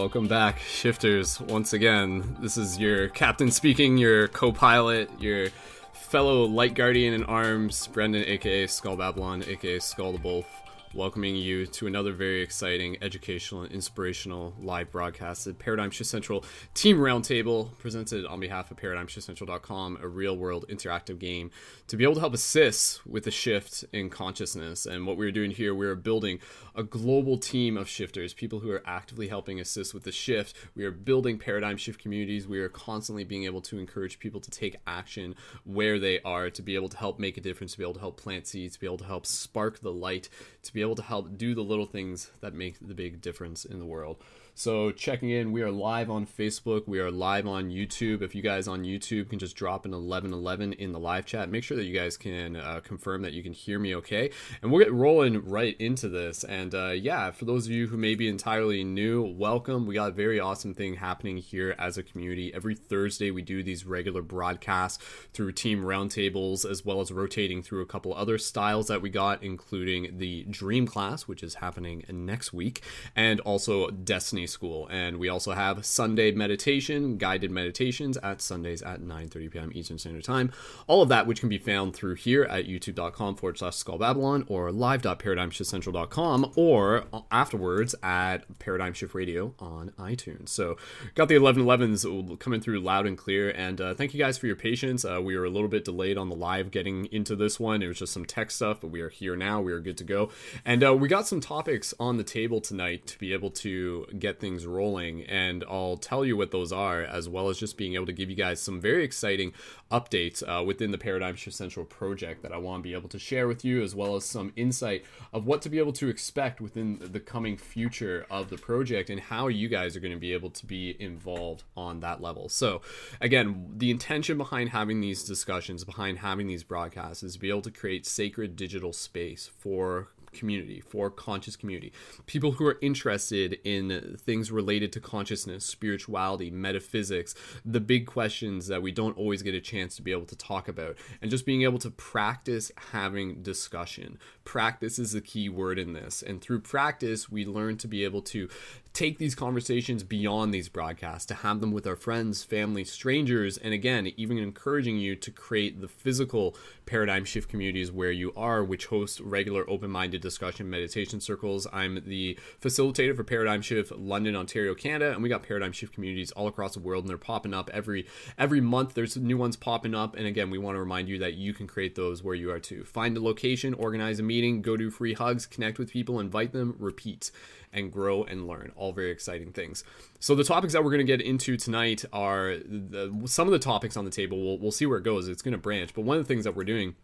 Welcome back, shifters. Once again, this is your captain speaking, your co-pilot, your fellow light guardian in arms, Brendon, aka Skull Babylon, aka Skull the Wolf, welcoming you to another very exciting, educational, and inspirational live broadcast at Paradigm Shift Central Team Roundtable, presented on behalf of ParadigmShiftCentral.com, a real-world interactive game to be able to help assist with the shift in consciousness. And what we're doing here, we're building a global team of shifters, people who are actively helping assist with the shift. We are building paradigm shift communities. We are constantly being able to encourage people to take action where they are, to be able to help make a difference, to be able to help plant seeds, to be able to help spark the light, to be able to help do the little things that make the big difference in the world. So, checking in, we are live on Facebook. We are live on YouTube. If you guys on YouTube can just drop an 1111 in the live chat, make sure that you guys can uh, confirm that you can hear me okay. And we'll get rolling right into this. And uh, yeah, for those of you who may be entirely new, welcome. We got a very awesome thing happening here as a community. Every Thursday, we do these regular broadcasts through team roundtables, as well as rotating through a couple other styles that we got, including the Dream class, which is happening next week, and also Destiny School. And we also have Sunday meditation, guided meditations at Sundays at 9:30 p.m. Eastern Standard Time. All of that, which can be found through here at youtube.com forward slash skull or live.paradigmshiftcentral.com or afterwards at Paradigm Shift Radio on iTunes. So got the 1111s coming through loud and clear. And uh, thank you guys for your patience. Uh, we were a little bit delayed on the live getting into this one. It was just some tech stuff, but we are here now. We are good to go. And uh, we got some topics on the table tonight to be able to get things rolling. And I'll tell you what those are, as well as just being able to give you guys some very exciting updates uh, within the Paradigm Shift Central project that I want to be able to share with you, as well as some insight of what to be able to expect within the coming future of the project and how you guys are going to be able to be involved on that level. So, again, the intention behind having these discussions, behind having these broadcasts, is to be able to create sacred digital space for community, for conscious community. People who are interested in things related to consciousness, spirituality, metaphysics, the big questions that we don't always get a chance to be able to talk about, and just being able to practice having discussion. Practice is the key word in this. And through practice, we learn to be able to take these conversations beyond these broadcasts, to have them with our friends, family, strangers, and again, even encouraging you to create the physical paradigm shift communities where you are, which host regular open minded discussion meditation circles. I'm the facilitator for Paradigm Shift London, Ontario, Canada, and we got Paradigm Shift communities all across the world, and they're popping up every every month. There's new ones popping up, and again, we want to remind you that you can create those where you are too. Find a location, organize a meeting, go do free hugs, connect with people, invite them, repeat and grow and learn. All very exciting things. So the topics that we're going to get into tonight are the, some of the topics on the table. We'll, we'll see where it goes. It's going to branch. But one of the things that we're doing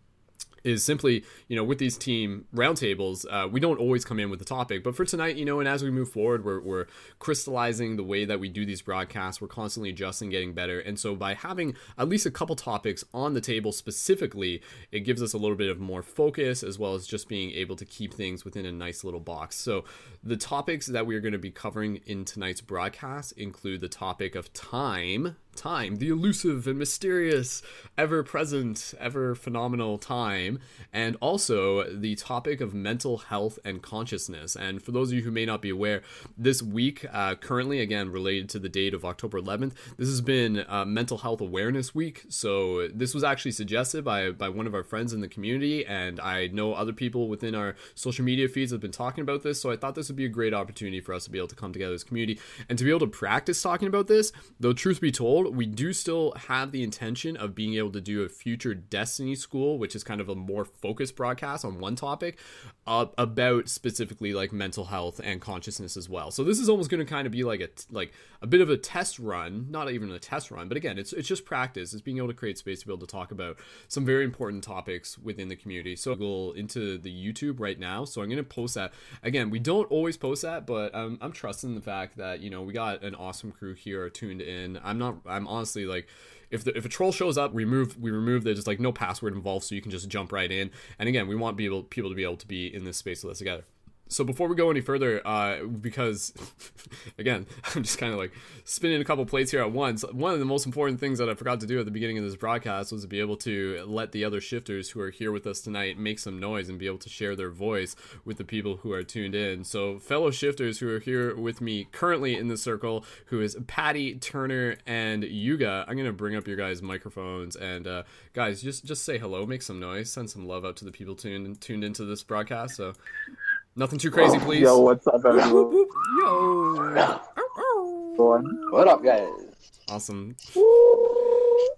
is simply, you know, with these team roundtables, uh, we don't always come in with the topic. But for tonight, you know, and as we move forward, we're, we're crystallizing the way that we do these broadcasts. We're constantly adjusting, getting better. And so by having at least a couple topics on the table specifically, it gives us a little bit of more focus as well as just being able to keep things within a nice little box. So the topics that we are going to be covering in tonight's broadcast include the topic of time time, the elusive and mysterious, ever present, ever phenomenal time, and also the topic of mental health and consciousness. And for those of you who may not be aware, this week, uh, currently, again, related to the date of October 11th, this has been uh, Mental Health Awareness Week. So this was actually suggested by, by one of our friends in the community, and I know other people within our social media feeds have been talking about this. So I thought this would be a great opportunity for us to be able to come together as a community and to be able to practice talking about this. Though, truth be told, we do still have the intention of being able to do a future Destiny School, which is kind of a more focused broadcast on one topic uh, about specifically like mental health and consciousness as well. So this is almost going to kind of be like a like a bit of a test run, not even a test run, but again, it's it's just practice. It's being able to create space to be able to talk about some very important topics within the community. So go into the YouTube right now. So I'm going to post that. Again, we don't always post that, but um, I'm trusting the fact that you know we got an awesome crew here tuned in. I'm not. I'm honestly like if the, if a troll shows up, we remove we remove there's like no password involved, so you can just jump right in. And again, we want people people to be able to be in this space with us together so before we go any further uh, because again i'm just kind of like spinning a couple plates here at once one of the most important things that i forgot to do at the beginning of this broadcast was to be able to let the other shifters who are here with us tonight make some noise and be able to share their voice with the people who are tuned in. So fellow shifters who are here with me currently in the circle who is patty turner and yuga i'm to bring up your guys microphones and uh, guys just just say hello make some noise send some love out to the people tuned tuned into this broadcast so Nothing too crazy, please. Yo, what's up, everyone? Yo. What up, guys? Awesome.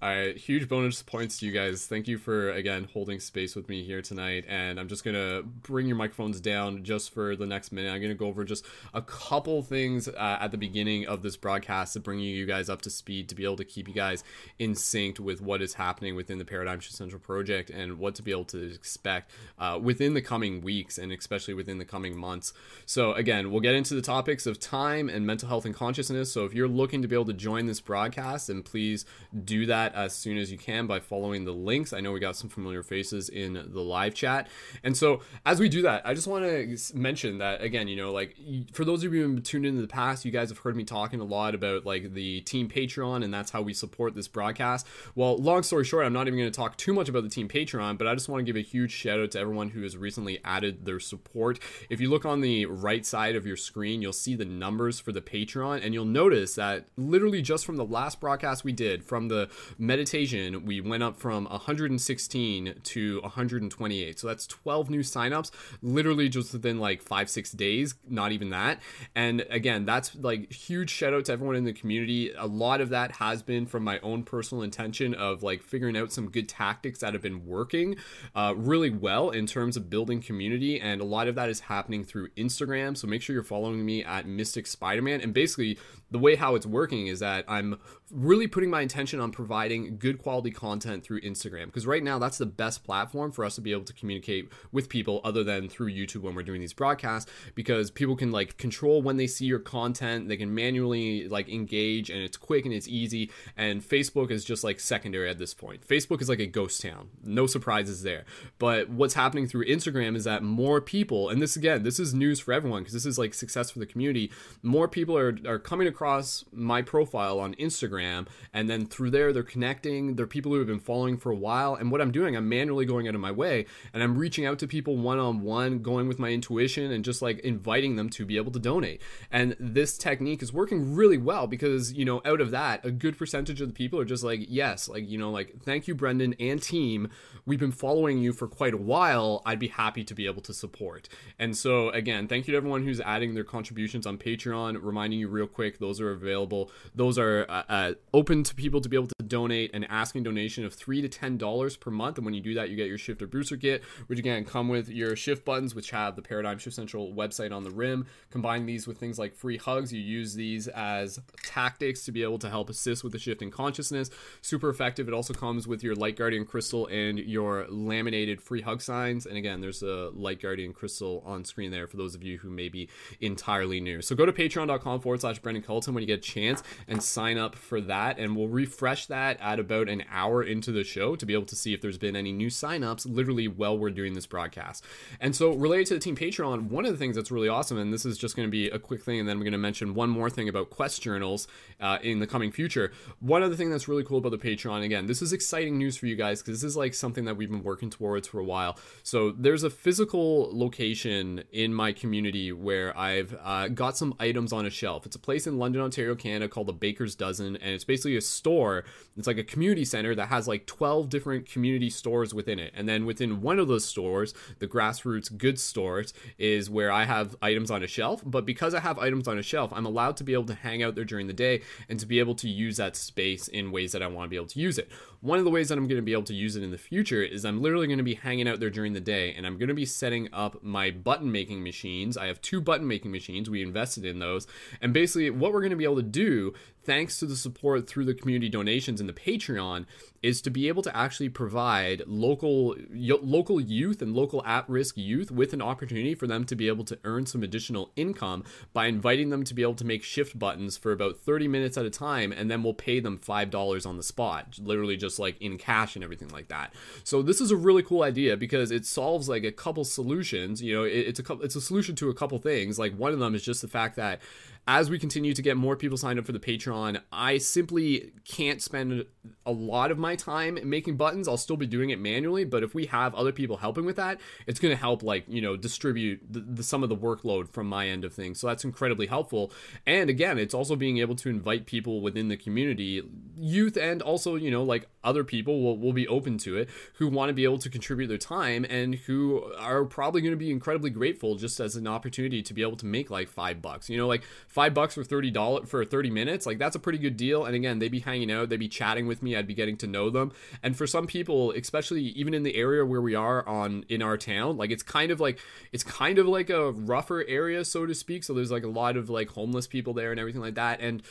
All right, huge bonus points to you guys. Thank you for again holding space with me here tonight. And I'm just gonna bring your microphones down just for the next minute. I'm gonna go over just a couple things uh, at the beginning of this broadcast to bring you guys up to speed to be able to keep you guys in sync with what is happening within the Paradigm Shift Central project and what to be able to expect uh, within the coming weeks and especially within the coming months. So again, we'll get into the topics of time and mental health and consciousness. So if you're looking to be able to join this broadcast, then please do that as soon as you can by following the links. I know we got some familiar faces in the live chat. And so as we do that, I just want to mention that again, you know, like for those of you who have tuned into the past, you guys have heard me talking a lot about like the team Patreon and that's how we support this broadcast. Well, long story short, I'm not even going to talk too much about the team Patreon, but I just want to give a huge shout out to everyone who has recently added their support. If you look on the right side of your screen, you'll see the numbers for the Patreon and you'll notice that literally just from the last broadcast we did from the meditation, we went up from 116 to 128. So that's 12 new signups, literally just within like five, six days, not even that. And again, that's like huge shout out to everyone in the community. A lot of that has been from my own personal intention of like figuring out some good tactics that have been working uh, really well in terms of building community. And a lot of that is happening through Instagram. So make sure you're following me at Mystic Spider Man. And basically, basically the way how it's working is that I'm really putting my intention on providing good quality content through Instagram because right now that's the best platform for us to be able to communicate with people other than through YouTube when we're doing these broadcasts because people can like control when they see your content, they can manually like engage and it's quick and it's easy and Facebook is just like secondary at this point. Facebook is like a ghost town. No surprises there. But what's happening through Instagram is that more people and this again, this is news for everyone because this is like success for the community. More people are are coming across my profile on Instagram and then through there they're connecting. They're people who have been following for a while. And what I'm doing, I'm manually going out of my way and I'm reaching out to people one on one, going with my intuition and just like inviting them to be able to donate. And this technique is working really well because, you know, out of that, a good percentage of the people are just like, yes, like, you know, like, thank you, Brendon and team. We've been following you for quite a while. I'd be happy to be able to support. And so, again, thank you to everyone who's adding their contributions on Patreon. Reminding you real quick, those are available. Those are uh, uh, open to people to be able to donate and asking donation of three to ten dollars per month. And when you do that, you get your Shifter Booster Kit, which again come with your shift buttons, which have the Paradigm Shift Central website on the rim. Combine these with things like free hugs. You use these as tactics to be able to help assist with the shift in consciousness. Super effective. It also comes with your Light Guardian crystal and your laminated free hug signs. And again, there's a Light Guardian crystal on screen there for those of you who may be entirely new. So go to patreon.com forward slash Brendon When you get a chance and sign up up for that, and we'll refresh that at about an hour into the show to be able to see if there's been any new signups literally while we're doing this broadcast. And so, related to the Team Patreon, one of the things that's really awesome, and this is just going to be a quick thing, and then I'm going to mention one more thing about quest journals uh, in the coming future. One other thing that's really cool about the Patreon, again, this is exciting news for you guys because this is like something that we've been working towards for a while. So, there's a physical location in my community where I've uh, got some items on a shelf. It's a place in London, Ontario, Canada called the Baker's Dozen, and it's basically a store. It's like a community center that has like 12 different community stores within it. And then within one of those stores, the Grassroots Goods Stores, is where I have items on a shelf. But because I have items on a shelf, I'm allowed to be able to hang out there during the day and to be able to use that space in ways that I want to be able to use it. One of the ways that I'm going to be able to use it in the future is I'm literally going to be hanging out there during the day and I'm going to be setting up my button making machines. I have two button making machines. We invested in those. And basically, what we're going to be able to do, thanks to the support through the community donations and the Patreon, is to be able to actually provide local local youth and local at-risk youth with an opportunity for them to be able to earn some additional income by inviting them to be able to make shift buttons for about 30 minutes at a time and then we'll pay them $5 on the spot literally just like in cash and everything like that. So this is a really cool idea because it solves like a couple solutions you know it, it's a it's a solution to a couple things. Like one of them is just the fact that as we continue to get more people signed up for the Patreon, I simply can't spend a lot of my time making buttons. I'll still be doing it manually, but if we have other people helping with that, it's going to help, like, you know, distribute the, the, some of the workload from my end of things. So that's incredibly helpful. And again, it's also being able to invite people within the community, youth, and also, you know, like other people will, will be open to it who want to be able to contribute their time and who are probably going to be incredibly grateful just as an opportunity to be able to make like five bucks. You know, like five bucks for thirty dollars for thirty minutes, like that's a pretty good deal. And again, they'd be hanging out, they'd be chatting with me, I'd be getting to know them. And for some people, especially even in the area where we are on in our town, like it's kind of like it's kind of like a rougher area, so to speak. So there's like a lot of like homeless people there and everything like that. And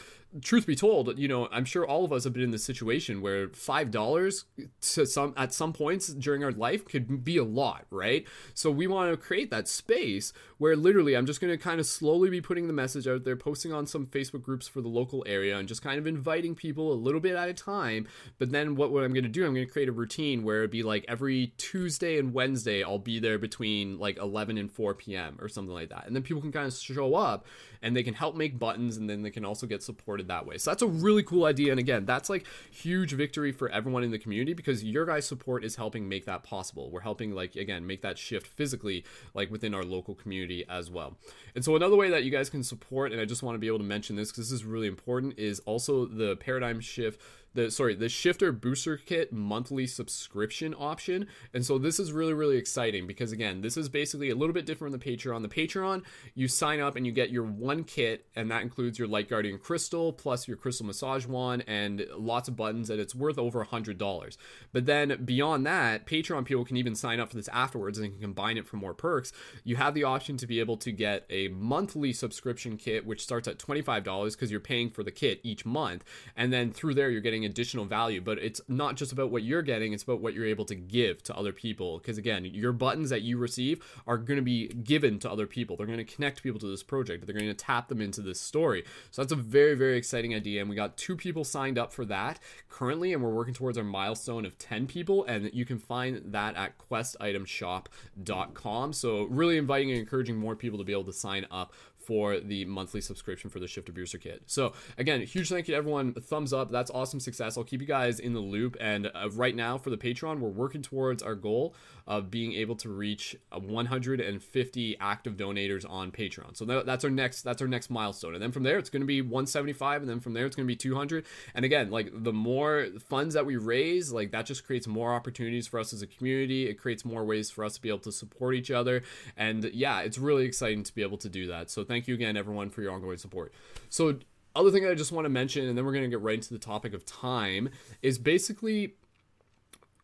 truth be told, you know, I'm sure all of us have been in this situation where five dollars to some at some points during our life could be a lot, right? So we want to create that space where literally I'm just going to kind of slowly be putting the message out there, posting on some Facebook groups for the local area, and just kind of inviting people a little bit at a time. But then what, what I'm going to do, I'm going to create a routine where it'd be like every Tuesday and Wednesday, I'll be there between like 11 and 4 p.m. or something like that, and then people can kind of show up and they can help make buttons, and then they can also get supported that way. So that's a really cool idea. And again, that's like huge victory for everyone in the community because your guys' support is helping make that possible. We're helping like again make that shift physically like within our local community as well. And so another way that you guys can support, and I just want to be able to mention this because this is really important, is also the paradigm shift the sorry the shifter booster kit monthly subscription option. And so this is really really exciting because again this is basically a little bit different than the patreon. The patreon you sign up and you get your one kit and that includes your light guardian crystal plus your crystal massage wand and lots of buttons and it's worth over a hundred dollars. But then beyond that patreon people can even sign up for this afterwards and can combine it for more perks. You have the option to be able to get a monthly subscription kit which starts at $25 because you're paying for the kit each month. And then through there you're getting additional value but it's not just about what you're getting it's about what you're able to give to other people. Because again your buttons that you receive are going to be given to other people. They're going to connect people to this project. They're going to tap them into this story. So that's a very very exciting idea and we got two people signed up for that currently and we're working towards our milestone of 10 people and you can find that at questitemshop.com so really inviting and encouraging more people to be able to sign up for the monthly subscription for the Shifter Booster Kit. So again, huge thank you to everyone. Thumbs up. That's awesome success. I'll keep you guys in the loop. And uh, right now for the Patreon, we're working towards our goal of being able to reach 150 active donators on Patreon. So that's our next that's our next milestone. And then from there, it's going to be 175, and then from there, it's going to be 200. And again, like the more funds that we raise, like that just creates more opportunities for us as a community. It creates more ways for us to be able to support each other. And yeah, it's really exciting to be able to do that. So thank you again, everyone, for your ongoing support. So other thing I just want to mention, and then we're going to get right into the topic of time, is basically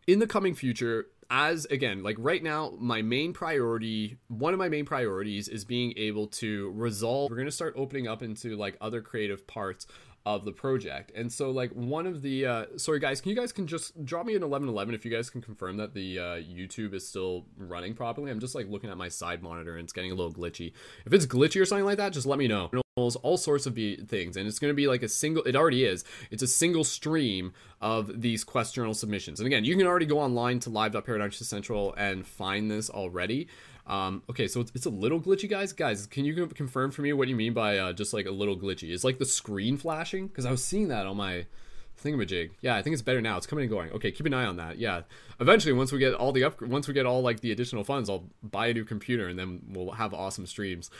in the coming future, as again, like right now, my main priority, one of my main priorities is being able to resolve. We're going to start opening up into like other creative parts of the project. And so like one of the uh sorry guys, can you guys can just drop me an 1111 if you guys can confirm that the uh YouTube is still running properly. I'm just like looking at my side monitor and it's getting a little glitchy. If it's glitchy or something like that, just let me know. all sorts of be- things and it's going to be like a single it already is it's a single stream of these quest journal submissions and again you can already go online to live.paradigm central and find this already um, okay so it's, it's a little glitchy guys guys can you confirm for me what you mean by uh, just like a little glitchy is like the screen flashing because i was seeing that on my thingamajig. Yeah, I think it's better now. It's coming and going. Okay, keep an eye on that. Yeah, eventually once we get all the up, once we get all like the additional funds, I'll buy a new computer and then we'll have awesome streams.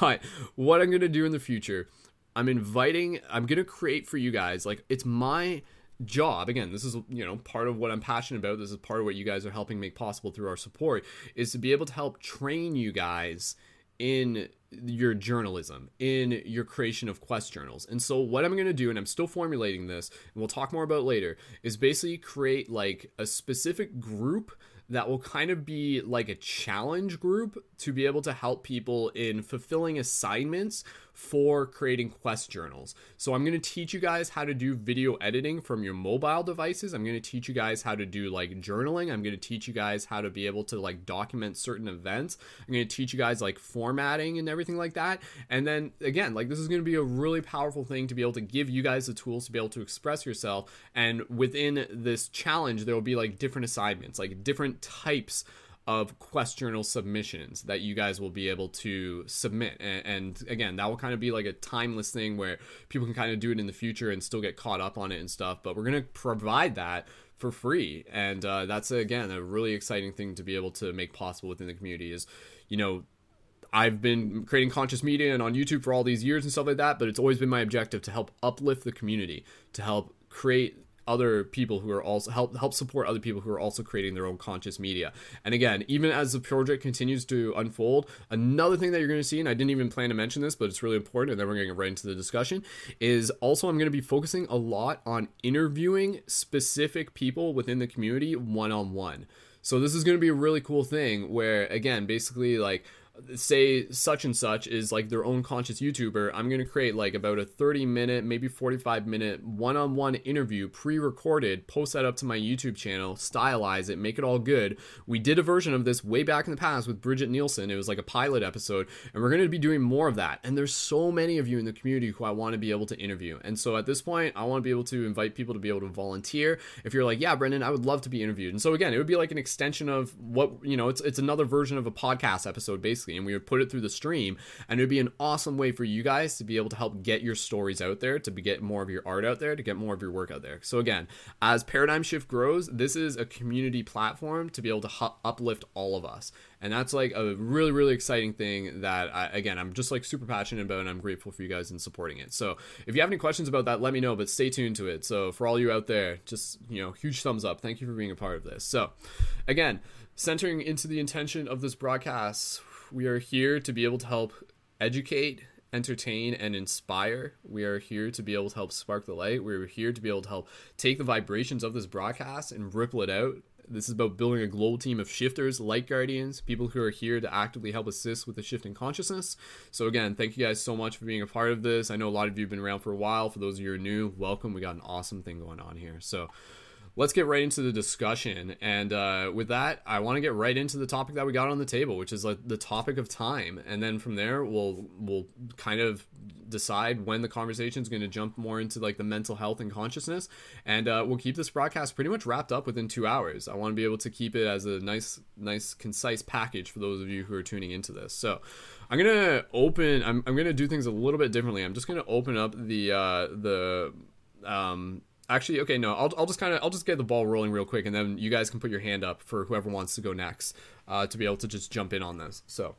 But what I'm gonna do in the future, I'm inviting. I'm gonna create for you guys. Like it's my job again this is you know part of what i'm passionate about this is part of what you guys are helping make possible through our support is to be able to help train you guys in your journalism, in your creation of quest journals. And so, what I'm going to do, and I'm still formulating this, and we'll talk more about later, is basically create like a specific group that will kind of be like a challenge group to be able to help people in fulfilling assignments for creating quest journals. So I'm going to teach you guys how to do video editing from your mobile devices. I'm going to teach you guys how to do like journaling. I'm going to teach you guys how to be able to like document certain events. I'm going to teach you guys like formatting and everything like that. And then again, like this is going to be a really powerful thing to be able to give you guys the tools to be able to express yourself. And within this challenge, there will be like different assignments, like different types of quest journal submissions that you guys will be able to submit. And, and, again that will kind of be like a timeless thing where people can kind of do it in the future and still get caught up on it and stuff but we're going to provide that for free. And uh, that's again a really exciting thing to be able to make possible within the community is you know I've been creating conscious media and on YouTube for all these years and stuff like that, but it's always been my objective to help uplift the community, to help create other people who are also help help support other people who are also creating their own conscious media. And again, even as the project continues to unfold, another thing that you're going to see, and I didn't even plan to mention this, but it's really important, and then we're going to get right into the discussion, is also I'm going to be focusing a lot on interviewing specific people within the community one on one. So this is going to be a really cool thing where again, basically like say such and such is like their own conscious YouTuber, I'm going to create like about a 30 minute, maybe 45 minute one on one interview pre recorded, post that up to my YouTube channel, stylize it, make it all good. We did a version of this way back in the past with Bridget Nielsen. It was like a pilot episode, and we're going to be doing more of that. And there's so many of you in the community who I want to be able to interview. And so at this point, I want to be able to invite people to be able to volunteer. If you're like, yeah, Brendon, I would love to be interviewed. And so again, it would be like an extension of what, you know, it's, it's another version of a podcast episode basically basically, and we would put it through the stream, and it would be an awesome way for you guys to be able to help get your stories out there, to get more of your art out there, to get more of your work out there. So again, as Paradigm Shift grows, this is a community platform to be able to hu- uplift all of us, and that's like a really really exciting thing that I, again I'm just like super passionate about, and I'm grateful for you guys in supporting it. So if you have any questions about that, let me know. But stay tuned to it. So for all you out there, just you know, huge thumbs up. Thank you for being a part of this. So again centering into the intention of this broadcast, we are here to be able to help educate, entertain, and inspire. We are here to be able to help spark the light. We're here to be able to help take the vibrations of this broadcast and ripple it out. This is about building a global team of shifters, light guardians, people who are here to actively help assist with the shift in consciousness. So, again, thank you guys so much for being a part of this. I know a lot of you have been around for a while. For those of you who are new, welcome. We got an awesome thing going on here. So, let's get right into the discussion. And uh, with that, I want to get right into the topic that we got on the table, which is like the topic of time. And then from there, we'll we'll kind of decide when the conversation is going to jump more into like the mental health and consciousness. And uh, we'll keep this broadcast pretty much wrapped up within two hours. I want to be able to keep it as a nice, nice, concise package for those of you who are tuning into this. So. I'm gonna open. I'm, I'm gonna do things a little bit differently. I'm just gonna open up the uh, the um, Actually, okay, no, I'll, I'll just kind of I'll just get the ball rolling real quick, and then you guys can put your hand up for whoever wants to go next uh, to be able to just jump in on this. So.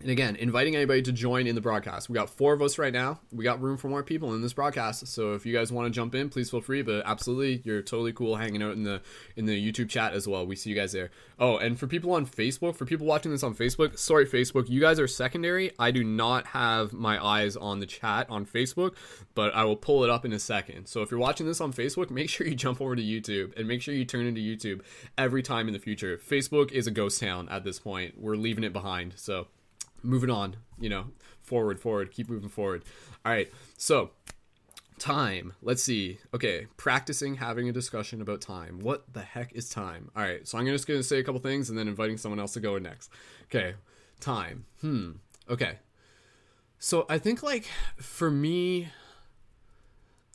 And again, inviting anybody to join in the broadcast. We got four of us right now. We got room for more people in this broadcast. So if you guys want to jump in, please feel free. But absolutely, you're totally cool hanging out in the in the YouTube chat as well. We see you guys there. Oh, and for people on Facebook, for people watching this on Facebook, sorry Facebook, you guys are secondary. I do not have my eyes on the chat on Facebook, but I will pull it up in a second. So if you're watching this on Facebook, make sure you jump over to YouTube and make sure you turn into YouTube every time in the future. Facebook is a ghost town at this point. We're leaving it behind. So moving on, you know, forward, forward, keep moving forward. All right, so time. Let's see. Okay, practicing having a discussion about time. What the heck is time? All right, so I'm just going to say a couple things and then inviting someone else to go next. Okay, Time. Hmm. Okay. So I think like for me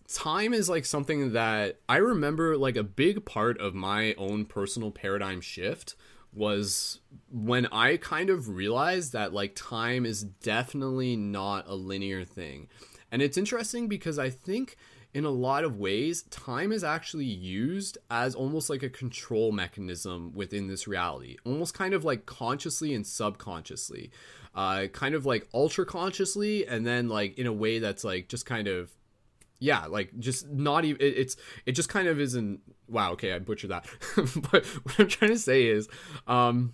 time is like something that I remember like a big part of my own personal paradigm shift was when I kind of realized that like time is definitely not a linear thing. And it's interesting because I think in a lot of ways, time is actually used as almost like a control mechanism within this reality, almost kind of like consciously and subconsciously, uh, kind of like ultra consciously, and then like in a way that's like just kind of yeah like just not even it, it's it just kind of isn't wow okay i butchered that. But what i'm trying to say is um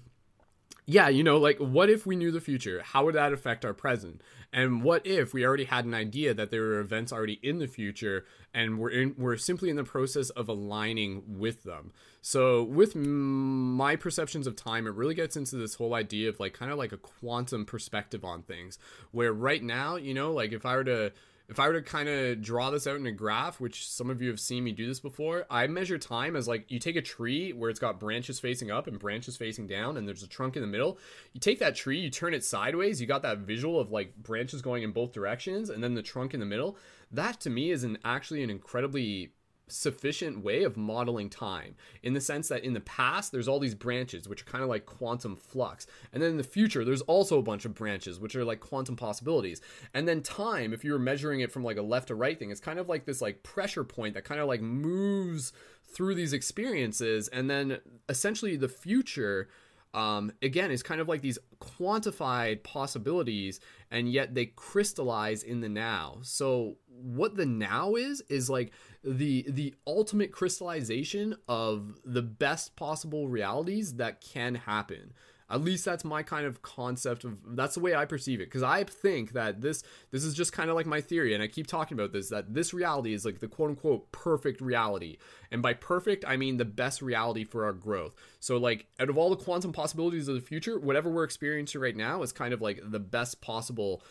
yeah you know like what if we knew the future? How would that affect our present? And what if we already had an idea that there were events already in the future and we're in we're simply in the process of aligning with them? So with my perceptions of time it really gets into this whole idea of like kind of like a quantum perspective on things where right now you know like if i were to if I were to kind of draw this out in a graph, which some of you have seen me do this before, I measure time as like you take a tree where it's got branches facing up and branches facing down, and there's a trunk in the middle. You take that tree, you turn it sideways, you got that visual of like branches going in both directions, and then the trunk in the middle. That to me is an actually an incredibly sufficient way of modeling time in the sense that in the past there's all these branches which are kind of like quantum flux. And then in the future there's also a bunch of branches which are like quantum possibilities. And then time if you were measuring it from like a left to right thing it's kind of like this like pressure point that kind of like moves through these experiences. And then essentially the future um, again is kind of like these quantified possibilities and yet they crystallize in the now. So what the now is is like the the ultimate crystallization of the best possible realities that can happen. At least that's my kind of concept of that's the way i perceive it. Because i think that this this is just kind of like my theory and i keep talking about this that this reality is like the quote unquote perfect reality. And by perfect i mean the best reality for our growth. So like out of all the quantum possibilities of the future whatever we're experiencing right now is kind of like the best possible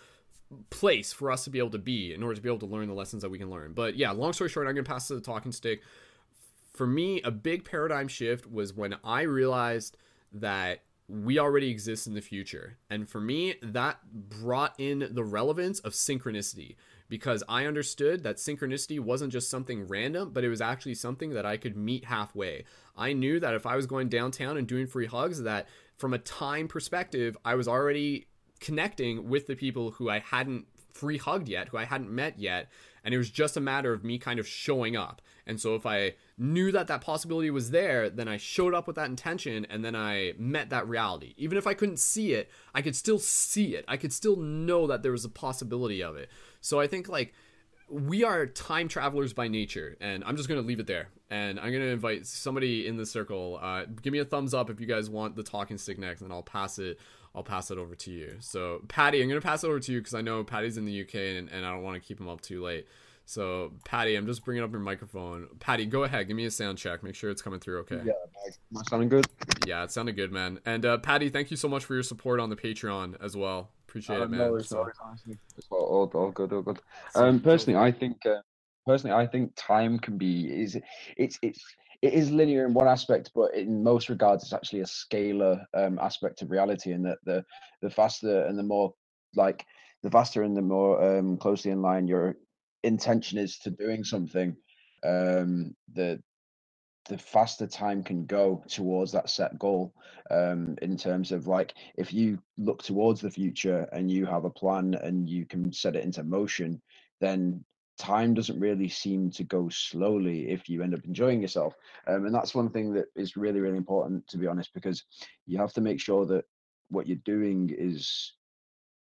place for us to be able to be in order to be able to learn the lessons that we can learn. But yeah, long story short, I'm going to pass to the talking stick. For me, a big paradigm shift was when I realized that we already exist in the future. And for me, that brought in the relevance of synchronicity because I understood that synchronicity wasn't just something random, but it was actually something that I could meet halfway. I knew that if I was going downtown and doing free hugs, that from a time perspective, I was already connecting with the people who I hadn't free hugged yet, who I hadn't met yet, and it was just a matter of me kind of showing up. And so if I knew that that possibility was there, then I showed up with that intention and then I met that reality. Even if I couldn't see it, I could still see it. I could still know that there was a possibility of it. So I think like we are time travelers by nature, and I'm just going to leave it there. And I'm going to invite somebody in the circle. Uh, give me a thumbs up if you guys want the talking stick next, and I'll pass it I'll pass it over to you. So, Patty, I'm going to pass it over to you because I know Patty's in the UK and, and I don't want to keep him up too late. So, Patty, I'm just bringing up your microphone. Patty, go ahead. Give me a sound check. Make sure it's coming through okay. Yeah, am I sounding good? Yeah, it sounded good, man. And uh, Patty, thank you so much for your support on the Patreon as well. Appreciate uh, it, man. No, it's, so. all, all, all, good, all good. Um, personally, I think uh, personally, I think time can be is it's it's it is linear in one aspect, but in most regards, it's actually a scalar um, aspect of reality, and that the the faster and the more like the faster and the more um, closely in line your intention is to doing something, um, the the faster time can go towards that set goal um, in terms of like if you look towards the future and you have a plan and you can set it into motion then time doesn't really seem to go slowly if you end up enjoying yourself. Um, and that's one thing that is really, really important, to be honest, because you have to make sure that what you're doing is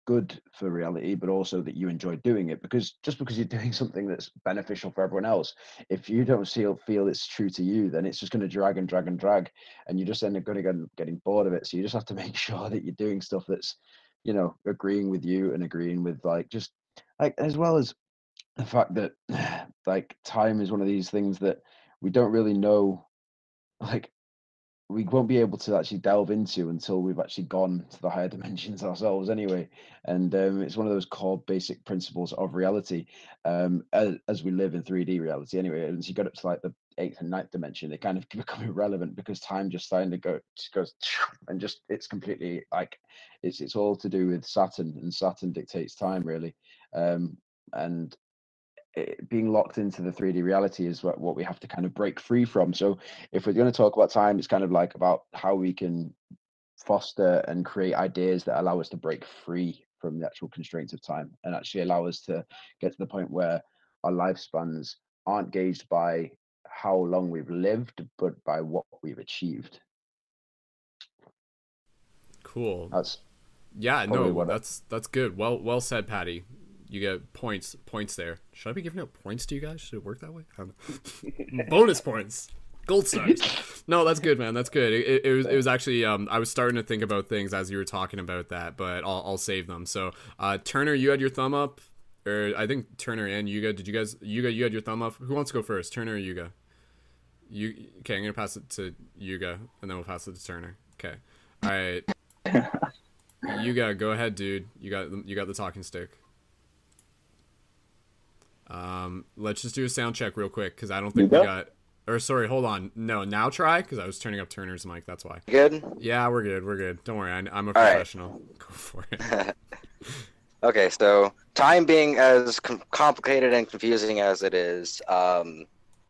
good for reality, but also that you enjoy doing it. Because just because you're doing something that's beneficial for everyone else, if you don't feel feel it's true to you, then it's just going to drag and drag and drag, and you just end up going to get getting bored of it. So you just have to make sure that you're doing stuff that's, you know, agreeing with you and agreeing with like just like as well as the fact that like time is one of these things that we don't really know like we won't be able to actually delve into until we've actually gone to the higher dimensions ourselves anyway. And um, it's one of those core basic principles of reality um, as, as, we live in 3d reality anyway. And as you get up to like the eighth and ninth dimension they kind of become irrelevant because time just starting to go just goes and just it's completely like it's it's all to do with saturn and saturn dictates time really. Um, and it, being locked into the 3D reality is what, what we have to kind of break free from. So if we're going to talk about time, it's kind of like about how we can foster and create ideas that allow us to break free from the actual constraints of time and actually allow us to get to the point where our lifespans aren't gauged by how long we've lived, but by what we've achieved. Cool. That's yeah, no, that's that's good. Well, well said, Patty you get points points there. Should I be giving out points to you guys? Should it work that way? Bonus points, gold stars. No, that's good, man. That's good. It, it, was it was actually um, I was starting to think about things as you were talking about that, but I'll, I'll save them. So uh, Turner, you had your thumb up, or I think Turner and Yuga. Did you guys Yuga? You had your thumb up. Who wants to go first? Turner or Yuga? You okay? I'm gonna pass it to Yuga, and then we'll pass it to Turner. Okay. All right. Yuga, go ahead, dude. You got you got the talking stick. Um, let's just do a sound check real quick because I don't think we got. Or sorry, hold on. No, now try because I was turning up Turner's mic. That's why. Good. Yeah, we're good. We're good. Don't worry. I, am a professional. Right. Go for it. okay, so time being as com- complicated and confusing as it is, um,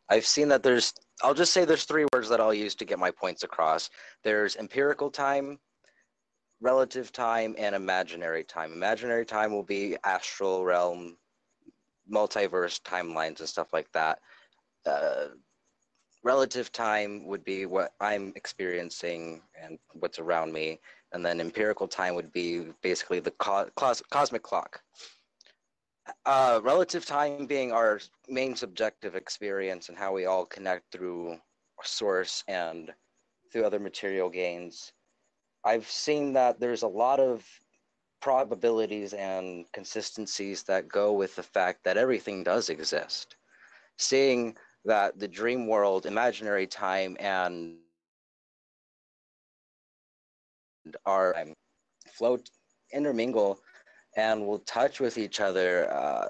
I've seen that there's. I'll just say there's three words that I'll use to get my points across. There's empirical time, relative time, and imaginary time. Imaginary time will be astral realm, multiverse timelines and stuff like that. Uh, relative time would be what I'm experiencing and what's around me, and then empirical time would be basically the co- cos- cosmic clock. Uh, relative time being our main subjective experience and how we all connect through source and through other material gains. I've seen that there's a lot of probabilities and consistencies that go with the fact that everything does exist. Seeing that the dream world, imaginary time, and our um, float intermingle and will touch with each other. Uh,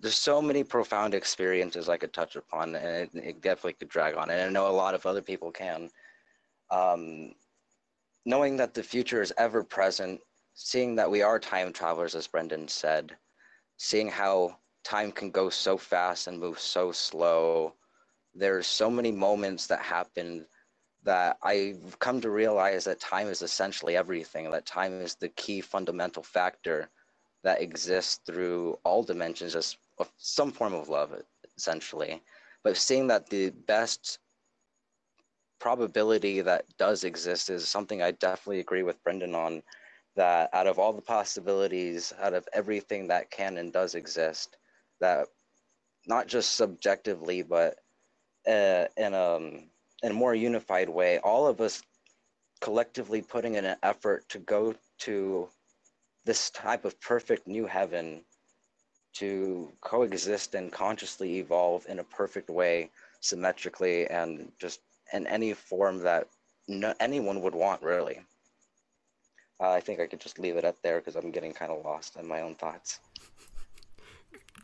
there's so many profound experiences I could touch upon, and it, it, definitely could drag on. And I know a lot of other people can. Um, knowing that the future is ever present seeing that we are time travelers, as Brendon said, seeing how time can go so fast and move so slow. There's so many moments that happen that I've come to realize that time is essentially everything, that time is the key fundamental factor that exists through all dimensions as some form of love, essentially. But seeing that the best probability that does exist is something I definitely agree with Brendon on that out of all the possibilities, out of everything that can and does exist, that not just subjectively, but uh, in a in a more unified way, all of us collectively putting in an effort to go to this type of perfect new heaven to coexist and consciously evolve in a perfect way, symmetrically, and just in any form that no, anyone would want, really. Uh, I think I could just leave it up there because I'm getting kind of lost in my own thoughts.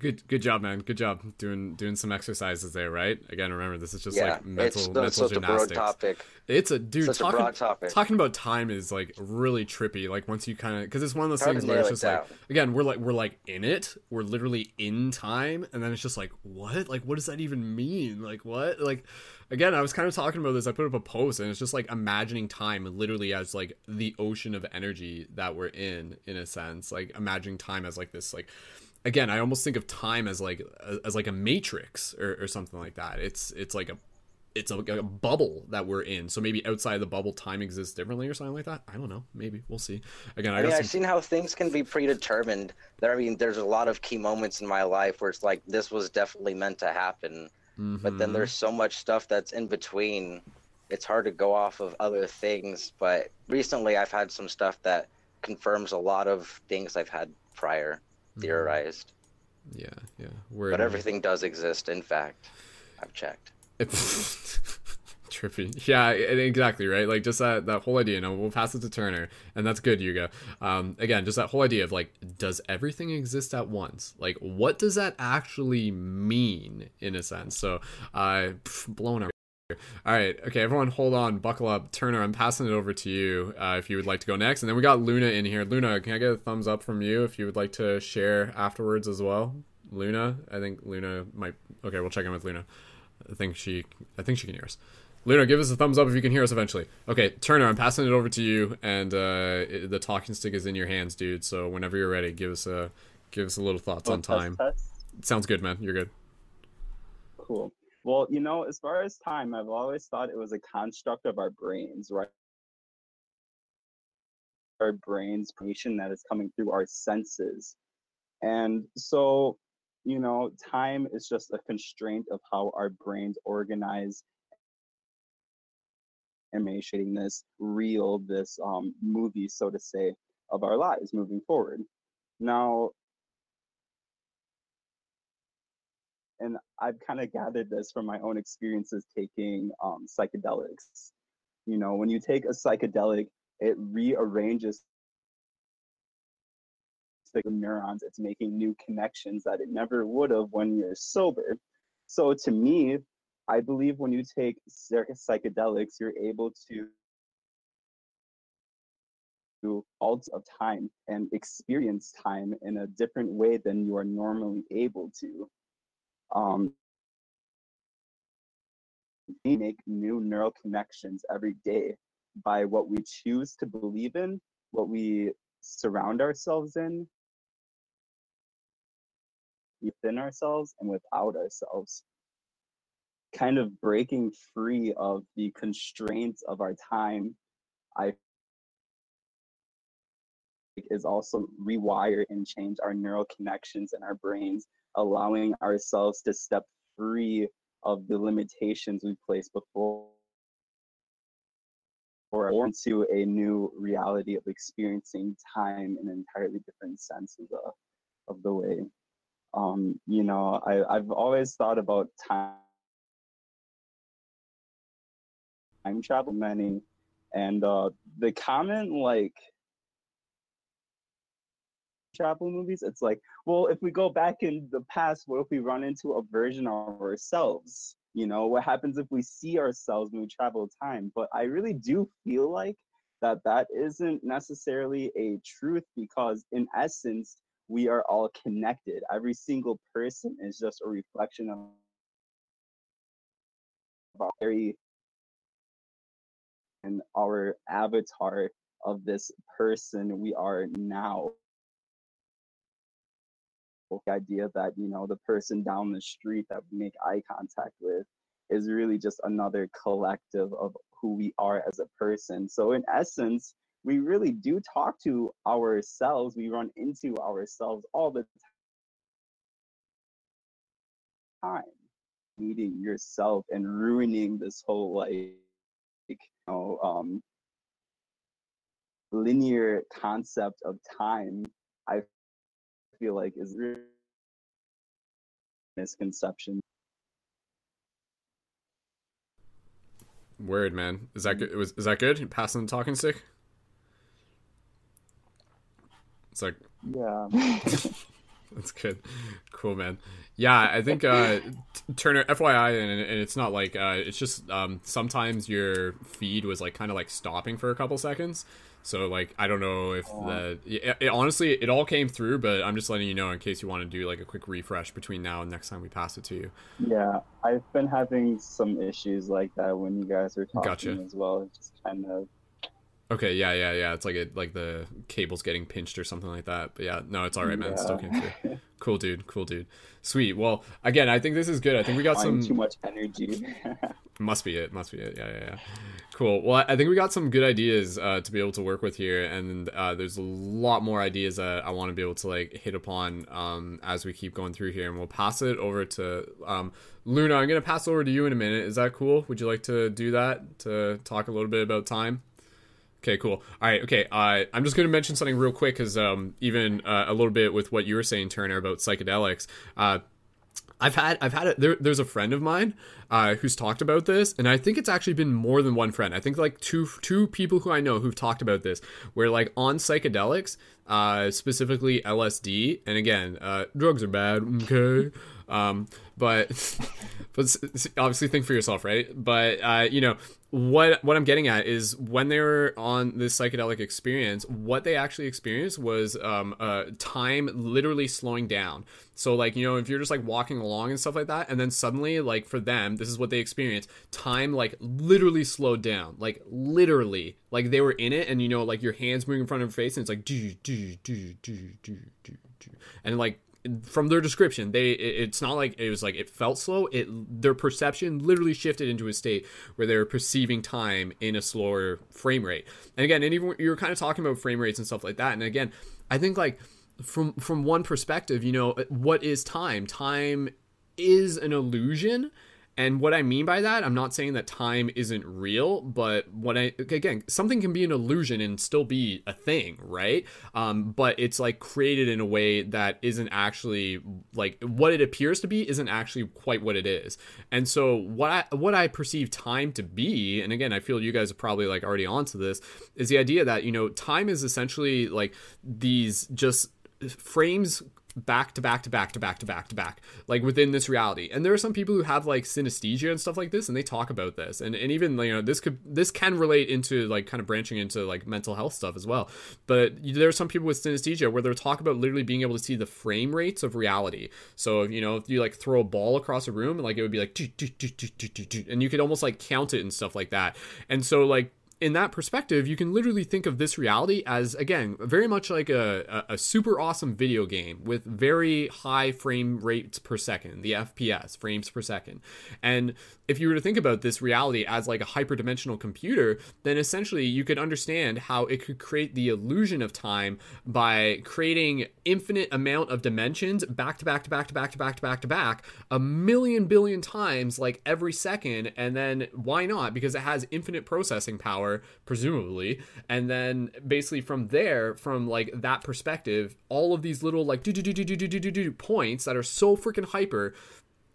Good, good job, man. Good job doing doing some exercises there. Right. Again, remember this is just yeah, like mental it's, mental such gymnastics. A broad topic. It's a dude such talking a broad topic. talking about time is like really trippy. Like once you kind of because it's one of those Hard things where it's nail it just like again we're like we're like in it. We're literally in time, and then it's just like what? Like what does that even mean? Like what? Like again, I was kind of talking about this. I put up a post, and it's just like imagining time literally as like the ocean of energy that we're in, in a sense. Like imagining time as like this like again i almost think of time as like as like a matrix or, or something like that it's it's like a it's a, a, bubble that we're in so maybe outside the bubble time exists differently or something like that i don't know maybe we'll see again i, I mean, got I've seen how things can be predetermined. There, I mean, there's a lot of key moments in my life where it's like this was definitely meant to happen, but then Mhm. there's so much stuff that's in between. It's hard to go off of other things. But recently, I've had some stuff that confirms a lot of things I've had prior theorized. yeah yeah we're But everything does exist. In fact, I've checked. trippy. Yeah, exactly right. Like just that that whole idea. You know, we'll pass it to Turner, and that's good, Yuga. Um, again, just that whole idea of like, does everything exist at once? Like, what does that actually mean in a sense? So, uh, blown our. All right, okay, everyone, hold on, buckle up. Turner, I'm passing it over to you uh, if you would like to go next, and then we got Luna in here. Luna, can I get a thumbs up from you if you would like to share afterwards as well? Luna, I think Luna might. Okay, we'll check in with Luna. I think she. I think she can hear us. Luna, give us a thumbs up if you can hear us eventually. Okay, Turner, I'm passing it over to you, and uh, it- the talking stick is in your hands, dude. So whenever you're ready, give us a give us a little thoughts on Oh, test, time. test. Sounds good, man. You're good. Cool. Well, you know, as far as time, I've always thought it was a construct of our brains, right? Our brains, information that is coming through our senses. And so, you know, time is just a constraint of how our brains organize animating this real, this um, movie, so to say, of our lives moving forward. Now, and I've kind of gathered this from my own experiences taking um, psychedelics. You know, when you take a psychedelic, it rearranges the neurons. It's making new connections that it never would have when you're sober. So to me, I believe when you take psychedelics, you're able to to alt of time and experience time in a different way than you are normally able to um, we make new neural connections every day by what we choose to believe in, what we surround ourselves in, within ourselves and without ourselves. Kind of breaking free of the constraints of our time, I is also rewire and change our neural connections in our brains allowing ourselves to step free of the limitations we placed before or into a new reality of experiencing time in an entirely different senses of, of the way. Um, you know, I, I've always thought about time time travel many and uh the common like travel movies, it's like, well, if we go back in the past, what if we run into a version of ourselves? You know, what happens if we see ourselves when we travel time? But I really do feel like that that isn't necessarily a truth because, in essence, we are all connected. Every single person is just a reflection of our very and our avatar of this person we are now the idea that you know the person down the street that we make eye contact with is really just another collective of who we are as a person. So in essence we really do talk to ourselves. We run into ourselves all the time meeting yourself and ruining this whole like you know um linear concept of time. I feel like is really misconception. Word, man. Is that good? Was is that good? Passing the talking stick. It's like Yeah. That's good. Cool, man. Yeah, I think uh, Turner, FYI, and, and it's not like uh, it's just um, sometimes your feed was like kind of like stopping for a couple seconds. So like I don't know if the it, it, honestly it all came through, but I'm just letting you know in case you want to do like a quick refresh between now and next time we pass it to you. yeah. I've been having some issues like that when you guys are talking Gotcha. as well. It just kind of Okay, yeah, yeah, yeah. It's like it like the cable's getting pinched or something like that. But yeah, no, it's all right, man. It still came through. Cool, dude. Cool, dude. Sweet. Well, again, I think this is good. I think we got some too much energy. Must be it. Must be it. Yeah, yeah, yeah. Cool. Well, I think we got some good ideas uh, to be able to work with here, and uh, there's a lot more ideas that I want to be able to like hit upon um, as we keep going through here. And we'll pass it over to um, Luna. I'm gonna pass over to you in a minute. Is that cool? Would you like to do that to talk a little bit about time? Okay, cool. All right, okay. Uh, I'm just going to mention something real quick because um, even uh, a little bit with what you were saying, Turner, about psychedelics. Uh, I've had I've had a, there, there's a friend of mine uh, who's talked about this, and I think it's actually been more than one friend. I think like two two people who I know who've talked about this, where like on psychedelics, uh, specifically LSD, and again, uh, drugs are bad, okay, um, but but obviously think for yourself, right? But uh, you know what what I'm getting at is when they were on this psychedelic experience, what they actually experienced was um, uh, time literally slowing down. So like you know if you're just like walking along and stuff like that, and then suddenly like for them this is what they experienced, time like literally slowed down, like literally like they were in it, and you know like your hands moving in front of your face, and it's like do do do do do do and like from their description they it's not like it was like it felt slow. It their perception literally shifted into a state where they were perceiving time in a slower frame rate. And again and even you were kind of talking about frame rates and stuff like that and again i think like from from one perspective you know what is time? Time is an illusion and what I mean by that, I'm not saying that time isn't real, but what I again, something can be an illusion and still be a thing, right? Um, but it's like created in a way that isn't actually like what it appears to be isn't actually quite what it is. And so what I what I perceive time to be, and again, I feel you guys are probably like already onto this, is the idea that you know time is essentially like these just frames back to back to back to back to back to back like within this reality. And there are some people who have like synesthesia and stuff like this and they talk about this. And, and even you know this could this can relate into like kind of branching into like mental health stuff as well. But there are some people with synesthesia where talk about literally being able to see the frame rates of reality. So if you know if you like throw a ball across a room like it would be like and you could almost like count it and stuff like that. And so like in that perspective, you can literally think of this reality as, again, very much like a, a, super awesome video game with very high frame rates per second, the FPS, frames per second. And if you were to think about this reality as like a hyperdimensional computer, then essentially you could understand how it could create the illusion of time by creating infinite amount of dimensions back to back to back to back to back to back to back a million billion times like every second and then why not because it has infinite processing power presumably and then basically from there from like that perspective all of these little like do do do do do do do do points that are so freaking hyper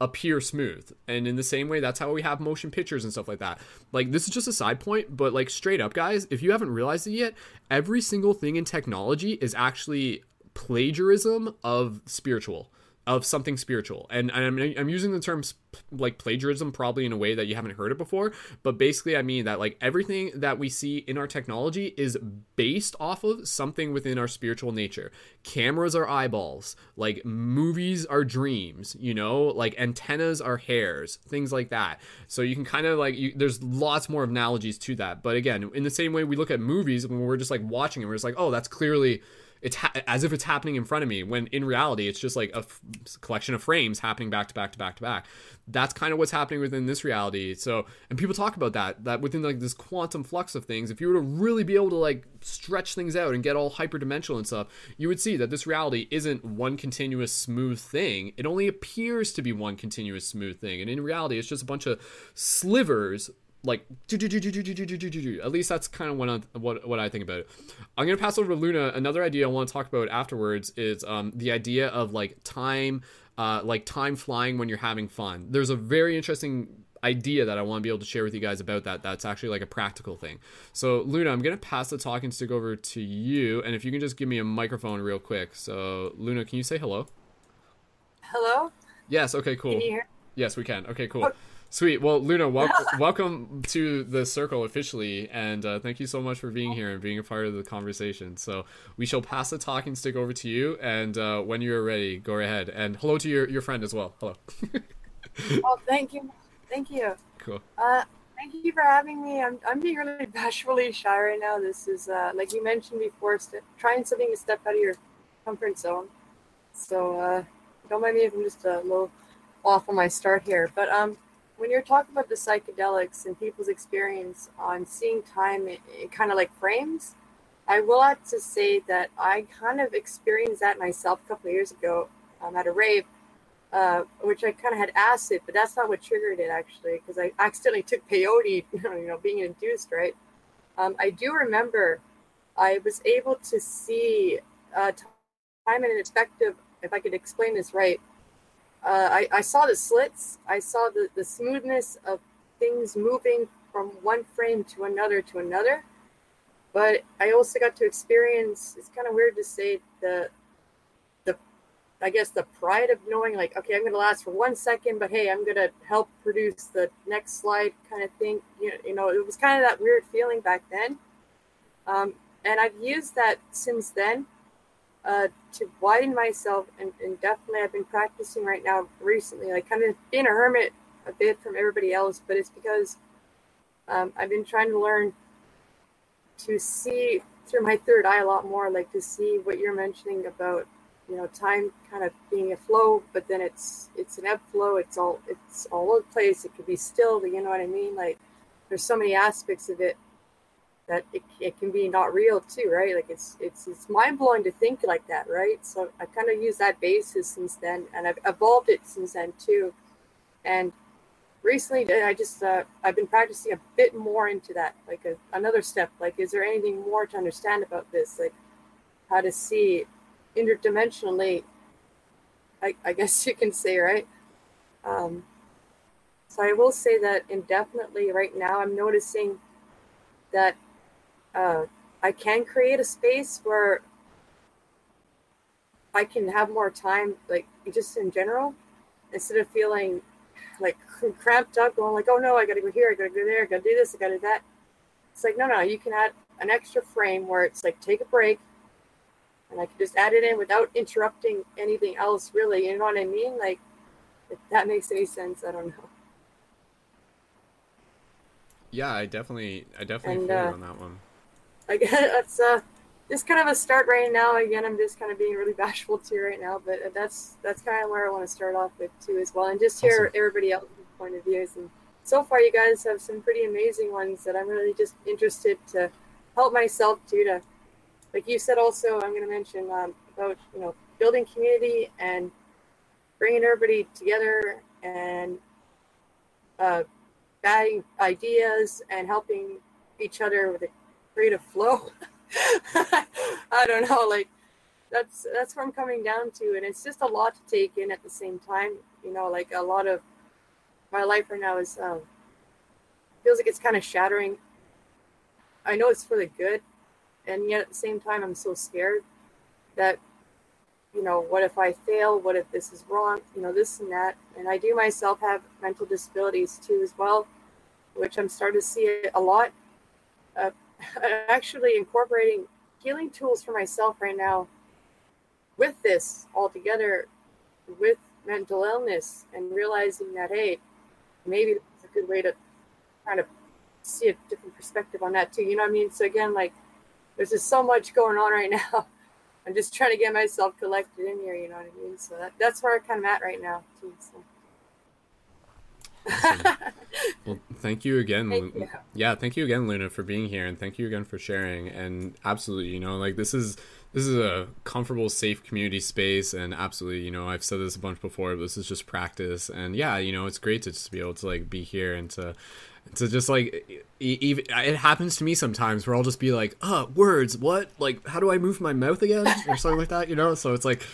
appear smooth. And in the same way, that's how we have motion pictures and stuff like that. Like, this is just a side point, but like, straight up, guys, if you haven't realized it yet, every single thing in technology is actually plagiarism of spiritual of something spiritual. And, I'm, I'm using the term like plagiarism probably in a way that you haven't heard it before. But basically, I mean that like everything that we see in our technology is based off of something within our spiritual nature. Cameras are eyeballs, like movies are dreams, you know, like antennas are hairs, things like that. So you can kind of like, you, there's lots more analogies to that. But again, in the same way we look at movies when we're just like watching it, we're just like, oh, that's clearly it's ha- as if it's happening in front of me when in reality it's just like a f- collection of frames happening back to back to back to back. That's kind of what's happening within this reality. So and people talk about that that within like this quantum flux of things if you were to really be able to like stretch things out and get all hyperdimensional and stuff you would see that this reality isn't one continuous smooth thing. It only appears to be one continuous smooth thing. And in reality it's just a bunch of slivers like at least that's kind of what I, what what I think about it. I'm gonna pass over to Luna. Another idea I want to talk about afterwards is um, the idea of like time, uh, like time flying when you're having fun. There's a very interesting idea that I want to be able to share with you guys about that. That's actually like a practical thing. So Luna, I'm gonna pass the talking stick over to you, and if you can just give me a microphone real quick. So Luna, can you say hello? Hello. Yes. Okay. Cool. Can you hear? Yes, we can. Okay. Cool. Sweet. Well, Luna, welcome, welcome to the circle officially, and uh, thank you so much for being here and being a part of the conversation. So we shall pass the talking stick over to you, and uh, when you're ready, go ahead. And hello to your, your friend as well. Hello. oh, thank you, thank you. Cool. Uh, thank you for having me. I'm I'm being really bashfully shy right now. This is uh, like you mentioned before, st- trying something to step out of your comfort zone. So uh, don't mind me if I'm just a little off on my start here, but um when you're talking about the psychedelics and people's experience on seeing time in kind of like frames, I will have to say that I kind of experienced that myself a couple of years ago um, at a rave, uh, which I kind of had acid, but that's not what triggered it actually, because I accidentally took peyote, you know, being induced, right? Um, I do remember I was able to see uh, time in an effective, if I could explain this right, uh, I, I saw the slits. I saw the, the smoothness of things moving from one frame to another to another. But I also got to experience. It's kind of weird to say the the I guess the pride of knowing like okay I'm going to last for one second, but hey I'm going to help produce the next slide kind of thing. You know, you know it was kind of that weird feeling back then. Um, and I've used that since then uh, to widen myself, and, and definitely I've been practicing right now recently, like kind of being a hermit a bit from everybody else, but it's because um, I've been trying to learn to see through my third eye a lot more, like to see what you're mentioning about, you know, time kind of being a flow, but then it's it's an ebb flow. It's all it's all over the place. It could be still, you know what I mean? Like there's so many aspects of it that it, it can be not real too, right? Like it's it's it's mind blowing to think like that, right? So I kind of use that basis since then, and I've evolved it since then too. And recently, I just uh, I've been practicing a bit more into that, like a, another step. Like, is there anything more to understand about this? Like, how to see interdimensionally? I, I guess you can say, right? Um, so I will say that indefinitely right now, I'm noticing that uh, I can create a space where I can have more time, like just in general, instead of feeling like cramped up, going like, oh no, I gotta go here, I gotta go there, I gotta do this, I gotta do that. It's like, no, no, you can add an extra frame where it's like, take a break, and I can just add it in without interrupting anything else, really. You know what I mean? Like, if that makes any sense, I don't know. Yeah, I definitely, I definitely And, feel uh, on that one. I guess that's uh just kind of a start right now. Again, I'm just kind of being really bashful too right now, but that's that's kind of where I want to start off with too as well, and just hear Awesome. everybody else's point of views. And so far, you guys have some pretty amazing ones that I'm really just interested to help myself too. To like you said, also I'm going to mention um, about you know building community and bringing everybody together and uh, batting ideas and helping each other with a creative flow. I don't know, like that's that's where I'm coming down to, and it's just a lot to take in at the same time. You know, like a lot of my life right now is um, feels like it's kind of shattering. I know it's for the good, and yet at the same time, I'm so scared that you know, what if I fail? What if this is wrong? You know, this and that. And I do myself have mental disabilities too, as well, which I'm starting to see a lot. Uh, actually, incorporating healing tools for myself right now with this all together, with mental illness, and realizing that, hey, maybe is a good way to kind of see a different perspective on that too. You know what I mean? So, again, like, there's just so much going on right now. I'm just trying to get myself collected in here, you know what I mean? So that, that's where I'm kind of at right now, too. So. Well, thank you again. Thank you. Yeah, thank you again, Luna, for being here, and thank you again for sharing. And absolutely, you know, like this is this is a comfortable, safe community space, and absolutely, you know, I've said this a bunch before, but this is just practice. And yeah, you know, it's great to just be able to like be here and to to just like even it happens to me sometimes where I'll just be like, "Uh, words, what? Like, how do I move my mouth again?" or something like that, you know. So it's like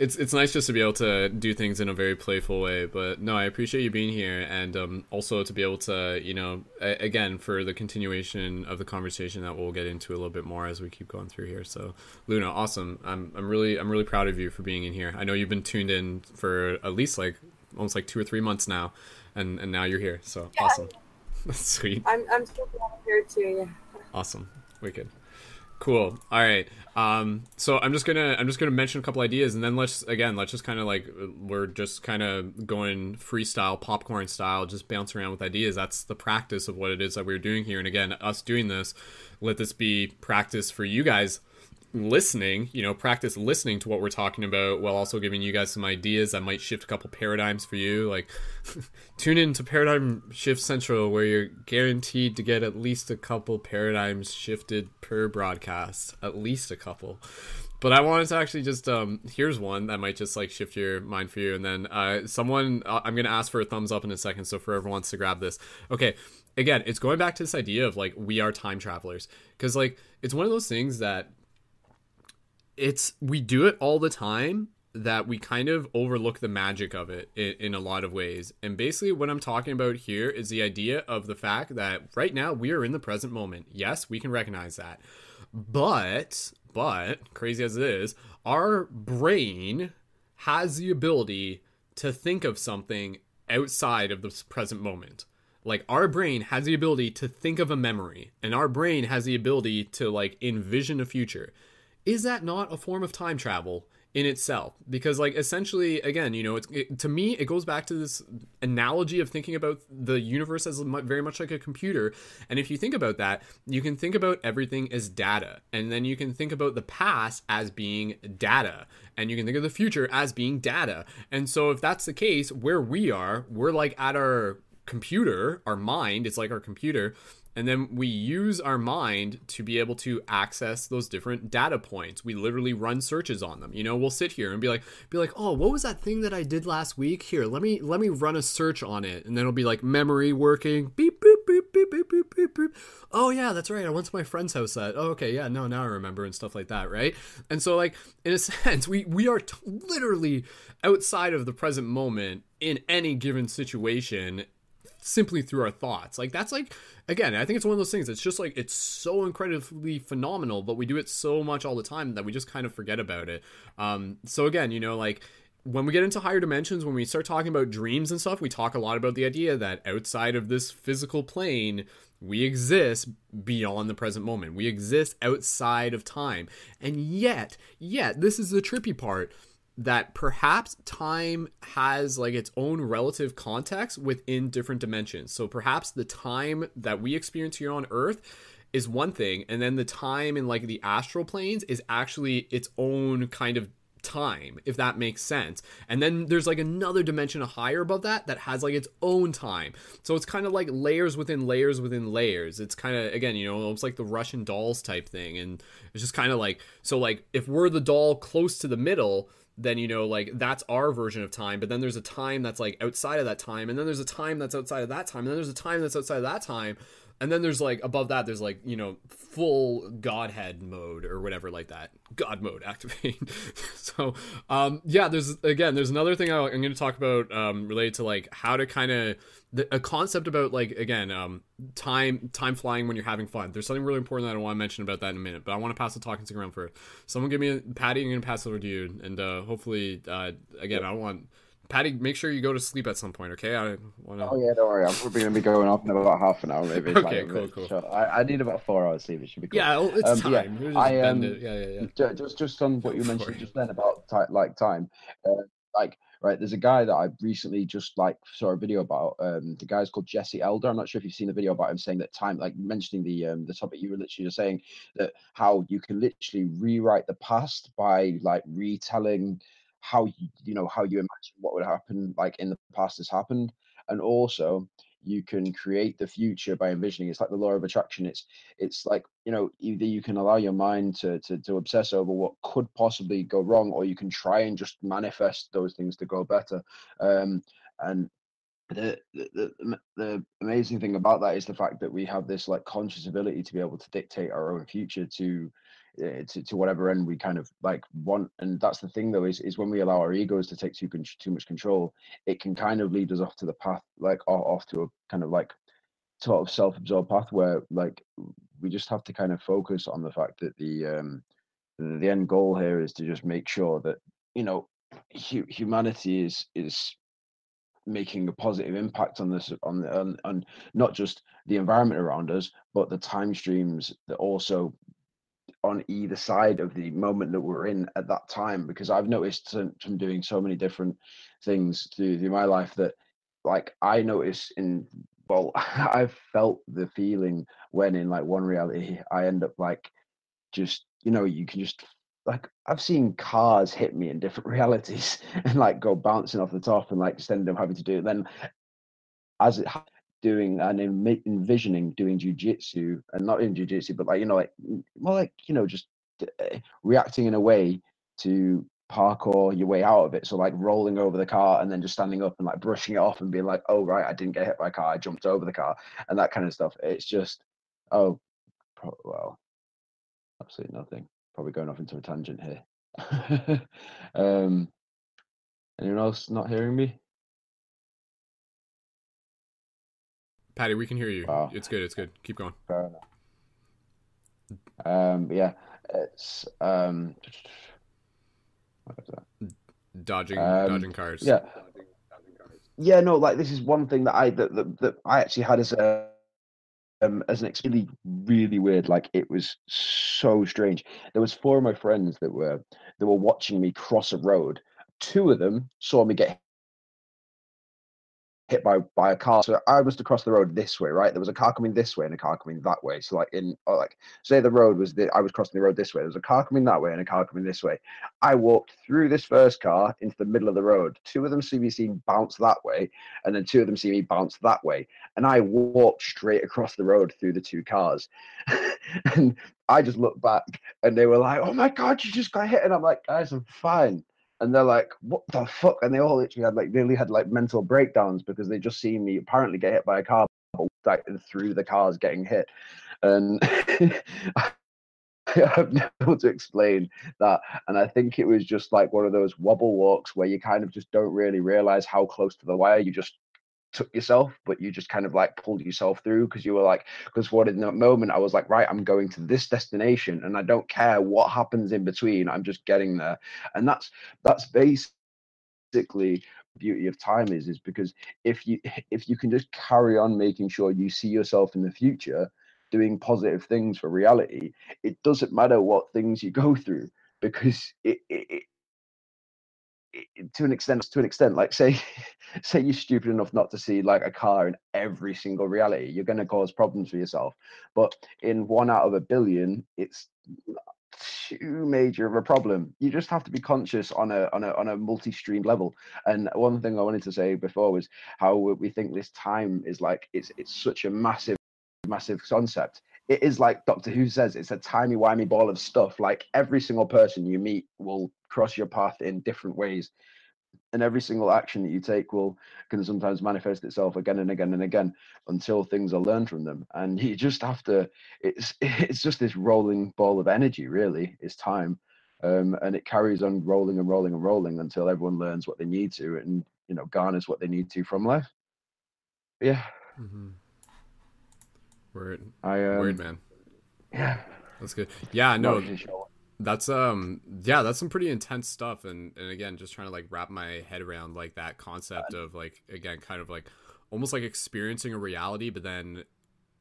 it's it's nice just to be able to do things in a very playful way. But no, I appreciate you being here, and um, also to be able to, you know, a- again for the continuation of the conversation that we'll get into a little bit more as we keep going through here. So, Luna, awesome. I'm I'm really I'm really proud of you for being in here. I know you've been tuned in for at least like almost like two or three months now, and and now you're here. So awesome. That's sweet. I'm, I'm still here, too, yeah. Awesome. Wicked. Cool. All right. Um, so I'm just gonna I'm just gonna mention a couple ideas, and then let's again let's just kind of like we're just kind of going freestyle, popcorn style, just bounce around with ideas. That's the practice of what it is that we're doing here. And again, us doing this, let this be practice for you guys listening. You know, practice listening to what we're talking about, while also giving you guys some ideas that might shift a couple paradigms for you. Like, tune in to Paradigm Shift Central, where you're guaranteed to get at least a couple paradigms shifted per broadcast, at least a couple. But I wanted to actually just um here's one that might just like shift your mind for you, and then uh someone uh, I'm gonna ask for a thumbs up in a second, so for everyone wants to grab this. Okay, again, it's going back to this idea of like we are time travelers, because like it's one of those things that it's we do it all the time that we kind of overlook the magic of it in, in, a lot of ways. And basically, what I'm talking about here is the idea of the fact that right now we are in the present moment. Yes, we can recognize that. But, but, crazy as it is, our brain has the ability to think of something outside of the present moment. Like our brain has the ability to think of a memory, and our brain has the ability to like envision a future. Is that not a form of time travel in itself? Because like essentially again you know it's it, to me it goes back to this analogy of thinking about the universe as very much like a computer. And if you think about that you can think about everything as data. And then you can think about the past as being data. And you can think of the future as being data. And so if that's the case where we are we're like at our computer our mind it's like our computer and then we use our mind to be able to access those different data points. We literally run searches on them. You know we'll sit here and be like be like oh what was that thing that i did last week? Here let me let me run a search on it. And then it'll be like memory working. Beep beep beep beep beep beep beep, beep. oh yeah that's right. I went to my friend's house that oh, okay yeah no now i remember and stuff like that right? And so like in a sense we we are t- literally outside of the present moment in any given situation simply through our thoughts. Like that's like again, I think it's one of those things. It's just like it's so incredibly phenomenal, but we do it so much all the time that we just kind of forget about it. Um, so again, you know, like when we get into higher dimensions, when we start talking about dreams and stuff, we talk a lot about the idea that outside of this physical plane, we exist beyond the present moment. We exist outside of time. And yet, yet, this is the trippy part that perhaps time has like its own relative context within different dimensions. So perhaps the time that we experience here on Earth is one thing, and then the time in like the astral planes is actually its own kind of time, if that makes sense. And then there's like another dimension higher above that that has like its own time. So it's kind of like layers within layers within layers. It's kind of again, you know, it's like the Russian dolls type thing, and it's just kind of like so like if we're the doll close to the middle then you know like that's our version of time but then there's a time that's like outside of that time and then there's a time that's outside of that time and then there's a time that's outside of that time and then there's like above that there's like you know full godhead mode or whatever like that. God mode activate. So um yeah there's again there's another thing i'm going to talk about um related to like how to kind of a concept about like again um time time flying when you're having fun. There's something really important that i want to mention about that in a minute but i want to pass the talking stick around first someone give me a patty i'm going to pass it over to you and uh hopefully uh again i don't want Patty, make sure you go to sleep at some point, okay? I want to. Oh yeah, don't worry. I'm probably gonna be going off in about half an hour, maybe. okay, cool, cool. So I, I need about four hours sleep. It should be cool. Yeah, it's um, time. Yeah, I um, yeah, yeah, yeah. Just, just on what you mentioned just then about like time, uh, like right. There's a guy that I recently just like saw a video about. Um, the guy's called Jesse Elder. I'm not sure if you've seen the video about him saying that time, like mentioning the um the topic you were literally just saying that how you can literally rewrite the past by like retelling how you you know how you imagine what would happen like in the past has happened and also you can create the future by envisioning it's like the law of attraction it's it's like you know either you can allow your mind to to, to obsess over what could possibly go wrong or you can try and just manifest those things to go better um and the, the the amazing thing about that is the fact that we have this like conscious ability to be able to dictate our own future to to, to whatever end we kind of like want. And that's the thing though is, is when we allow our egos to take too too much control it can kind of lead us off to the path like off, off to a kind of like sort of self-absorbed path where like we just have to kind of focus on the fact that the um the, the end goal here is to just make sure that you know hu- humanity is is making a positive impact on this on, on on not just the environment around us but the time streams that also on either side of the moment that we're in at that time because I've noticed from doing so many different things through, through my life that like I notice in well I've felt the feeling when in like one reality I end up like just you know you can just like I've seen cars hit me in different realities and like go bouncing off the top and like just end up having to do it. Then as it doing and envisioning doing jujitsu and not in jujitsu, but like you know, like more like you know, just uh, reacting in a way to parkour your way out of it. So like rolling over the car and then just standing up and like brushing it off and being like, oh right, I didn't get hit by a car, I jumped over the car and that kind of stuff. It's just oh, well, absolutely nothing. Probably going off into a tangent here. um, Anyone else not hearing me? Patty, we can hear you. Wow. It's good. It's good. Keep going. Fair enough. Um, yeah, it's um, what is that? Dodging, Um, dodging cars. Yeah. Yeah, no, like this is one thing that I that that, that I actually had as a um as an ex- really really weird. Like it was so strange. There was four of my friends that were that were watching me cross a road. Two of them saw me get hit by by a car. So I was to cross the road this way, right? There was a car coming this way and a car coming that way. So like in like say the road was the I was crossing the road this way. There was a car coming that way and a car coming this way. I walked through this first car into the middle of the road. Two of them see me see bounce that way, and then two of them see me bounce that way. And I walked straight across the road through the two cars. and I just looked back and they were like, Oh my god, you just got hit. And I'm like, guys, I'm fine. And they're like, what the fuck? And they all literally had like nearly had like mental breakdowns because they just seen me apparently get hit by a car but, like through the cars getting hit. And I have no able to explain that. And I think it was just like one of those wobble walks where you kind of just don't really realize how close to the wire you just took yourself, but you just kind of like pulled yourself through because you were like, because what in that moment I was like, right, I'm going to this destination and I don't care what happens in between. I'm just getting there. And that's that's basically beauty of time is is because if you if you can just carry on making sure you see yourself in the future doing positive things for reality, it doesn't matter what things you go through because it, it, to an extent to an extent like say say you're stupid enough not to see like a car in every single reality you're going to cause problems for yourself. But in one out of a billion it's too major of a problem. You just have to be conscious on a on a on a multi-stream level. And one thing i wanted to say before was how we think this time is like it's it's such a massive massive concept it is like Doctor Who says, it's a timey wimey ball of stuff. Like every single person you meet will cross your path in different ways. And every single action that you take will can sometimes manifest itself again and again and again until things are learned from them. And you just have to it's it's just this rolling ball of energy, really, is time. Um, and it carries on rolling and rolling and rolling until everyone learns what they need to and you know garners what they need to from life. Yeah, hmm Word, I um, word, man. yeah. That's good. Yeah, no, that's um, yeah, that's some pretty intense stuff. And and again, just trying to like wrap my head around like that concept of like again, kind of like almost like experiencing a reality, but then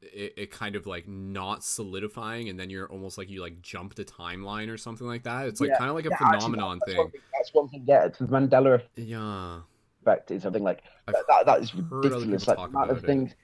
it, it kind of like not solidifying, and then you're almost like you like jumped a timeline or something like that. It's like Yeah, kind of like a Yeah, actually, phenomenon that's One thing. thing. That's one thing. Yeah, it's the Mandela Yeah, effect is something like I've that, that, is ridiculous. Like the amount of it.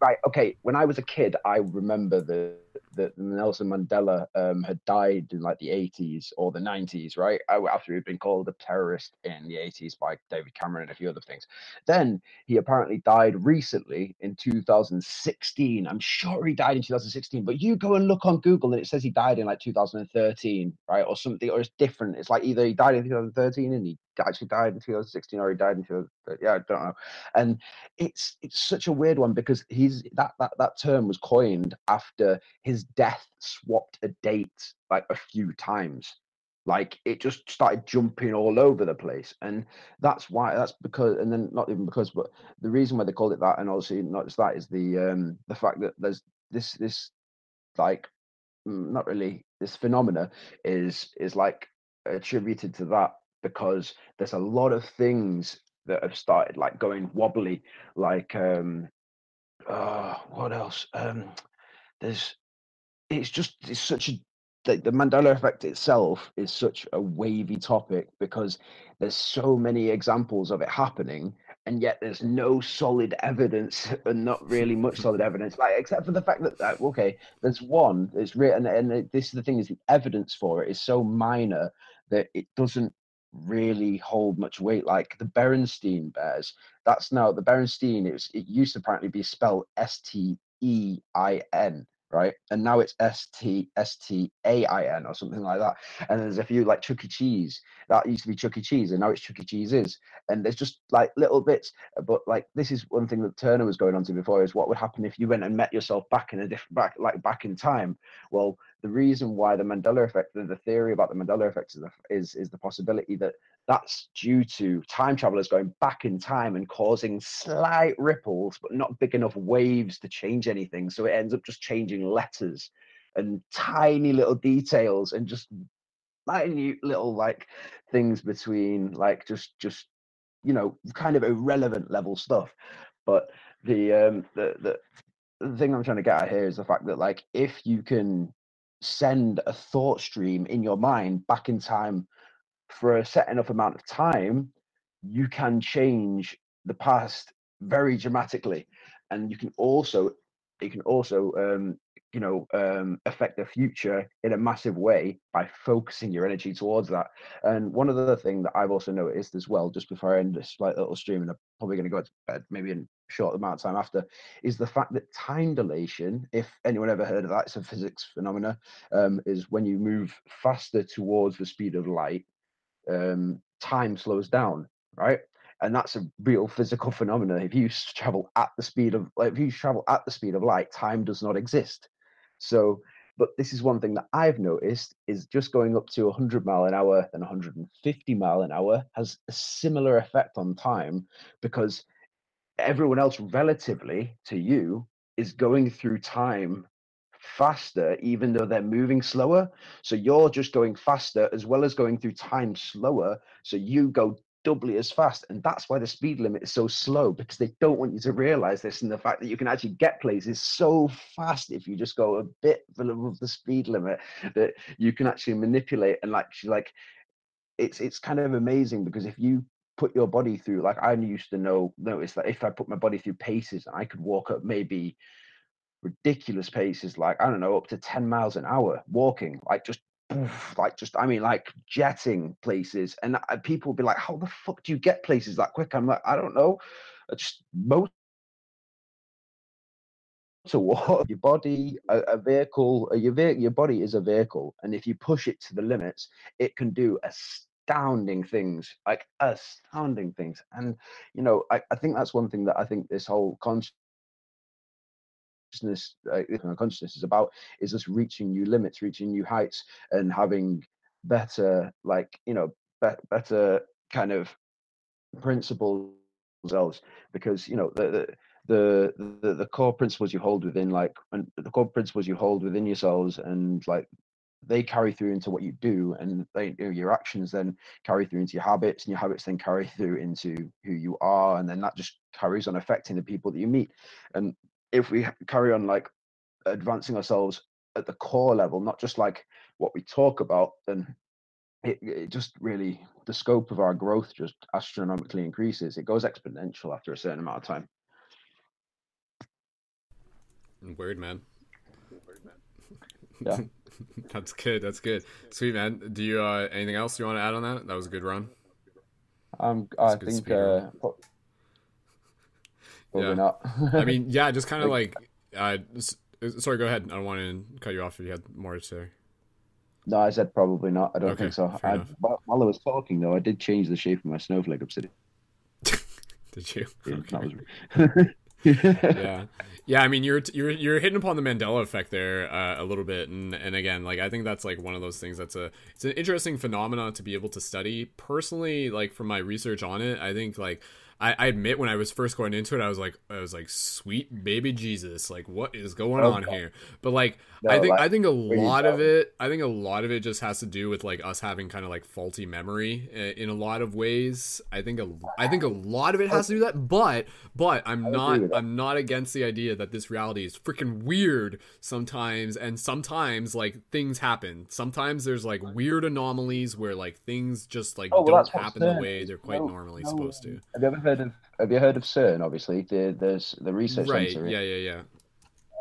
Right. Okay. When I was a kid, I remember the that Nelson Mandela um, had died in like the 80s or the 90s, right? After he'd been called a terrorist in the 80s by David Cameron and a few other things. Then he apparently died recently in 2016. I'm sure he died in 2016, but you go and look on Google and it says he died in like 2013, right? Or something, or it's different. It's like either he died in 2013 and he actually died in 2016 or he died in 2013. Yeah, I don't know. And it's it's such a weird one because he's that that that term was coined after his death swapped a date like a few times. Like it just started jumping all over the place and that's why that's because and then not even because but the reason why they called it that and obviously not just that is the um the fact that there's this this like mm, not really this phenomena is is like attributed to that because there's a lot of things that have started like going wobbly like um uh what else? Um there's it's just it's such a the, the mandela effect itself is such a wavy topic because there's so many examples of it happening and yet there's no solid evidence and not really much solid evidence like except for the fact that, that okay there's one it's written and this is the thing is the evidence for it is so minor that it doesn't really hold much weight like the Berenstein bears. That's now the Berenstain it, was, it used to apparently be spelled S-T-E-I-N right and now it's S-T-S-T-A-I-N or something like that and there's a few like Chuck E. Cheese that used to be Chuck E. Cheese and now it's Chuck E. Cheese's and there's just like little bits but like this is one thing that Turner was going on to before is what would happen if you went and met yourself back in a different back like back in time well the reason why the Mandela effect, the, the theory about the Mandela effect is, the- is is the possibility that that's due to time travelers going back in time and causing slight ripples, but not big enough waves to change anything. So it ends up just changing letters and tiny little details and just minute little like things between like just just you know kind of irrelevant level stuff. But the um the the the thing I'm trying to get at here is the fact that like if you can send a thought stream in your mind back in time for a set enough amount of time, you can change the past very dramatically, and you can also it can also um, you know um, affect the future in a massive way by focusing your energy towards that. And one other thing that I've also noticed as well, just before I end this like little stream, and I'm probably going to go to bed maybe in a short amount of time after, is the fact that time dilation, if anyone ever heard of that, it's a physics phenomena, um, is when you move faster towards the speed of light, um, time slows down, right? And that's a real physical phenomenon. If you travel at the speed of, like, if you travel at the speed of light, time does not exist. So, but this is one thing that I've noticed is just going up to 100 mile an hour and 150 mile an hour has a similar effect on time because everyone else relatively to you is going through time faster even though they're moving slower. So you're just going faster as well as going through time slower. So you go doubly as fast and that's why the speed limit is so slow because they don't want you to realize this and the fact that you can actually get places so fast if you just go a bit below the speed limit that you can actually manipulate and like like it's it's kind of amazing because if you put your body through like I used to know notice that if I put my body through paces I could walk up maybe ridiculous paces like I don't know up to 10 miles an hour walking like just like just I mean like jetting places and people will be like how the fuck do you get places that quick? I'm like I don't know. I just motor what? Your body a, a vehicle uh, your your body is a vehicle and if you push it to the limits it can do astounding things like astounding things. And you know I, I think that's one thing that I think this whole consciousness uh, consciousness is about is just reaching new limits reaching new heights and having better like you know be- better kind of principles because you know the, the the the the core principles you hold within like and the core principles you hold within yourselves and like they carry through into what you do and they you know, your actions then carry through into your habits and your habits then carry through into who you are and then that just carries on affecting the people that you meet. And if we carry on like advancing ourselves at the core level not just like what we talk about then it, it just really the scope of our growth just astronomically increases it goes exponential after a certain amount of time Word, man. Yeah. that's good. That's good. Sweet, man. Do you uh anything else you want to add on that? That was a good run. um i think uh probably Yeah. not I mean, yeah, just kind of Like- like. Uh, uh, sorry, go ahead. I don't want to cut you off if you had more to say. no i said probably not i don't Okay, think so I, while i was talking though i did change the shape of my snowflake obsidian Did you? that Okay. yeah yeah i mean you're you're you're hitting upon the mandela effect there uh, a little bit and and again like i think that's like one of those things that's a it's an interesting phenomenon to be able to study personally like from my research on it i think like I, I admit when I was first going into it, I was like, I was like, sweet baby Jesus, like what is going Oh, on God. here? But like, I think like, I think a lot of it, I think a lot of it just has to do with like us having kind of like faulty memory in a lot of ways. I think a, I think a lot of it has to do that, but but I'm not. I'm not against the idea that this reality is freaking weird sometimes and sometimes like things happen. Sometimes there's like weird anomalies where like things just like Oh, well, don't happen the way they're quite No- normally no, supposed to. Have you heard of have you heard of CERN obviously the, there's the research Right. center Yeah, yeah, yeah.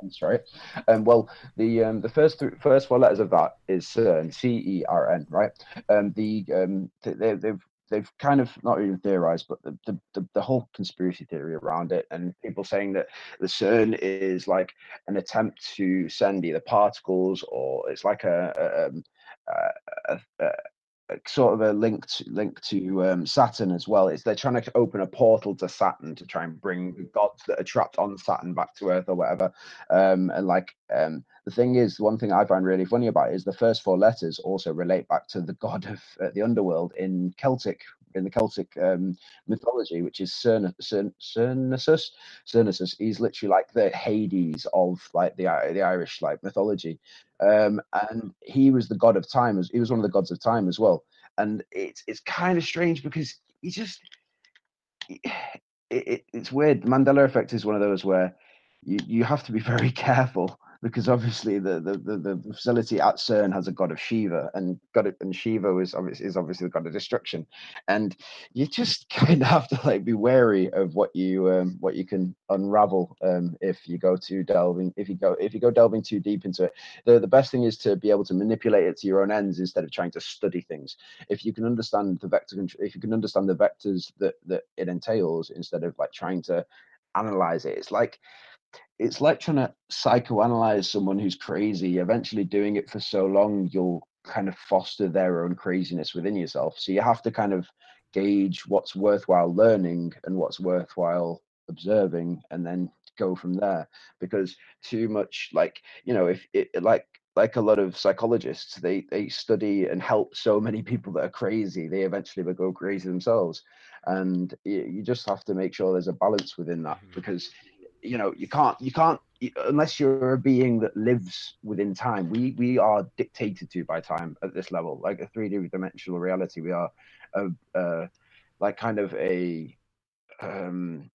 That's right. Um, well, the um, the first th- first four letters of that is CERN, C E R N, right? Um, the um, th- they, they've they've kind of not even theorized, but the, the, the, whole conspiracy theory around it, and people saying that the CERN is like an attempt to send either particles or it's like a, a, um, a, a, a sort of a link to, link to um, Saturn as well. It's they're trying to open a portal to Saturn to try and bring the gods that are trapped on Saturn back to Earth or whatever. Um, and like um, the thing is, one thing I find really funny about is the first four letters also relate back to the god of uh, the underworld in Celtic in the Celtic um, mythology, which is Cern- Cern- Cernunnos. Cernunnos. He's literally like the Hades of like the the Irish like mythology, um, and he was the god of time. He was one of the gods of time as well. And it's it's kind of strange because he just it, it, it's weird. The Mandela effect is one of those where you, you have to be very careful because obviously the, the, the, the, facility at CERN has a god of Shiva, and god of, and Shiva is obviously is obviously the god of destruction, and you just kind of have to like be wary of what you um, what you can unravel um, if you go too delving if you go if you go delving too deep into it. The the best thing is to be able to manipulate it to your own ends instead of trying to study things. If you can understand the vector, if you can understand the vectors that that it entails instead of like trying to analyze it, it's like it's like trying to psychoanalyze someone who's crazy. Eventually, doing it for so long, you'll kind of foster their own craziness within yourself. So you have to kind of gauge what's worthwhile learning and what's worthwhile observing, and then go from there. Because too much, like you know, if it like like a lot of psychologists, they they study and help so many people that are crazy. They eventually will go crazy themselves, and you, you just have to make sure there's a balance within that Mhm. because you know you can't you can't unless you're a being that lives within time we we are dictated to by time at this level like a 3d dimensional reality we are a, uh, like kind of a um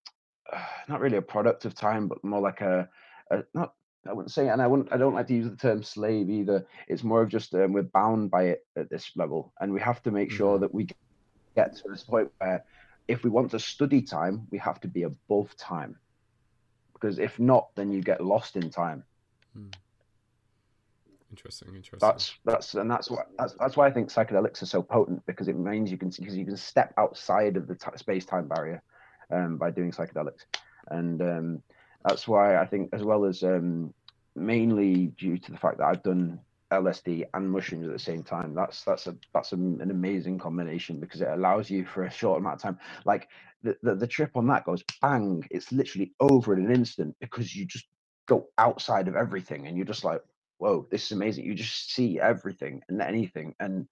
uh, not really a product of time but more like a, a not I wouldn't say, and I wouldn't. I don't like to use the term slave either. It's more of just um, we're bound by it at this level, and we have to make sure Mhm. that we get to this point where, if we want to study time, we have to be above time because if not, then you get lost in time. Interesting, interesting. That's that's and that's why that's, that's why I think psychedelics are so potent because it means you can because you can step outside of the t- space time barrier um, by doing psychedelics, and um, that's why I think as well as um, mainly due to the fact that I've done LSD and mushrooms at the same time. That's that's a that's a, an amazing combination because it allows you for a short amount of time. Like the, the the trip on that goes bang. It's literally over in an instant because you just go outside of everything and you're just like, whoa, this is amazing. You just see everything and anything, and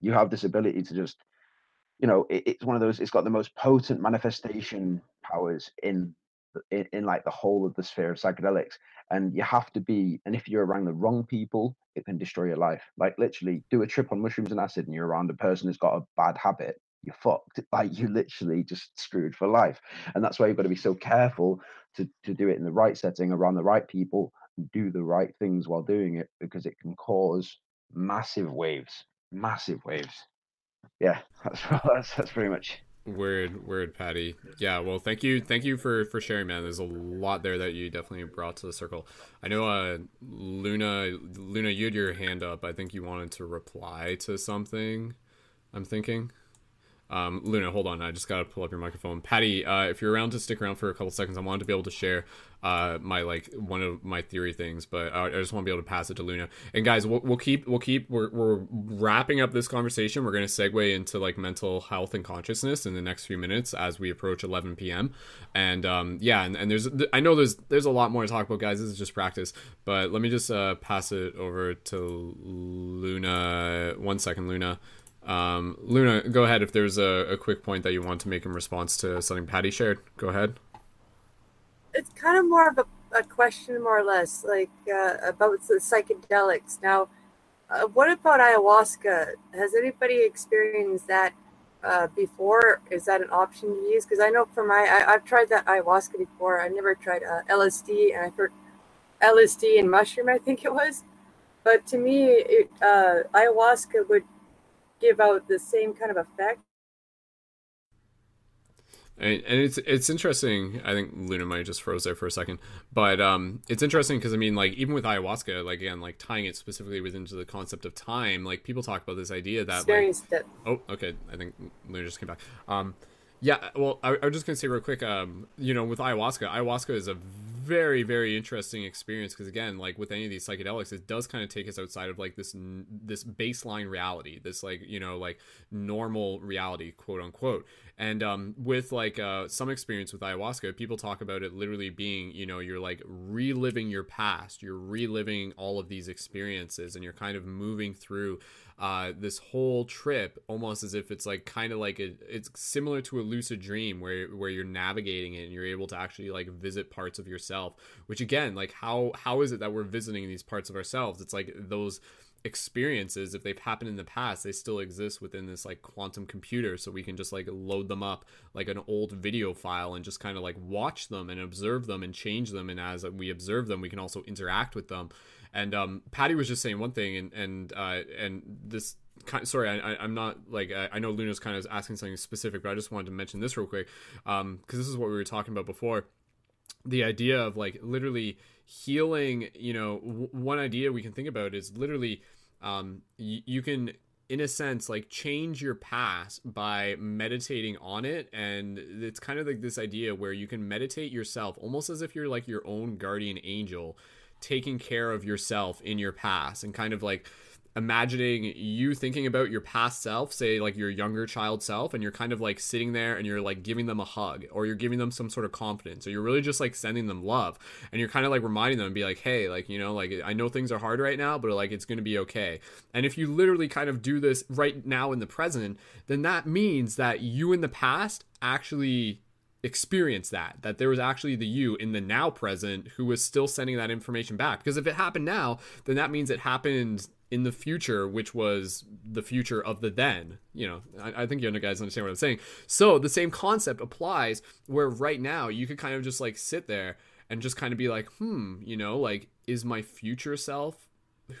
you have this ability to just, you know, it, it's one of those. It's got the most potent manifestation powers in in, in like the whole of the sphere of psychedelics and you have to be and if you're around the wrong people it can destroy your life. Like literally do a trip on mushrooms and acid and you're around a person who's got a bad habit you're fucked. Like you literally just screwed for life. And that's why you've got to be so careful to to do it in the right setting around the right people and do the right things while doing it because it can cause massive waves massive waves. Yeah that's that's, that's pretty much Word, word, Patty. Yeah, well, thank you, thank you for for sharing, man. There's a lot there that you definitely brought to the circle. I know, uh, Luna, Luna, you had your hand up. I think you wanted to reply to something. I'm thinking. Um, Luna, hold on. I just gotta pull up your microphone. Patty, uh, if you're around to stick around for a couple seconds, I wanted to be able to share uh, my like one of my theory things, but I, I just want to be able to pass it to Luna. And guys, we'll, we'll keep we'll keep we're, we're wrapping up this conversation. We're gonna segue into like mental health and consciousness in the next few minutes as we approach 11 p.m. And um, yeah, and, and there's I know there's there's a lot more to talk about, guys. This is just practice, but let me just uh, pass it over to Luna. One second, Luna. Um, Luna, go ahead if there's a, a quick point that you want to make in response to something Patty shared. Go ahead. It's kind of more of a, a question, more or less, like uh, about the psychedelics. Now, uh, what about ayahuasca? Has anybody experienced that uh, before? Is that an option to use? Because I know for my, I, I've tried that ayahuasca before. I never tried uh, LSD, and I've heard LSD and mushroom, I think it was. But to me, it, uh, ayahuasca would give out the same kind of effect. And, and it's it's interesting. I think Luna might just froze there for a second, but um, it's interesting because I mean, like even with ayahuasca, like again, like tying it specifically within to the concept of time, like people talk about this idea that like, it. Oh, okay. I think Luna just came back. Um, Yeah, well, I, I was just gonna say real quick. Um, you know, with ayahuasca, ayahuasca is a very, very interesting experience because again, like with any of these psychedelics, it does kind of take us outside of like this this baseline reality, this like you know like normal reality, quote unquote. And um, with like uh, some experience with ayahuasca, people talk about it literally being, you know, you're like reliving your past, you're reliving all of these experiences, and you're kind of moving through uh, this whole trip almost as if it's like kind of like a, it's similar to a lucid dream where where you're navigating it and you're able to actually like visit parts of yourself. Which again, like how how is it that we're visiting these parts of ourselves? It's like those experiences if they've happened in the past they still exist within this like quantum computer so we can just like load them up like an old video file and just kind of like watch them and observe them and change them and as we observe them we can also interact with them and um patty was just saying one thing and and uh and this kind of, sorry I, am not like I, I know luna's kind of asking something specific but i just wanted to mention this real quick um because this is what we were talking about before. The idea of like literally healing you know w- one idea we can think about is literally um, y- you can in a sense like change your past by meditating on it. And it's kind of like this idea where you can meditate yourself almost as if you're like your own guardian angel taking care of yourself in your past and kind of like imagining you thinking about your past self, say like your younger child self, and you're kind of like sitting there and you're like giving them a hug or you're giving them some sort of confidence or you're really just like sending them love and you're kind of like reminding them and be like, hey, like, you know, like I know things are hard right now, but like it's going to be okay. And if you literally kind of do this right now in the present, then that means that you in the past actually experience that that there was actually the you in the now present who was still sending that information back. Because if it happened now then that means it happened in the future which was the future of the then you know? I, I, think you guys understand what i'm saying. So the same concept applies where right now you could kind of just like sit there and just kind of be like hmm you know like is my future self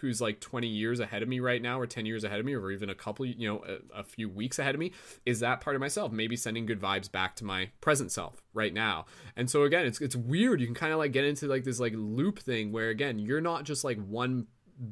who's like 20 years ahead of me right now or 10 years ahead of me or even a couple you know a, a, few weeks ahead of me is that part of myself maybe sending good vibes back to my present self right now. And so again it's it's weird. You can kind of like get into like this like loop thing where again you're not just like one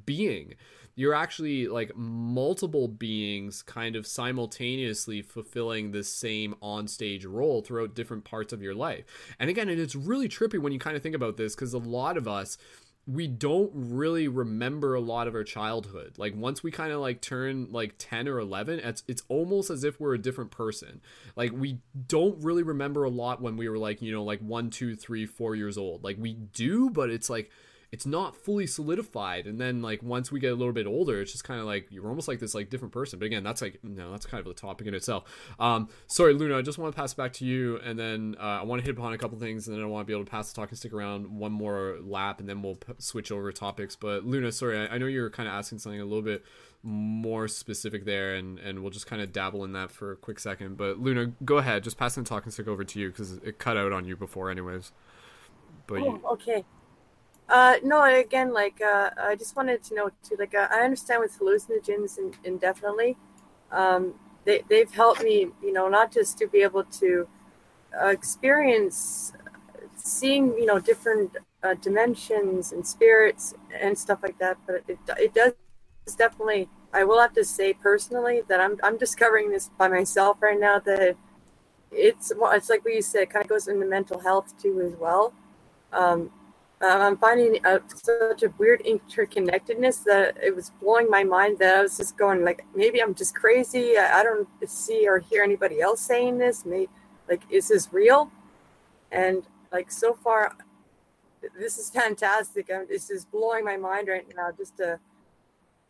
being. You're actually like multiple beings kind of simultaneously fulfilling the same on-stage role throughout different parts of your life. And again it's really trippy when you kind of think about this because a lot of us we don't really remember a lot of our childhood. Like once we kind of like turn like 10 or 11, it's it's almost as if we're a different person. Like we don't really remember a lot when we were like, you know, like one, two, three, four years old. Like we do, but it's like it's not fully solidified and then like once we get a little bit older it's just kind of like you're almost like this like different person. But again that's like no that's kind of a topic in itself. Um sorry luna i just want to pass it back to you and then uh, i want to hit upon a couple things and then i want to be able to pass the talking stick around one more lap and then we'll p- switch over topics. But luna sorry I, I know you're kind of asking something a little bit more specific there and and we'll just kind of dabble in that for a quick second. But luna go ahead just passing the talking stick over to you because it cut out on you before anyways. But oh, you... okay uh, no, again, like uh, I just wanted to know too. Like uh, I understand with hallucinogens indefinitely, um, they they've helped me. You know, not just to be able to uh, experience seeing you know different uh, dimensions and spirits and stuff like that, but it it does definitely. I will have to say personally that I'm I'm discovering this by myself right now. That it's it's like what you said, it kind of goes into mental health too as well. Um, um, I'm finding uh, such a weird interconnectedness that it was blowing my mind that I was just going like maybe I'm just crazy. I, I don't see or hear anybody else saying this. Maybe like is this real? And like so far, this is fantastic. I'm, this is blowing my mind right now just to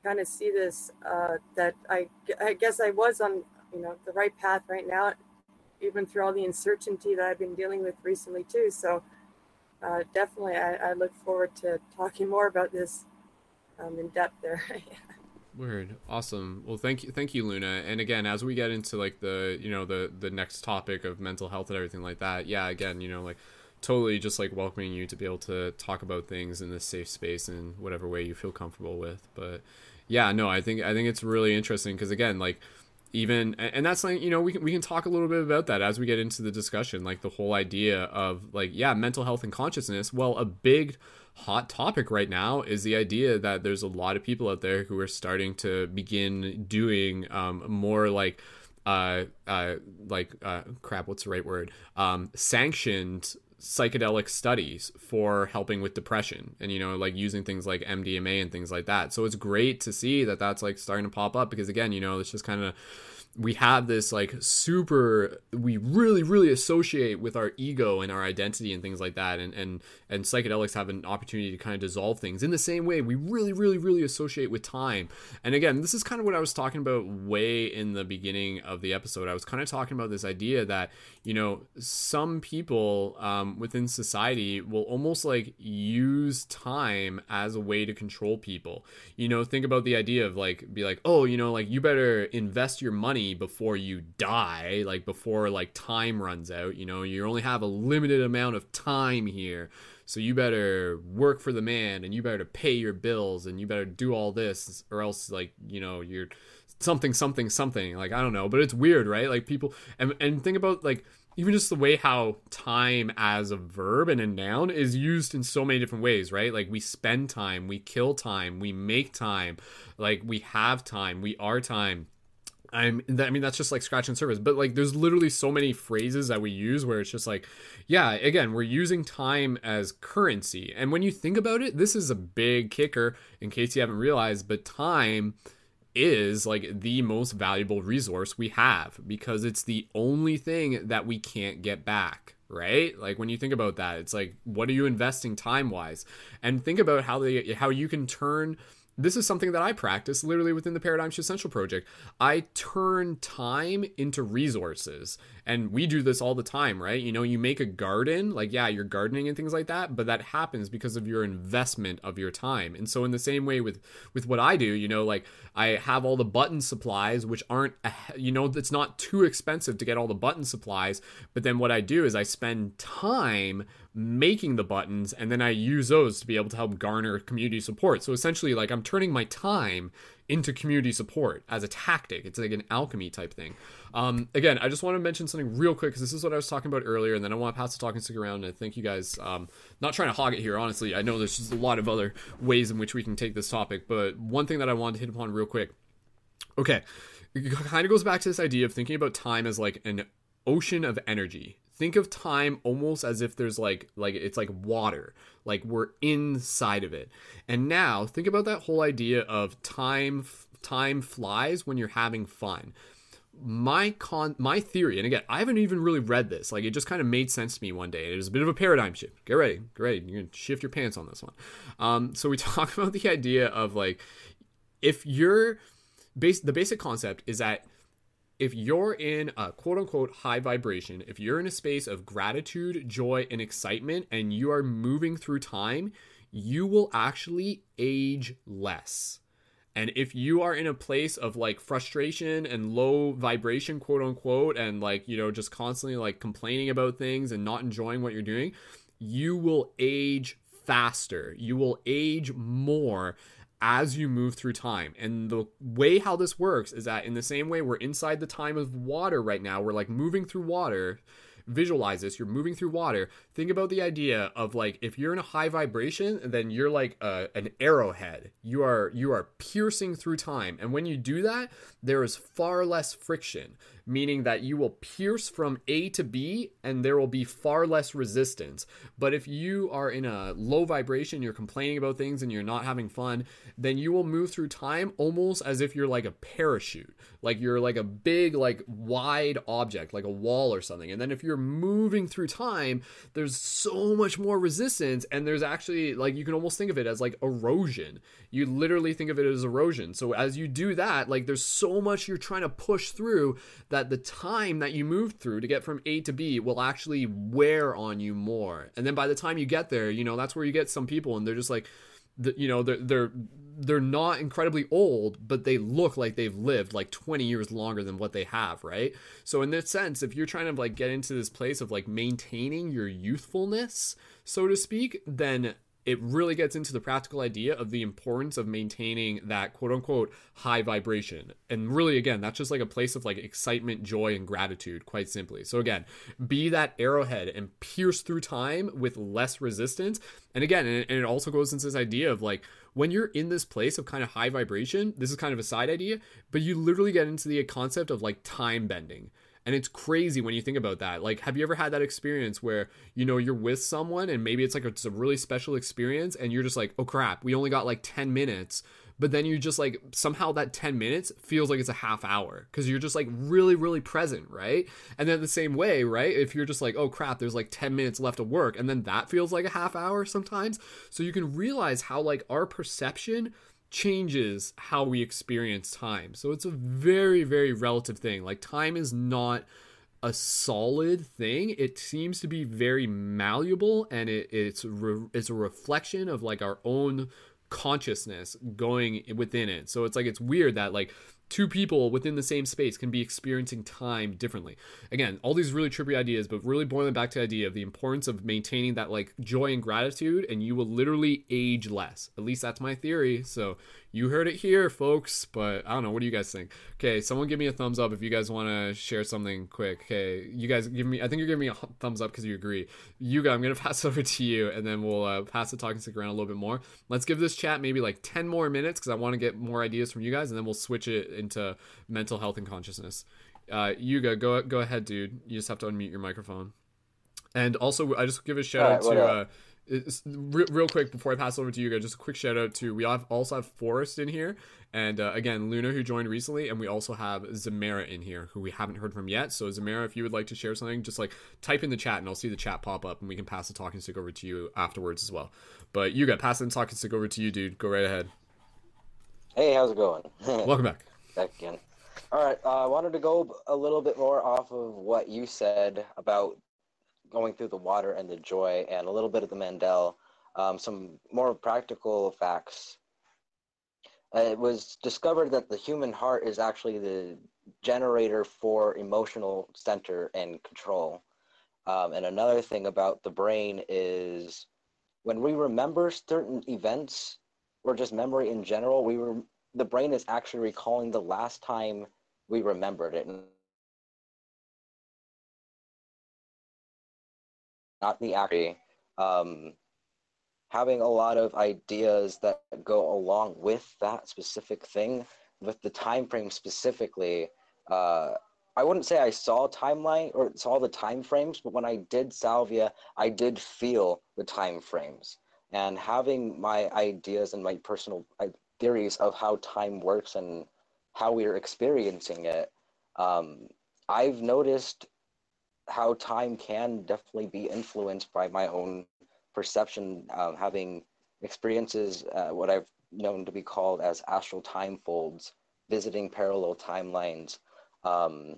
kind of see this. Uh, that I I guess I was on you know the right path right now, even through all the uncertainty that I've been dealing with recently too. So uh, definitely, I, I, look forward to talking more about this um, in depth there. Word, awesome. Well, thank you, thank you, Luna. And again, as we get into like the you know the the next topic of mental health and everything like that, yeah, again, you know, like totally just like welcoming you to be able to talk about things in this safe space in whatever way you feel comfortable with. But yeah, no, I think I think it's really interesting because again, like even and that's like you know we can we can talk a little bit about that as we get into the discussion like the whole idea of like yeah mental health and consciousness well a big hot topic right now is the idea that there's a lot of people out there who are starting to begin doing um, more like uh, uh, like uh, crap. What's the right word? Um, sanctioned psychedelic studies for helping with depression and you know like using things like MDMA and things like that. So it's great to see that that's like starting to pop up because again, you know, it's just kind of we have this like super we really really associate with our ego and our identity and things like that. And and and psychedelics have an opportunity to kind of dissolve things. In the same way we really really really associate with time. And again this is kind of what i was talking about way in the beginning of the episode. I was kind of talking about this idea that you know some people um, within society will almost like use time as a way to control people. You know think about the idea of like be like oh you know like you better invest your money before you die like before like time runs out you know? You only have a limited amount of time here so you better work for the man and you better pay your bills and you better do all this or else like you know you're something something something like i don't know but it's weird right? Like people and, and think about like even just the way how time as a verb and a noun is used in so many different ways right? Like we spend time we kill time we make time like we have time we are time I'm I mean that's just like scratch and surface, but like there's literally so many phrases that we use where it's just like, yeah, again, we're using time as currency. And when you think about it, this is a big kicker in case you haven't realized, but time is like the most valuable resource we have because it's the only thing that we can't get back right? Like when you think about that it's like what are you investing time wise and think about how they how you can turn this is something that I practice literally within the Paradigm Shift Central project. I turn time into resources. And we do this all the time, right? You know, you make a garden, like, yeah, you're gardening and things like that, but that happens because of your investment of your time. And so, in the same way with with what I do, you know, like I have all the button supplies, which aren't, you know, it's not too expensive to get all the button supplies. But then what I do is I spend time making the buttons and then I use those to be able to help garner community support. So essentially like I'm turning my time into community support as a tactic. It's like an alchemy type thing. Um, again, I just want to mention something real quick because this is what I was talking about earlier, and then I want to pass the talking stick around. And thank you guys. Um, not trying to hog it here, honestly. I know there's just a lot of other ways in which we can take this topic, but one thing that I wanted to hit upon real quick. Okay, it kind of goes back to this idea of thinking about time as like an ocean of energy think of time almost as if there's like like it's like water like we're inside of it. And now think about that whole idea of time time flies when you're having fun. My con my theory and again i haven't even really read this like it just kind of made sense to me one day and it was a bit of a paradigm shift. Get ready get ready you're gonna shift your pants on this one. Um, so we talk about the idea of like if you're base the basic concept is that if you're in a quote unquote high vibration, if you're in a space of gratitude, joy, and excitement, and you are moving through time, you will actually age less. And if you are in a place of like frustration and low vibration, quote unquote, and like, you know, just constantly like complaining about things and not enjoying what you're doing, you will age faster. You will age more as you move through time. And the way how this works is that in the same way we're inside the time of water right now, we're like moving through water. Visualize this, you're moving through water. Think about the idea of like if you're in a high vibration, then you're like a, an arrowhead. You are you are piercing through time. And when you do that, there is far less friction meaning that you will pierce from A to B and there will be far less resistance. But if you are in a low vibration, you're complaining about things and you're not having fun, then you will move through time almost as if you're like a parachute. Like you're like a big, like wide object, like a wall or something. And then if you're moving through time, there's so much more resistance. And there's actually, like, you can almost think of it as like erosion. You literally think of it as erosion. So as you do that, like, there's so much you're trying to push through that the time that you move through to get from A to B will actually wear on you more. And then by the time you get there, you know, that's where you get some people and they're just like, you know, they're, they're, they're not incredibly old, but they look like they've lived like 20 years longer than what they have, right? So in this sense, if you're trying to like get into this place of like maintaining your youthfulness, so to speak, then it really gets into the practical idea of the importance of maintaining that quote unquote high vibration. And really, again, that's just like a place of like excitement, joy, and gratitude, quite simply. So, again, be that arrowhead and pierce through time with less resistance. And again, and it also goes into this idea of like when you're in this place of kind of high vibration, this is kind of a side idea, but you literally get into the concept of like time bending. And it's crazy when you think about that. Like, have you ever had that experience where, you know, you're with someone and maybe it's like a, it's a really special experience and you're just like, oh crap, we only got like 10 minutes. But then you just like, somehow that 10 minutes feels like it's a half hour because you're just like really, really present, right? And then the same way, right? If you're just like, oh crap, there's like 10 minutes left of work and then that feels like a half hour sometimes. So you can realize how like our perception changes how we experience time. So it's a very, very relative thing. Like, time is not a solid thing. It seems to be very malleable, and it, it's re, it's a reflection of like our own consciousness going within it. So it's like it's weird that like two people within the same space can be experiencing time differently. Again, all these really trippy ideas, but really boiling back to the idea of the importance of maintaining that like joy and gratitude, and you will literally age less. At least that's my theory. So you heard it here, folks. But I don't know. What do you guys think? Okay, someone give me a thumbs up if you guys want to share something quick. Okay, you guys give me. I think you're giving me a thumbs up because you agree. Yuga, I'm gonna pass over to you, and then we'll uh, pass the talking stick around a little bit more. Let's give this chat maybe like ten more minutes because I want to get more ideas from you guys, and then we'll switch it into mental health and consciousness. Uh, Yuga, go go ahead, dude. You just have to unmute your microphone. And also, I just give a shout out to. Real quick before I pass over to you guys, just a quick shout out to we have also have Forrest in here, and uh, again Luna who joined recently, and we also have Zamara in here who we haven't heard from yet. So Zamara, if you would like to share something, just like type in the chat, and I'll see the chat pop up, and we can pass the talking stick over to you afterwards as well. But Yuga pass the talking stick over to you, dude. Go right ahead. Hey, how's it going? Welcome back. Back again. All right, uh, I wanted to go a little bit more off of what you said about going through the water and the joy, and a little bit of the Mandel, um, some more practical facts. Uh, it was discovered that the human heart is actually the generator for emotional center and control. Um, and another thing about the brain is when we remember certain events or just memory in general, we were the brain is actually recalling the last time we remembered it. And not the actor. Um, having a lot of ideas that go along with that specific thing, with the time frame specifically. Uh, I wouldn't say I saw timeline or saw the time frames, but when I did Salvia, I did feel the time frames. And having my ideas and my personal theories of how time works and how we are experiencing it, um, I've noticed how time can definitely be influenced by my own perception, uh, having experiences, uh, what I've known to be called as astral time folds, visiting parallel timelines. Um,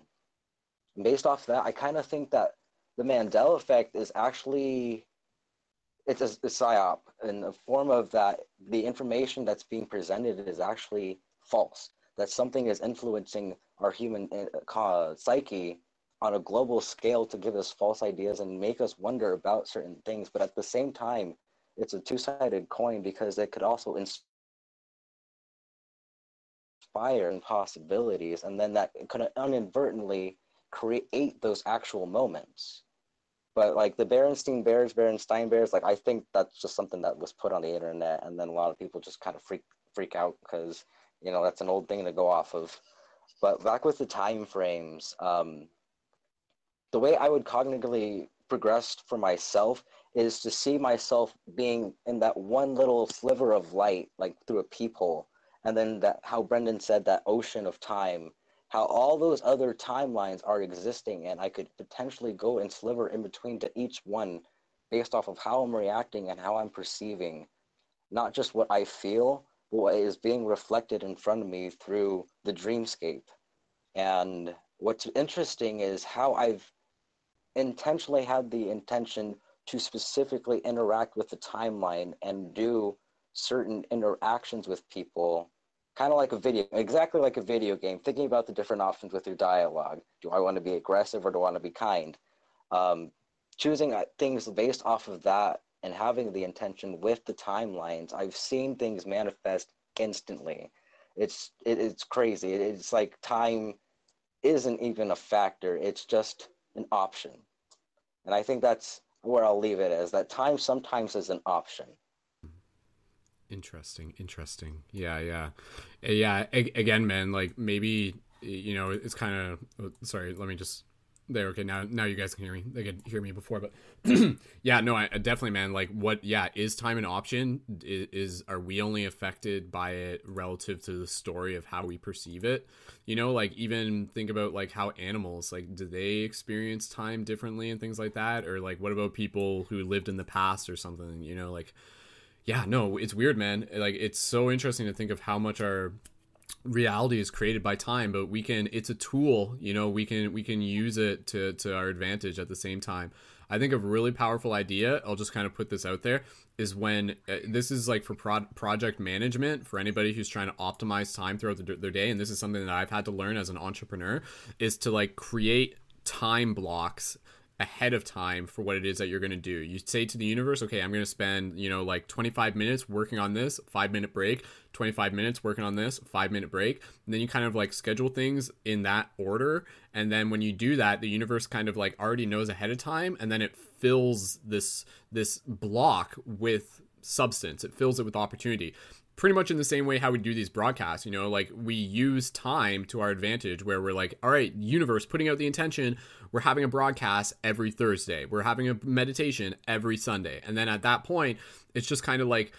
based off that, I kind of think that the Mandela effect is actually it's a, a psyop in the form of that the information that's being presented is actually false. That something is influencing our human uh, psyche on a global scale to give us false ideas and make us wonder about certain things. But at the same time, it's a two sided coin because it could also inspire possibilities, and then that could inadvertently create those actual moments. But like the Berenstein Bears, Berenstein Bears, like I think that's just something that was put on the internet, and then a lot of people just kind of freak freak out because you know that's an old thing to go off of. But back with the time frames, um, the way I would cognitively progress for myself is to see myself being in that one little sliver of light, like through a peephole, and then that how Brendon said that ocean of time, how all those other timelines are existing, and I could potentially go and sliver in between to each one, based off of how I'm reacting and how I'm perceiving, not just what I feel, but what is being reflected in front of me through the dreamscape. And what's interesting is how I've intentionally had the intention to specifically interact with the timeline and do certain interactions with people kind of like a video exactly like a video game thinking about the different options with your dialogue do i want to be aggressive or do i want to be kind um, choosing uh, things based off of that and having the intention with the timelines, I've seen things manifest instantly. It's it, it's crazy. It, it's like time isn't even a factor. It's just an option. And I think that's where I'll leave it as that time sometimes is an option. Interesting, interesting. Yeah, yeah, Uh, yeah. Again, man, like maybe you know, it's kind of. Sorry, let me just. There, okay. Now, now you guys can hear me. They could hear me before, but yeah, no, I definitely, man. Like, what? Yeah, is time an option? Is, is are we only affected by it relative to the story of how we perceive it? You know, like even think about like how animals, like, do they experience time differently and things like that, or like, what about people who lived in the past or something? You know, like yeah no it's weird man like it's so interesting to think of how much our reality is created by time but we can it's a tool you know we can we can use it to to our advantage at the same time. I think a really powerful idea i'll just kind of put this out there is when uh, this is like for pro- project management for anybody who's trying to optimize time throughout the, their day and this is something that i've had to learn as an entrepreneur is to like create time blocks ahead of time for what it is that you're going to do. You say to the universe, okay, I'm going to spend, you know, like 25 minutes working on this, five minute break, 25 minutes working on this, five minute break. And then you kind of like schedule things in that order. And then when you do that, the universe kind of like already knows ahead of time. And then it fills this, this block with substance. It fills it with opportunity pretty much in the same way how we do these broadcasts you know like we use time to our advantage where we're like all right universe putting out the intention we're having a broadcast every thursday. We're having a meditation every sunday. And then at that point it's just kind of like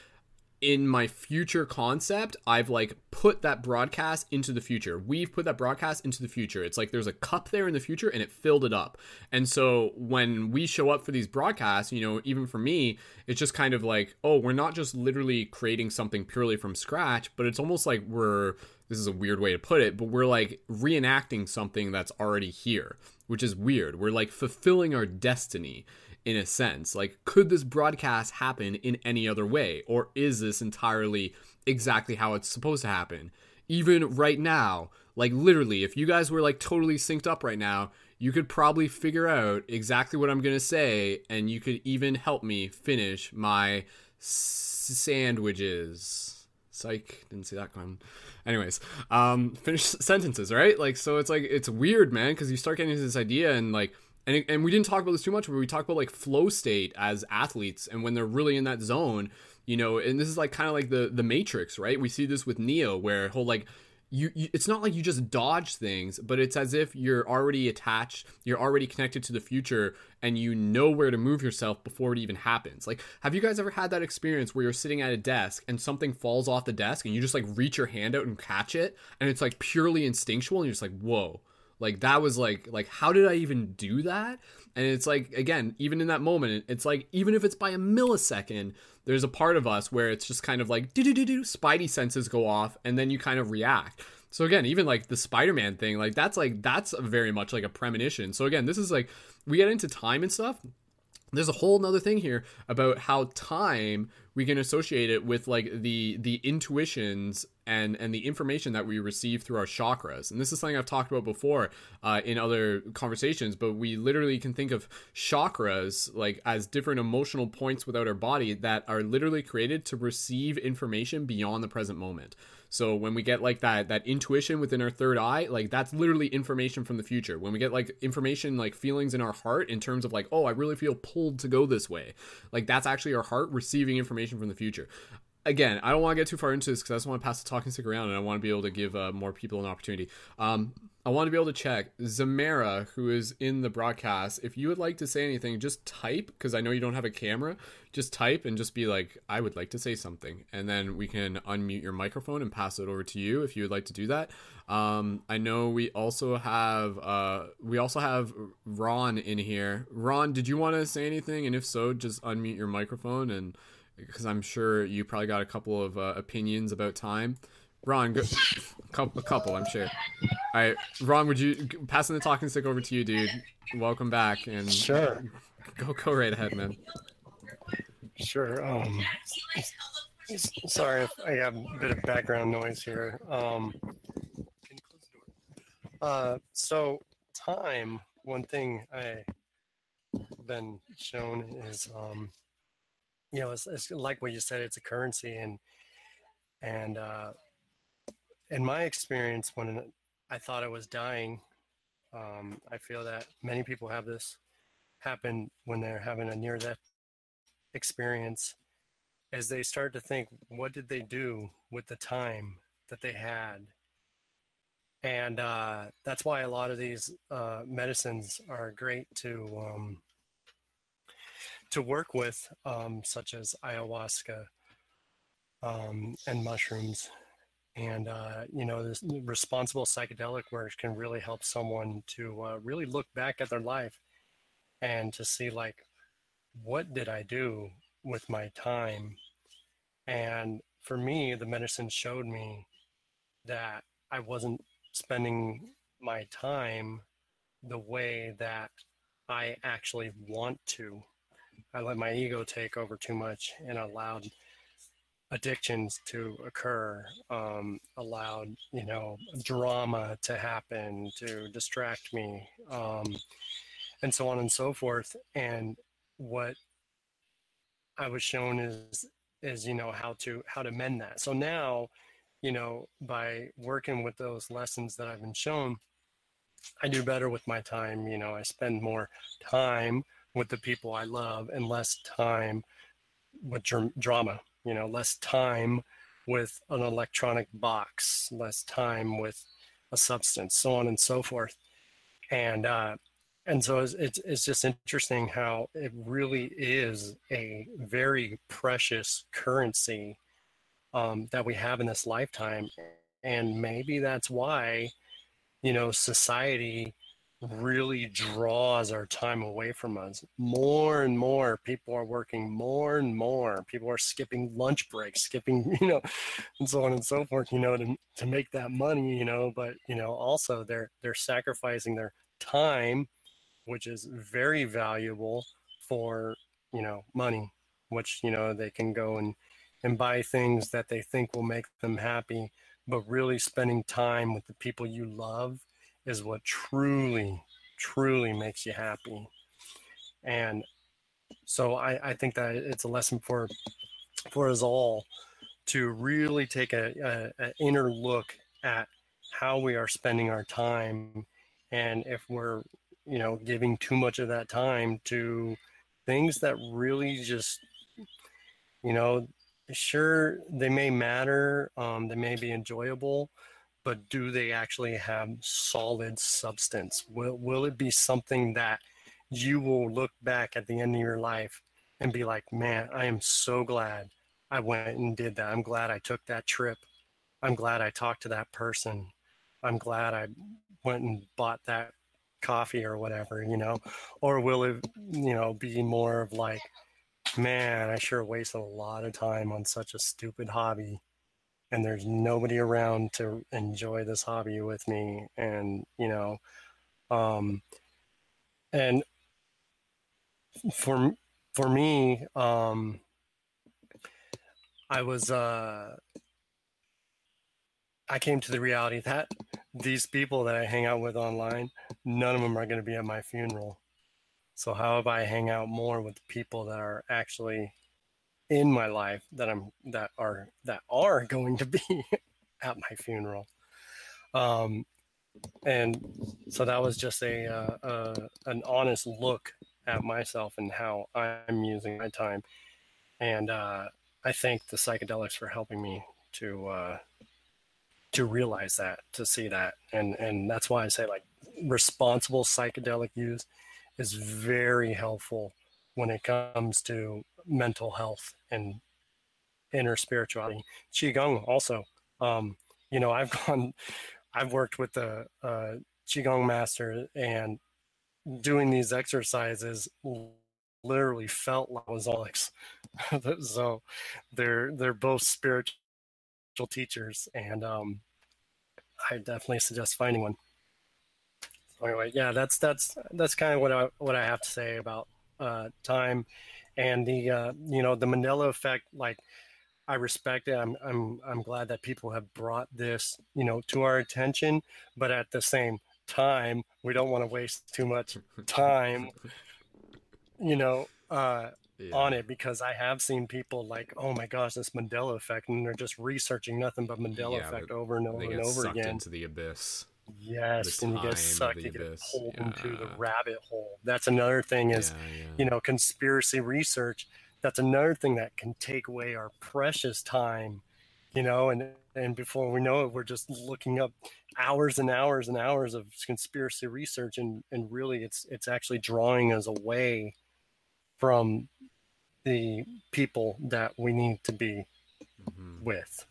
in my future concept, I've like put that broadcast into the future. We've put that broadcast into the future. It's like there's a cup there in the future and it filled it up. And so when we show up for these broadcasts, you know, even for me, it's just kind of like, oh, we're not just literally creating something purely from scratch, but it's almost like we're this is a weird way to put it, but we're like reenacting something that's already here, which is weird. We're like fulfilling our destiny in a sense. Like, could this broadcast happen in any other way? Or is this entirely exactly how it's supposed to happen? Even right now, like, literally, if you guys were like totally synced up right now, you could probably figure out exactly what I'm going to say, and you could even help me finish my sandwiches. Psych, didn't see that coming. Anyways, um, finish sentences, right? Like, so it's like, it's weird, man, because you start getting into this idea and like, and, and we didn't talk about this too much, but we talk about like flow state as athletes and when they're really in that zone, you know, and this is like kind of like the the Matrix, right? We see this with Neo, where he'll like you, you, it's not like you just dodge things but it's as if you're already attached you're already connected to the future and you know where to move yourself before it even happens like have you guys ever had that experience where you're sitting at a desk and something falls off the desk and you just like reach your hand out and catch it and it's like purely instinctual and you're just like whoa like that was like like how did i even do that? And it's like again even in that moment it's like even if it's by a millisecond there's a part of us where it's just kind of like do do do do spidey senses go off and then you kind of react. So again even like the spider-man thing like that's like that's very much like a premonition. So again this is like we get into time and stuff. There's a whole nother thing here about how time we can associate it with like the the intuitions and and the information that we receive through our chakras and this is something i've talked about before uh, in other conversations but we literally can think of chakras like as different emotional points without our body that are literally created to receive information beyond the present moment so when we get like that that intuition within our third eye, like that's literally information from the future. When we get like information like feelings in our heart in terms of like, oh, I really feel pulled to go this way. Like that's actually our heart receiving information from the future. Again, I don't want to get too far into this because I just want to pass the talking stick around and I want to be able to give uh, more people an opportunity. Um, I want to be able to check Zamara, who is in the broadcast. If you would like to say anything, just type because I know you don't have a camera. Just type and just be like, "I would like to say something," and then we can unmute your microphone and pass it over to you if you would like to do that. Um, I know we also have uh, we also have Ron in here. Ron, did you want to say anything? And if so, just unmute your microphone and because I'm sure you probably got a couple of uh, opinions about time. Ron, go, a couple, I'm sure. All right, Ron, would you passing the talking stick over to you, dude? Welcome back, and sure, go go right ahead, man. Sure. Um, sorry if I got a bit of background noise here. Um, uh, so time. One thing I've been shown is um, you know, it's, it's like what you said, it's a currency. And, and, uh, in my experience, when I thought I was dying, um, I feel that many people have this happen when they're having a near death experience as they start to think, what did they do with the time that they had? And uh, that's why a lot of these uh, medicines are great to um, to work with, um, such as ayahuasca um, and mushrooms. And uh, you know, this responsible psychedelic work can really help someone to uh, really look back at their life and to see like, what did I do with my time? And for me, the medicine showed me that I wasn't spending my time the way that I actually want to. I let my ego take over too much and allowed addictions to occur, um, allowed, you know, drama to happen to distract me, um, and so on and so forth. And what I was shown is is you know how to how to mend that. So now, you know, by working with those lessons that I've been shown, I do better with my time. You know, I spend more time with the people I love and less time with dr- drama. You know, less time with an electronic box, less time with a substance, so on and so forth. And uh, and so it's, it's, it's just interesting how it really is a very precious currency um, that we have in this lifetime and maybe that's why you know society really draws our time away from us. More and more people are working more and more people are skipping lunch breaks skipping you know and so on and so forth you know to, to make that money you know but you know also they're they're sacrificing their time which is very valuable for you know money which you know they can go and and buy things that they think will make them happy but really spending time with the people you love is what truly truly makes you happy. And so i i think that it's a lesson for for us all to really take a, a, a inner look at how we are spending our time. And if we're you know, giving too much of that time to things that really just, you know, sure they may matter, um, they may be enjoyable, but do they actually have solid substance? Will will it be something that you will look back at the end of your life and be like, man, I am so glad I went and did that. I'm glad I took that trip. I'm glad I talked to that person. I'm glad I went and bought that coffee or whatever, you know? Or will it, you know, be more of like, man, I sure wasted a lot of time on such a stupid hobby and there's nobody around to enjoy this hobby with me and, you know, um and for for me, um I was uh I came to the reality that these people that I hang out with online, none of them are going to be at my funeral. So how about I hang out more with people that are actually in my life that I'm that are that are going to be at my funeral. Um, and so that was just a, uh, uh, an honest look at myself and how I'm using my time. And uh, I thank the psychedelics for helping me to uh, to realize that, to see that, and and that's why I say like responsible psychedelic use is very helpful when it comes to mental health and inner spirituality. Qigong also, um, you know, I've gone, I've worked with the a Qigong master and doing these exercises literally felt like I was Alex. so they're they're both spiritual teachers, and um, I definitely suggest finding one. Anyway, yeah, that's that's that's kind of what I what I have to say about uh, time and the uh, you know the Mandela effect. Like, I respect it. I'm I'm I'm glad that people have brought this you know to our attention, but at the same time, we don't want to waste too much time. You know, uh, Yeah. on it because I have seen people like, oh my gosh, this Mandela effect, and they're just researching nothing but Mandela Yeah, effect over and over and over sucked again. into the abyss. Yes, and you get sucked, you get abyss. pulled into the rabbit hole. That's another thing is, yeah, yeah. you know, conspiracy research. That's another thing that can take away our precious time, you know, and and before we know it, we're just looking up hours and hours and hours of conspiracy research, and and really, it's it's actually drawing us away from the people that we need to be Mhm. with.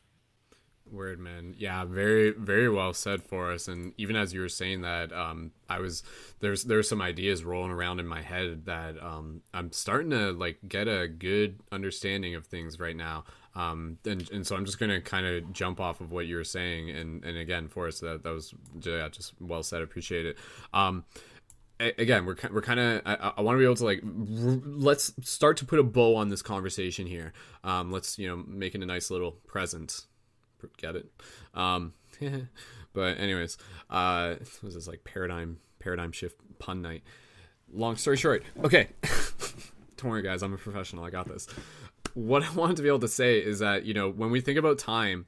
Word man, yeah, very very well said Forrest. And even as you were saying that, um, I was there's there's some ideas rolling around in my head that um, I'm starting to like get a good understanding of things right now. Um, and and so I'm just gonna kind of jump off of what you were saying. And and again, Forrest that that was yeah, just well said. Appreciate it. Um, again we're we're kind of I, I want to be able to like let's start to put a bow on this conversation here. Um, let's you know make it a nice little present. Get it? Um, but anyways, uh, was this like paradigm paradigm shift pun night? Long story short, okay. Don't worry, guys. I'm a professional. I got this. What I wanted to be able to say is that you know when we think about time,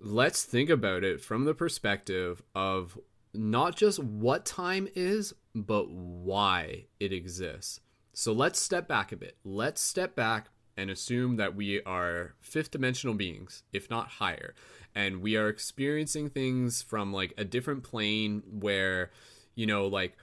let's think about it from the perspective of not just what time is, but why it exists. So let's step back a bit. Let's step back and assume that we are fifth dimensional beings, if not higher, and we are experiencing things from like a different plane where, you know, like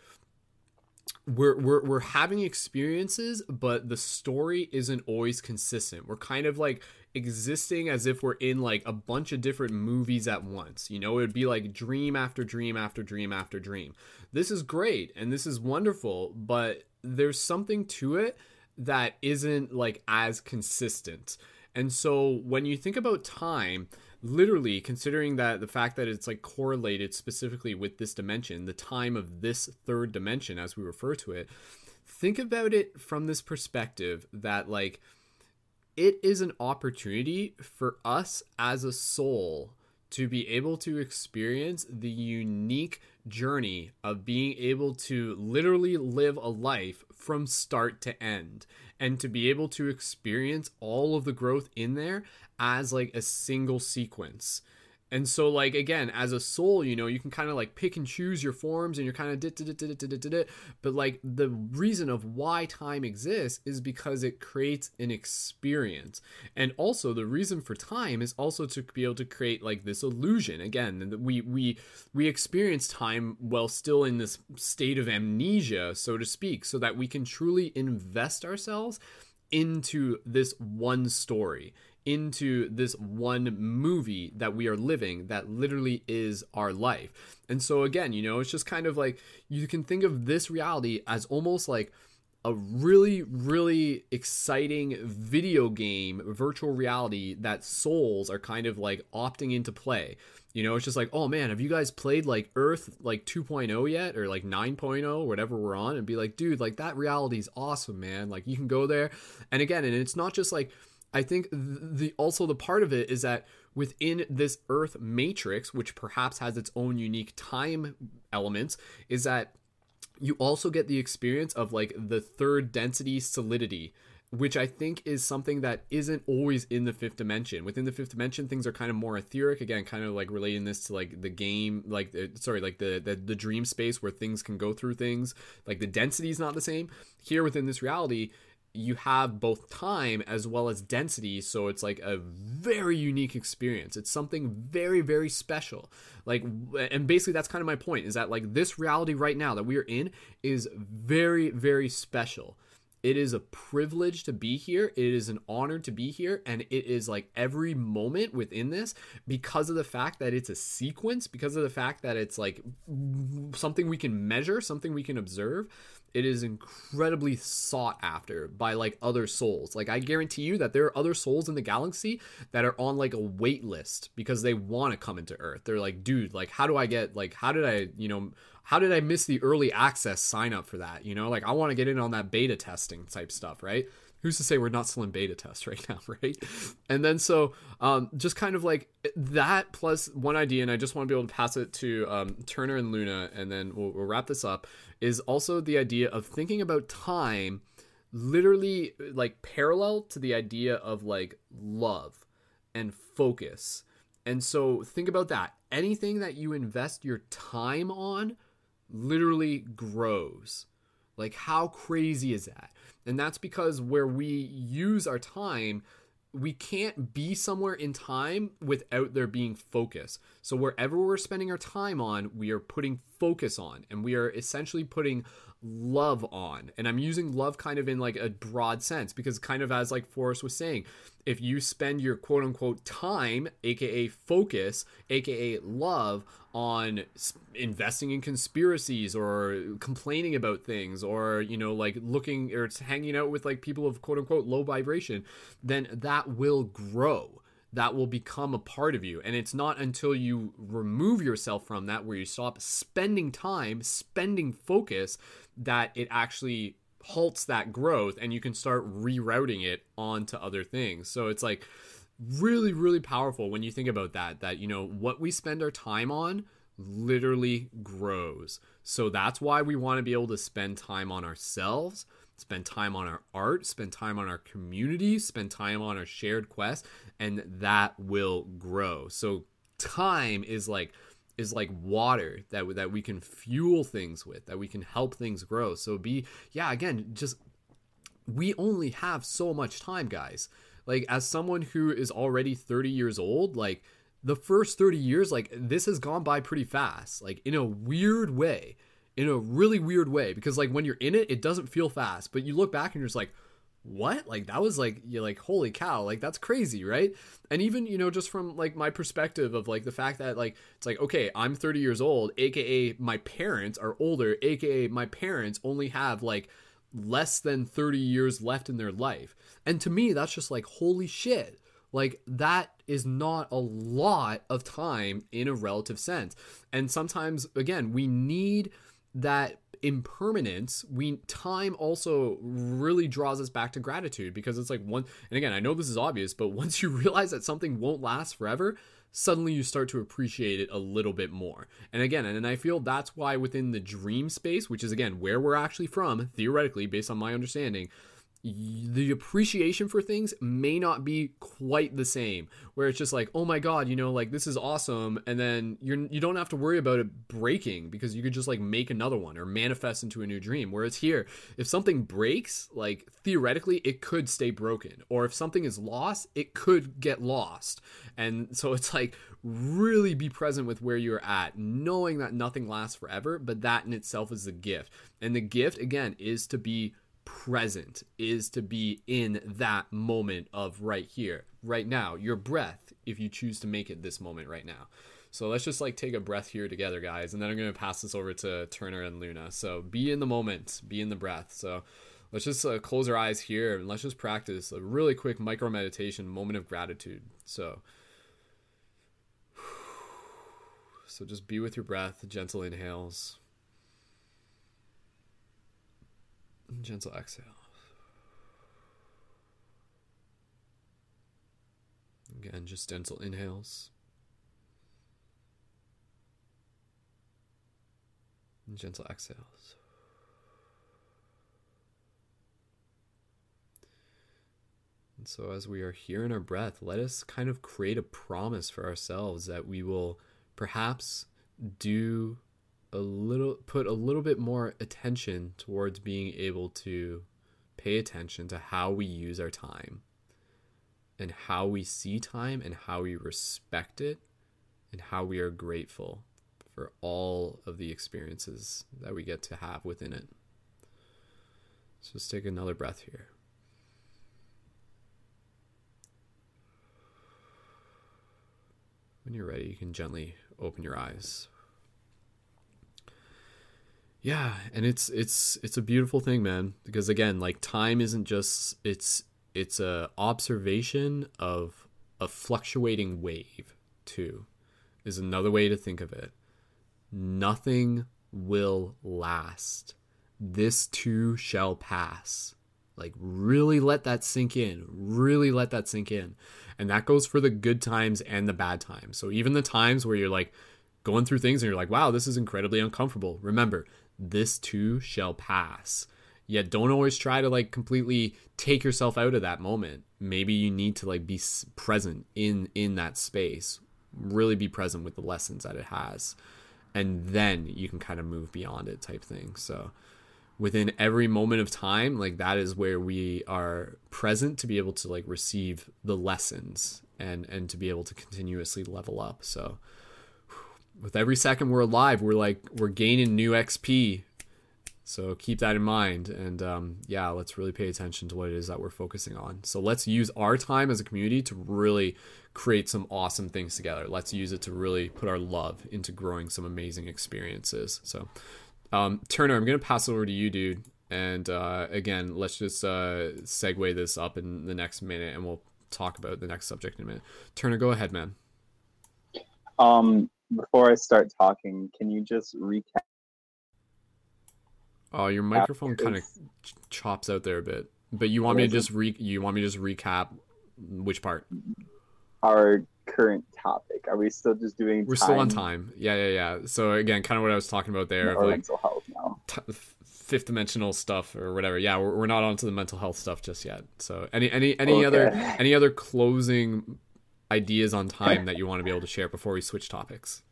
we're we're we're having experiences, but the story isn't always consistent. We're kind of like existing as if we're in like a bunch of different movies at once. You know, it would be like dream after dream after dream after dream. This is great and this is wonderful, but there's something to it that isn't like as consistent. And so when you think about time, literally considering that the fact that it's like correlated specifically with this dimension, the time of this third dimension as we refer to it, think about it from this perspective that like it is an opportunity for us as a soul to be able to experience the unique journey of being able to literally live a life from start to end and to be able to experience all of the growth in there as like a single sequence. And so, like again, as a soul, you know, you can kind of like pick and choose your forms, and you're kind of. But like the reason of why time exists is because it creates an experience, and also the reason for time is also to be able to create like this illusion. Again, that we we we experience time while still in this state of amnesia, so to speak, so that we can truly invest ourselves into this one story into this one movie that we are living that literally is our life. And so again, you know, it's just kind of like you can think of this reality as almost like a really really exciting video game virtual reality that souls are kind of like opting into play. You know, it's just like, "Oh man, have you guys played like Earth like 2.0 yet or like 9.0 whatever we're on?" and be like, "Dude, like that reality is awesome, man. Like you can go there." And again, and it's not just like I think the also the part of it is that within this Earth matrix, which perhaps has its own unique time elements, is that you also get the experience of like the third density solidity, which I think is something that isn't always in the fifth dimension. Within the fifth dimension, things are kind of more etheric. Again, kind of like relating this to like the game, like uh, sorry, like the, the the dream space where things can go through things. Like the density is not the same here within this reality you have both time as well as density so it's like a very unique experience. It's something very very special. Like and basically that's kind of my point is that like this reality right now that we are in is very very special. It is a privilege to be here. It is an honor to be here and it is like every moment within this because of the fact that it's a sequence because of the fact that it's like something we can measure something we can observe it is incredibly sought after by like other souls. Like I guarantee you that there are other souls in the galaxy that are on like a wait list because they want to come into Earth. They're like, dude, like how do I get like how did I, you know, how did I miss the early access sign up for that? You know, like I want to get in on that beta testing type stuff, right? Who's to say we're not still in beta test right now, right? And then so um, just kind of like that plus one idea, and I just want to be able to pass it to um, Turner and Luna, and then we'll, we'll wrap this up is also the idea of thinking about time literally like parallel to the idea of like love and focus. And so think about that. Anything that you invest your time on literally grows. Like, how crazy is that? And that's because where we use our time, we can't be somewhere in time without there being focus. So, wherever we're spending our time on, we are putting focus on, and we are essentially putting love on. And I'm using love kind of in like a broad sense because, kind of as like Forrest was saying, if you spend your quote unquote time, aka focus, aka love, on investing in conspiracies or complaining about things or you know like looking or it's hanging out with like people of quote unquote low vibration then that will grow that will become a part of you. And it's not until you remove yourself from that where you stop spending time spending focus that it actually halts that growth and you can start rerouting it onto other things. So it's like really really powerful when you think about that that you know what we spend our time on literally grows. So that's why we want to be able to spend time on ourselves spend time on our art spend time on our community spend time on our shared quest and that will grow. So time is like is like water that that we can fuel things with that we can help things grow. So be yeah again just we only have so much time, guys. Like, as someone who is already 30 years old, like, the first 30 years, like, this has gone by pretty fast, like, in a weird way, in a really weird way. Because, like, when you're in it, it doesn't feel fast, but you look back and you're just like, what? Like, that was like, you're like, holy cow, like, that's crazy, right? And even, you know, just from like my perspective of like the fact that, like, it's like, okay, I'm 30 years old, aka my parents are older, aka my parents only have like, less than 30 years left in their life. And to me, that's just like, holy shit. Like, that is not a lot of time in a relative sense. And sometimes, again, we need that impermanence we time also really draws us back to gratitude because it's like one and again i know this is obvious but once you realize that something won't last forever suddenly you start to appreciate it a little bit more. And again, and I feel that's why within the dream space, which is again where we're actually from, theoretically, based on my understanding, the appreciation for things may not be quite the same where it's just like oh my god you know like this is awesome and then you're you don't have to worry about it breaking because you could just like make another one or manifest into a new dream. Whereas here if something breaks like theoretically it could stay broken or if something is lost it could get lost. And so it's like really be present with where you're at knowing that nothing lasts forever but that in itself is the gift. And the gift again is to be present is to be in that moment of right here, right now, your breath, if you choose to make it this moment right now. So let's just like take a breath here together, guys, and then I'm to pass this over to Turner and Luna. So be in the moment, be in the breath. So let's just uh, close our eyes here and let's just practice a really quick micro meditation moment of gratitude. So so just be with your breath, gentle inhales. Gentle exhale. Again, just gentle inhales. And gentle exhales. And so, as we are here in our breath, let us kind of create a promise for ourselves that we will perhaps do a little put a little bit more attention towards being able to pay attention to how we use our time and how we see time and how we respect it and how we are grateful for all of the experiences that we get to have within it. So let's take another breath here. When you're ready, you can gently open your eyes yeah and it's it's it's a beautiful thing man because again like time isn't just it's it's a observation of a fluctuating wave too is another way to think of it. Nothing will last. This too shall pass. Like really let that sink in really let that sink in. And that goes for the good times and the bad times. So even the times where you're like going through things and you're like wow this is incredibly uncomfortable. Remember this too shall pass. Yet don't always try to like completely take yourself out of that moment. Maybe you need to like be present in in that space. Really be present with the lessons that it has. And then you can kind of move beyond it type thing. So within every moment of time like that is where we are present to be able to like receive the lessons and and to be able to continuously level up. So with every second we're alive we're like we're gaining new xp so keep that in mind. And um, yeah, let's really pay attention to what it is that we're focusing on. So let's use our time as a community to really create some awesome things together. Let's use it to really put our love into growing some amazing experiences. So, um, Turner, I'm to pass it over to you, dude. And uh, again, let's just uh, segue this up in the next minute and we'll talk about the next subject in a minute. Turner, go ahead, man. Um, before I start talking, can you just recap? Oh, your microphone kind of ch- chops out there a bit. But you want me to just re you want me to just recap which part? our current topic? Are we still just doing? We're still on time. Yeah, yeah, yeah. So again, kind of what I was talking about there, of like mental health now. t- fifth dimensional stuff or whatever. Yeah, we're, we're not onto the mental health stuff just yet. So any any any other any other closing ideas on time that you want to be able to share before we switch topics?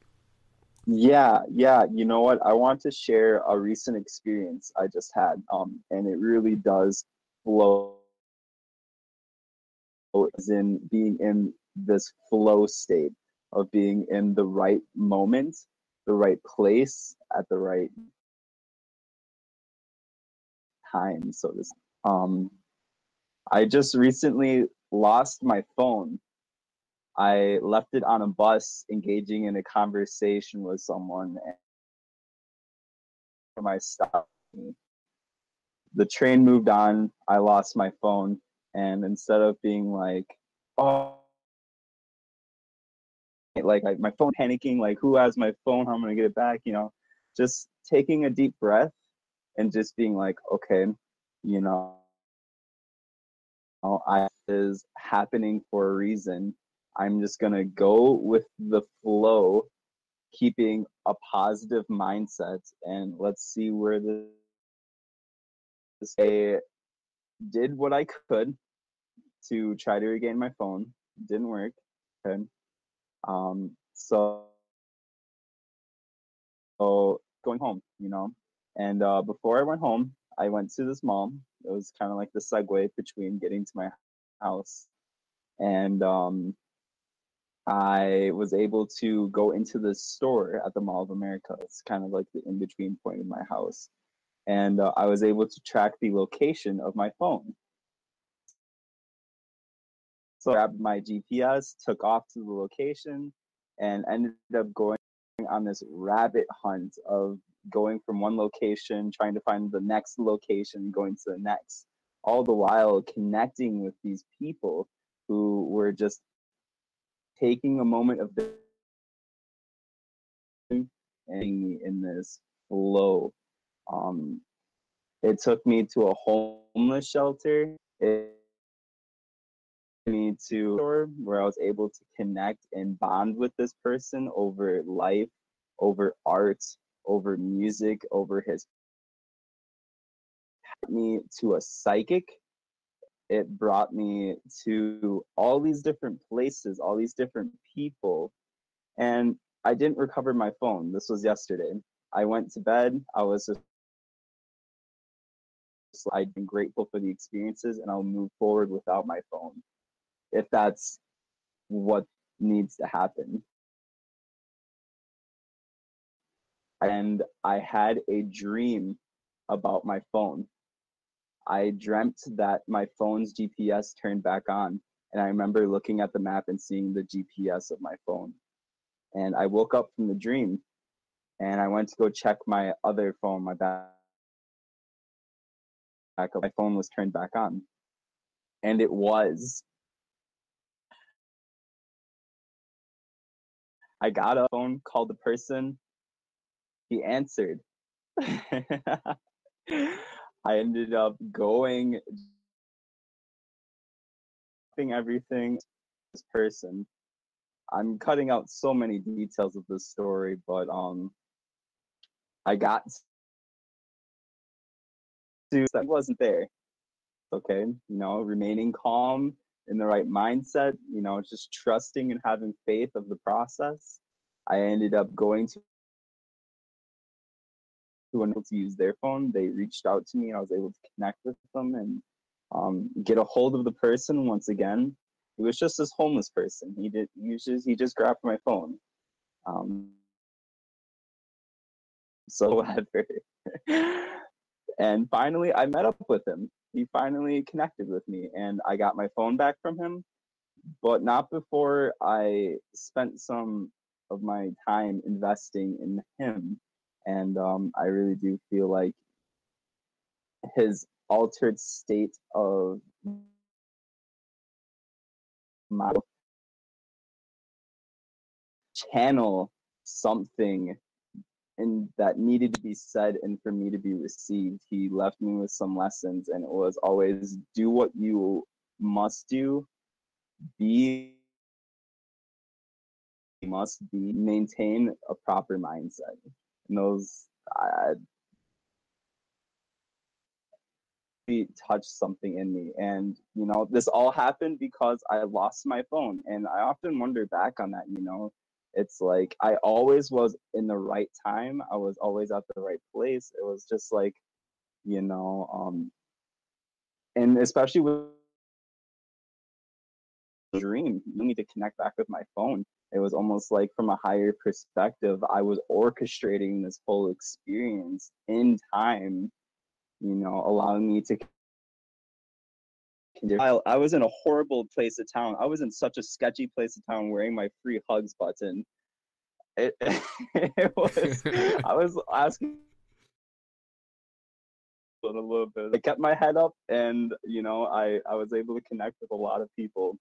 Yeah, yeah. You know what? I want to share a recent experience I just had, um, and it really does flow as in being in this flow state of being in the right moment, the right place at the right time. So this, um, I just recently lost my phone. I left it on a bus, engaging in a conversation with someone, and my stop. The train moved on. I lost my phone, and instead of being like, "Oh," like, like my phone panicking, like, "Who has my phone? How am I gonna get it back?" You know, just taking a deep breath and just being like, "Okay, you know." I is happening for a reason. I'm just gonna go with the flow, keeping a positive mindset, and let's see where this. I did what I could to try to regain my phone. Didn't work. Okay. Um. So. So going home, you know, and uh, before I went home, I went to this mall. It was kind of like the segue between getting to my house, and um, I was able to go into the store at the Mall of America. It's kind of like the in between point of my house. And uh, I was able to track the location of my phone. So I grabbed my GPS, took off to the location, and ended up going on this rabbit hunt of going from one location, trying to find the next location, going to the next, all the while connecting with these people who were just taking a moment of being in this flow. Um, it took me to a homeless shelter. It took me to where I was able to connect and bond with this person over life, over art, over music, over his me to a psychic it brought me to all these different places, all these different people. And I didn't recover my phone. This was yesterday. I went to bed. I was just, I've been grateful for the experiences and I'll move forward without my phone if that's what needs to happen. And I had a dream about my phone. I dreamt that my phone's GPS turned back on. And I remember looking at the map and seeing the GPS of my phone. And I woke up from the dream and I went to go check my other phone, my back. My phone was turned back on. And it was. I got a phone, called the person. He answered. I ended up going everything this person. I'm cutting out so many details of this story, but um I got to that wasn't there. Okay, you know, remaining calm in the right mindset, you know, just trusting and having faith of the process. I ended up going to who were able to use their phone. They reached out to me I was able to connect with them and um, get a hold of the person once again. It was just this homeless person. He did he just he just grabbed my phone. Um, so whatever. and finally I met up with him. He finally connected with me and I got my phone back from him, but not before I spent some of my time investing in him and um, I really do feel like his altered state of my channel something and that needed to be said and for me to be received. He left me with some lessons and it was always do what you must do be must be maintain a proper mindset and those I, touched something in me. And you know this all happened because i lost my phone. And i often wonder back on that you know? It's like i always was in the right time. I was always at the right place. It was just like you know um and especially with dream you need to connect back with my phone it was almost like from a higher perspective i was orchestrating this whole experience in time you know allowing me to I, I was in a horrible place of town. I was in such a sketchy place of town wearing my free hugs button. It, it was i was asking a little bit. I kept my head up and you know i i was able to connect with a lot of people.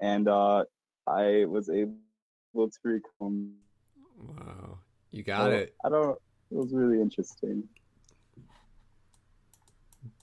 And uh i was able to recome Wow. You got it. i don't it was really interesting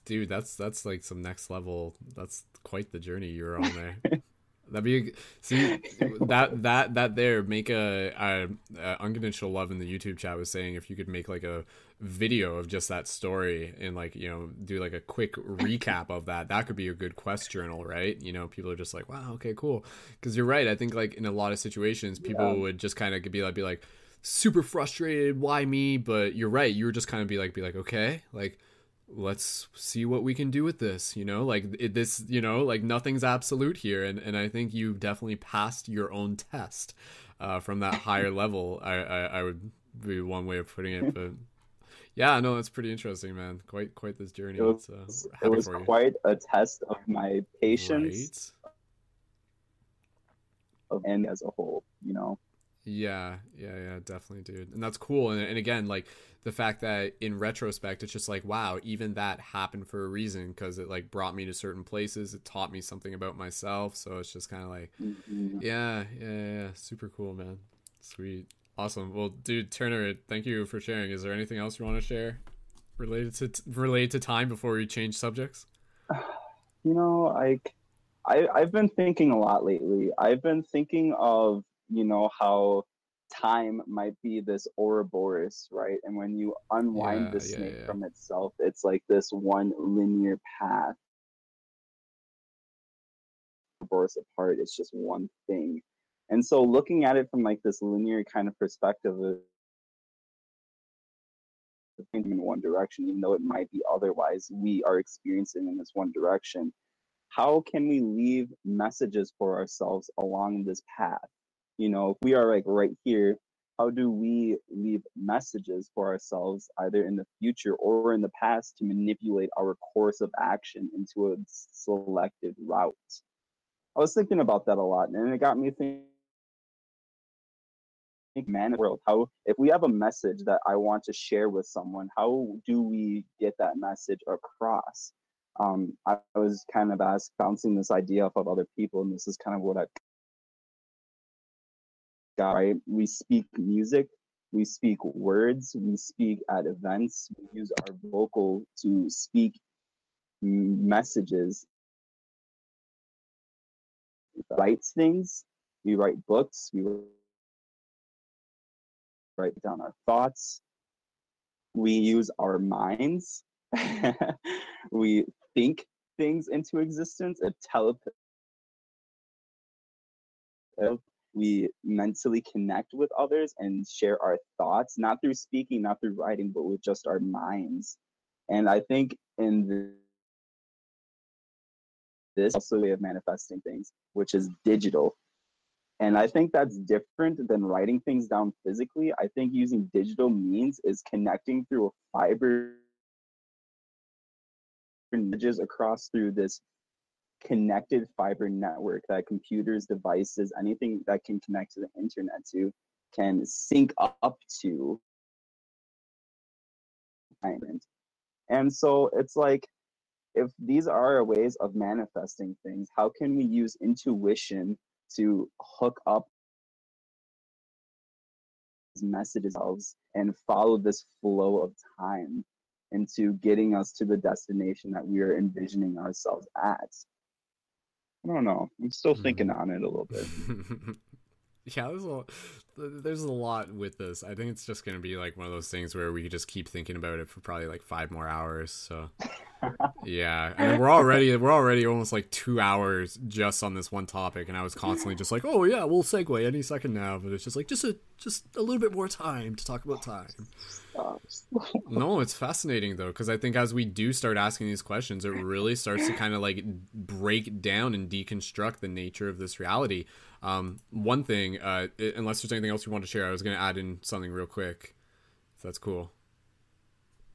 Dude, that's that's like some next level. That's quite the journey you're on there. That'd be see that that that there make a, a, a unconditional love in the YouTube chat was saying if you could make like a video of just that story and like you know do like a quick recap of that that could be a good quest journal right? You know people are just like wow okay cool. Because you're right I think like in a lot of situations people Yeah. would just kind of be like be like super frustrated why me? But you're right you were just kind of be like be like okay like let's see what we can do with this you know? Like it, this you know like nothing's absolute here and and i think you definitely passed your own test uh from that higher level. I, I i would be one way of putting it but yeah no that's pretty interesting man quite quite this journey it was, it's, uh, it was quite a test of my patience Right? and as a whole you know Yeah, yeah, yeah, definitely, dude. And that's cool. And, and again, like the fact that in retrospect, it's just like, wow, even that happened for a reason because it like brought me to certain places. It taught me something about myself. So it's just kind of like, Mhm. yeah, yeah, yeah, yeah, super cool, man. Sweet. Awesome. Well, dude, Turner, thank you for sharing. Is there anything else you want to share related to related to time before we change subjects? you know like I, i've been thinking a lot lately i've been thinking of you know how time might be this ouroboros right and when you unwind Yeah, the yeah, snake yeah. from itself it's like this one linear path ouroboros apart it's just one thing and so looking at it from like this linear kind of perspective of in one direction, even though it might be otherwise, we are experiencing in this one direction. How can we leave messages for ourselves along this path? You know, if we are like right here, how do we leave messages for ourselves either in the future or in the past to manipulate our course of action into a selected route? I was thinking about that a lot, and it got me thinking think man world how if we have a message that i want to share with someone how do we get that message across? Um, I, I was kind of asked bouncing this idea off of other people and this is kind of what i got right? We speak music we speak words we speak at events we use our vocal to speak messages. Write things we write books we write down our thoughts. We use our minds we think things into existence. It telepath. We mentally connect with others and share our thoughts, not through speaking, not through writing, but with just our minds. And I think in the, this also way of manifesting things, which is digital. And I think that's different than writing things down physically. I think using digital means is connecting through a fiber images across through this connected fiber network that computers, devices, anything that can connect to the internet to can sync up to. And so it's like, if these are ways of manifesting things, how can we use intuition to hook up these messages and follow this flow of time into getting us to the destination that we are envisioning ourselves at. I don't know. I'm still thinking mm-hmm. on it a little bit. yeah, there's a lot, there's a lot with this. I think it's just gonna be like one of those things where we could just keep thinking about it for probably like five more hours. So yeah, I mean, we're already we're already almost like two hours just on this one topic, and I was constantly just like, oh yeah, we'll segue any second now, but it's just like just a just a little bit more time to talk about time. no, it's fascinating though, because I think as we do start asking these questions, it really starts to kind of like break down and deconstruct the nature of this reality. Um, one thing, uh, unless there's anything else you want to share, I was going to add in something real quick. If that's cool.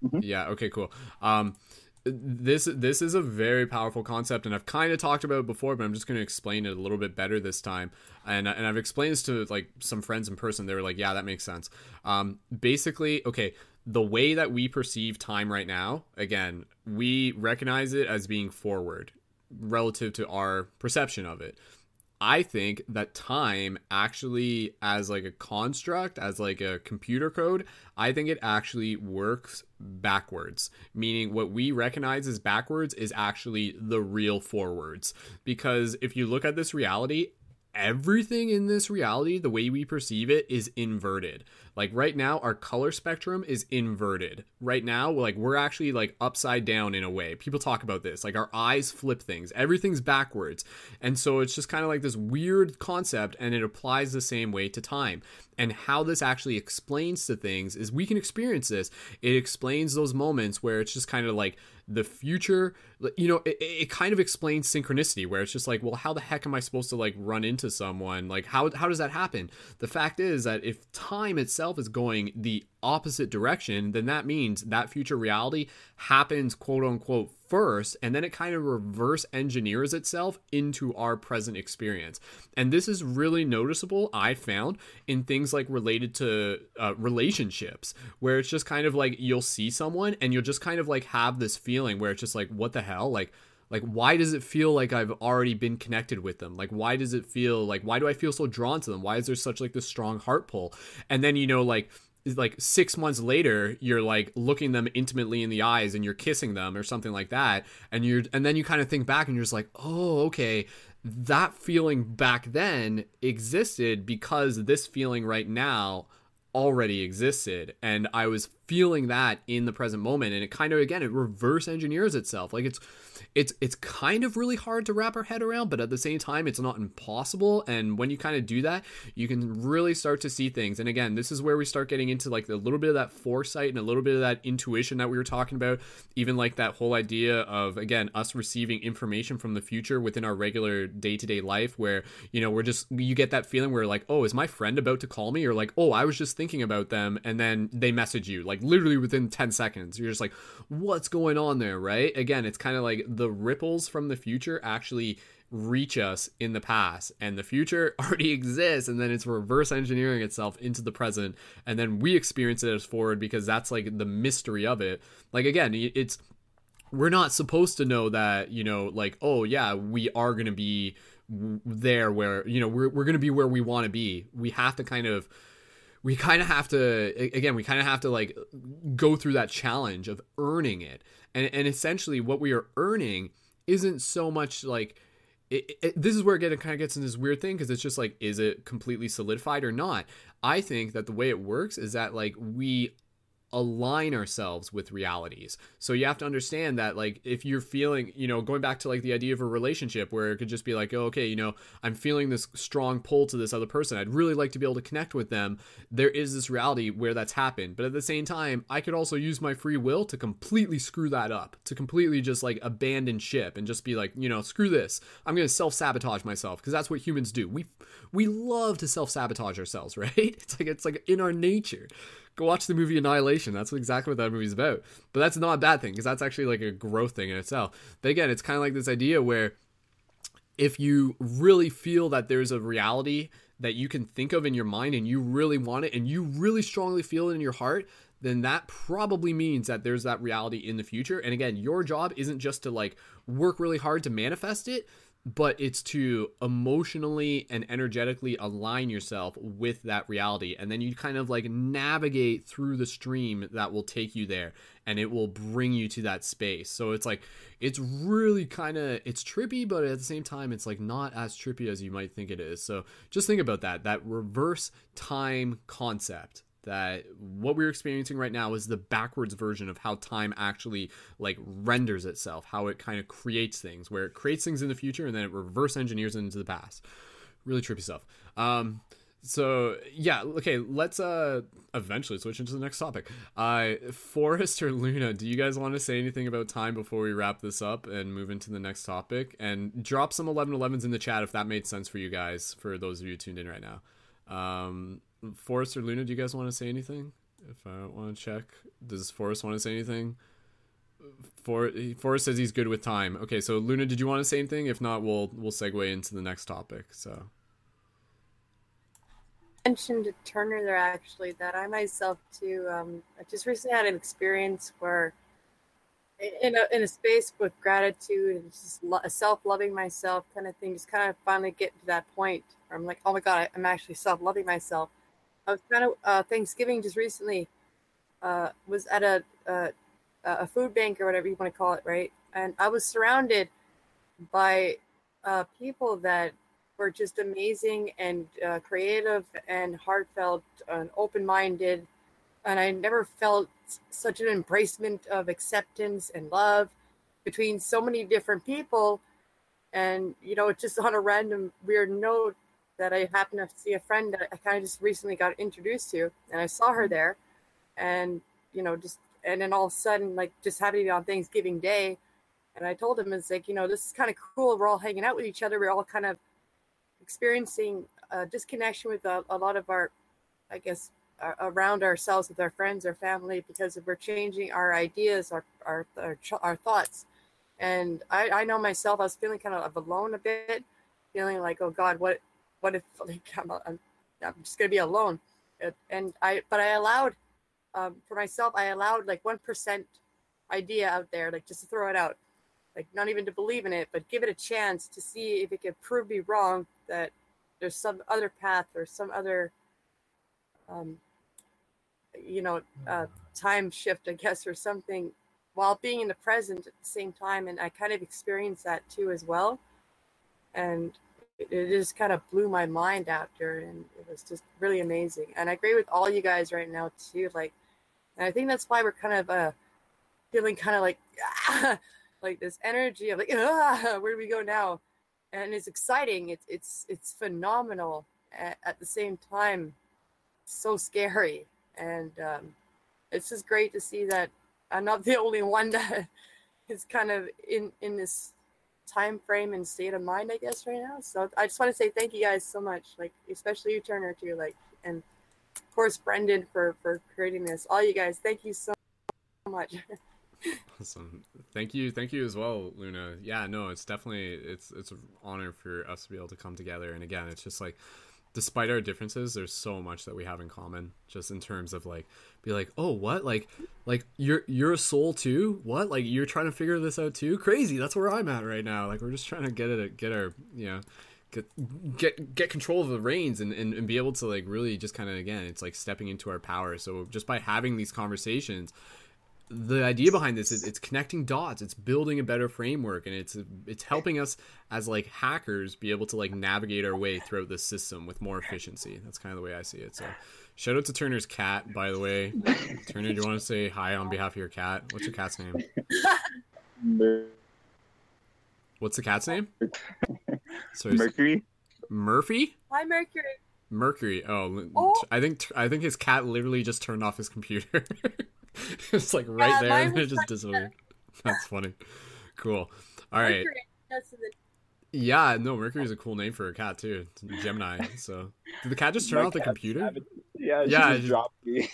Mm-hmm. Yeah. Okay. Cool. Um, this this is a very powerful concept and I've kind of talked about it before but I'm just going to explain it a little bit better this time and and I've explained this to like some friends in person they were like yeah that makes sense um basically okay the way that we perceive time right now again we recognize it as being forward relative to our perception of it I think that time actually as like a construct, as like a computer code, I think it actually works backwards. Meaning what we recognize as backwards is actually the real forwards. Because if you look at this reality, everything in this reality, the way we perceive it, is inverted. Like right now, our color spectrum is inverted. Right now, like we're actually like upside down in a way. People talk about this. Like our eyes flip things. Everything's backwards. And so it's just kind of like this weird concept and it applies the same way to time. And how this actually explains to things is we can experience this. It explains those moments where it's just kind of like the future you know it, it kind of explains synchronicity where it's just like well how the heck am i supposed to like run into someone like how, how does that happen the fact is that if time itself is going the opposite direction then that means that future reality happens quote unquote first and then it kind of reverse engineers itself into our present experience. And this is really noticeable i found in things like related to uh, relationships where it's just kind of like you'll see someone and you'll just kind of like have this feeling where it's just like what the hell? Like like why does it feel like i've already been connected with them? Like why does it feel like why do i feel so drawn to them? Why is there such like this strong heart pull? And then you know like like six months later you're like looking them intimately in the eyes and you're kissing them or something like that. And you're and then you kind of think back and you're just like oh okay. That feeling back then existed because this feeling right now already existed. And i was feeling that in the present moment. And it kind of again it reverse engineers itself. Like it's it's it's kind of really hard to wrap our head around but at the same time it's not impossible. And when you kind of do that you can really start to see things. And again this is where we start getting into like a little bit of that foresight and a little bit of that intuition that we were talking about. Even like that whole idea of again us receiving information from the future within our regular day-to-day life where you know we're just you get that feeling where like oh is my friend about to call me? Or like oh i was just thinking about them. And then they message you like literally within 10 seconds. You're just like, what's going on there, right? Again, it's kind of like the ripples from the future actually reach us in the past and the future already exists and then it's reverse engineering itself into the present and then we experience it as forward because that's like the mystery of it. Like again it's we're not supposed to know that you know like oh yeah we are going to be there where you know we're, we're going to be where we want to be. We have to kind of we kind of have to again we kind of have to like go through that challenge of earning it. And and essentially what we are earning isn't so much like it, it, this is where it kind of gets in this weird thing because it's just like is it completely solidified or not? I think that the way it works is that like we align ourselves with realities. So you have to understand that like if you're feeling, you know, going back to like the idea of a relationship where it could just be like, oh, okay, you know, I'm feeling this strong pull to this other person. I'd really like to be able to connect with them. There is this reality where that's happened. But at the same time, I could also use my free will to completely screw that up, to completely just like abandon ship and just be like, you know, screw this. I'm going to self-sabotage myself because that's what humans do. We we love to self-sabotage ourselves, right? It's like it's like in our nature go watch the movie Annihilation. That's exactly what that movie's about. But that's not a bad thing because that's actually like a growth thing in itself. But again, it's kind of like this idea where if you really feel that there's a reality that you can think of in your mind and you really want it and you really strongly feel it in your heart, then that probably means that there's that reality in the future. And again, your job isn't just to like work really hard to manifest it but it's to emotionally and energetically align yourself with that reality. And then you kind of like navigate through the stream that will take you there and it will bring you to that space. So it's like it's really kind of it's trippy but at the same time it's like not as trippy as you might think it is. So just think about that that reverse time concept that what we're experiencing right now is the backwards version of how time actually like renders itself how it kind of creates things where it creates things in the future and then it reverse engineers into the past. Really trippy stuff. Um so yeah okay let's uh eventually switch into the next topic. Uh forrest or luna do you guys want to say anything about time before we wrap this up and move into the next topic? And drop some 1111s in the chat if that made sense for you guys for those of you tuned in right now. Um Forrest or Luna, do you guys want to say anything? If I want to check, does Forrest want to say anything? For Forrest says he's good with time. Okay, so Luna, did you want to say anything? If not, we'll we'll segue into the next topic. So mentioned to Turner there actually that I myself too. Um, I just recently had an experience where in a in a space with gratitude and just lo- self loving myself kind of thing, just kind of finally get to that point where I'm like, oh my god, I'm actually self loving myself I was kind of uh, Thanksgiving just recently. Uh, was at a, a a food bank or whatever you want to call it, right? And I was surrounded by uh, people that were just amazing and uh, creative and heartfelt and open minded. And I never felt such an embracement of acceptance and love between so many different people. And, you know, just on a random weird note, that I happened to see a friend that I kind of just recently got introduced to, and I saw her there, and you know, just and then all of a sudden, like just happening on Thanksgiving Day, and I told him it's like you know this is kind of cool. We're all hanging out with each other. We're all kind of experiencing a disconnection with a, a lot of our, I guess, uh, around ourselves with our friends, our family, because we're changing our ideas, our our our, our thoughts. And I, I know myself, I was feeling kind of alone a bit, feeling like, oh God, what what if like I'm, I'm, I'm just gonna be alone. And i but i allowed um, for myself i allowed like 1% idea out there like just to throw it out. Like not even to believe in it but give it a chance to see if it could prove me wrong that there's some other path or some other um, you know uh, time shift i guess or something while being in the present at the same time. And i kind of experienced that too as well. And it just kind of blew my mind after and it was just really amazing. And i agree with all you guys right now too like and i think that's why we're kind of uh feeling kind of like ah, like this energy of like ah, where do we go now? And it's exciting. It's it's it's phenomenal at, at the same time. So scary. And um it's just great to see that i'm not the only one that is kind of in in this time frame and state of mind, I guess, right now. So I just want to say thank you guys so much, like especially you, Turner, too, like, and of course Brendon for for creating this. All you guys, thank you so much. awesome, thank you, thank you as well, Luna. Yeah, no, it's definitely it's it's an honor for us to be able to come together, and again, it's just like despite our differences there's so much that we have in common just in terms of like be like oh what? Like like you're you're a soul too? What? Like you're trying to figure this out too? Crazy. That's where i'm at right now. Like we're just trying to get it get our you know get get get control of the reins and, and, and be able to like really just kind of again it's like stepping into our power. So just by having these conversations the idea behind this is it's connecting dots it's building a better framework and it's it's helping us as like hackers be able to like navigate our way throughout the system with more efficiency. That's kind of the way i see it. So shout out to turner's cat by the way. Turner do you want to say hi on behalf of your cat? What's your cat's name? What's the cat's name? Sorry, Mercury. murphy? Hi, Mercury. mercury. Oh, Oh. i think i think his cat literally just turned off his computer it's like right Yeah, there and it just like disappeared that's funny cool all right Mercury. Yeah, no, Mercury's a cool name for a cat too. It's Gemini. So, did the cat just turn My off the computer? savage. Yeah, she Yeah, just just- dropped me.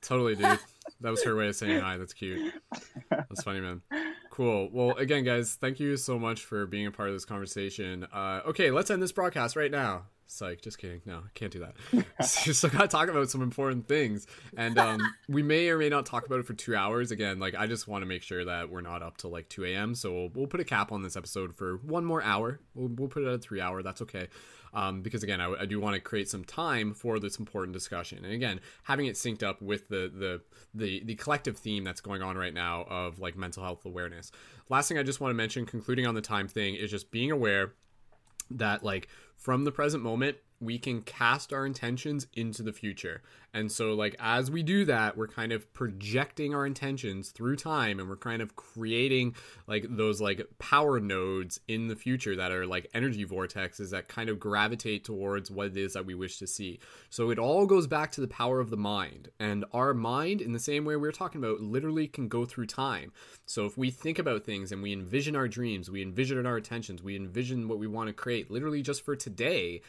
Totally, dude. That was her way of saying hi. That's cute. That's funny, man. Cool. Well, again, guys, thank you so much for being a part of this conversation. Uh, okay, let's end this broadcast right now. Psych. Just kidding. No, I can't do that. Still got to talk about some important things, and um, we may or may not talk about it for two hours. Again, like I just want to make sure that we're not up till like two a.m. So we'll, we'll put a cap on this episode for one more hour. We'll, we'll put it at three hour. That's okay. Um, because again, I, I do want to create some time for this important discussion, and again, having it synced up with the the the the collective theme that's going on right now of like mental health awareness. Last thing I just want to mention, concluding on the time thing, is just being aware that like from the present moment we can cast our intentions into the future. And so like as we do that we're kind of projecting our intentions through time and we're kind of creating like those like power nodes in the future that are like energy vortexes that kind of gravitate towards what it is that we wish to see. So it all goes back to the power of the mind and our mind in the same way we're talking about literally can go through time. So if we think about things and we envision our dreams we envision our intentions we envision what we want to create literally just for today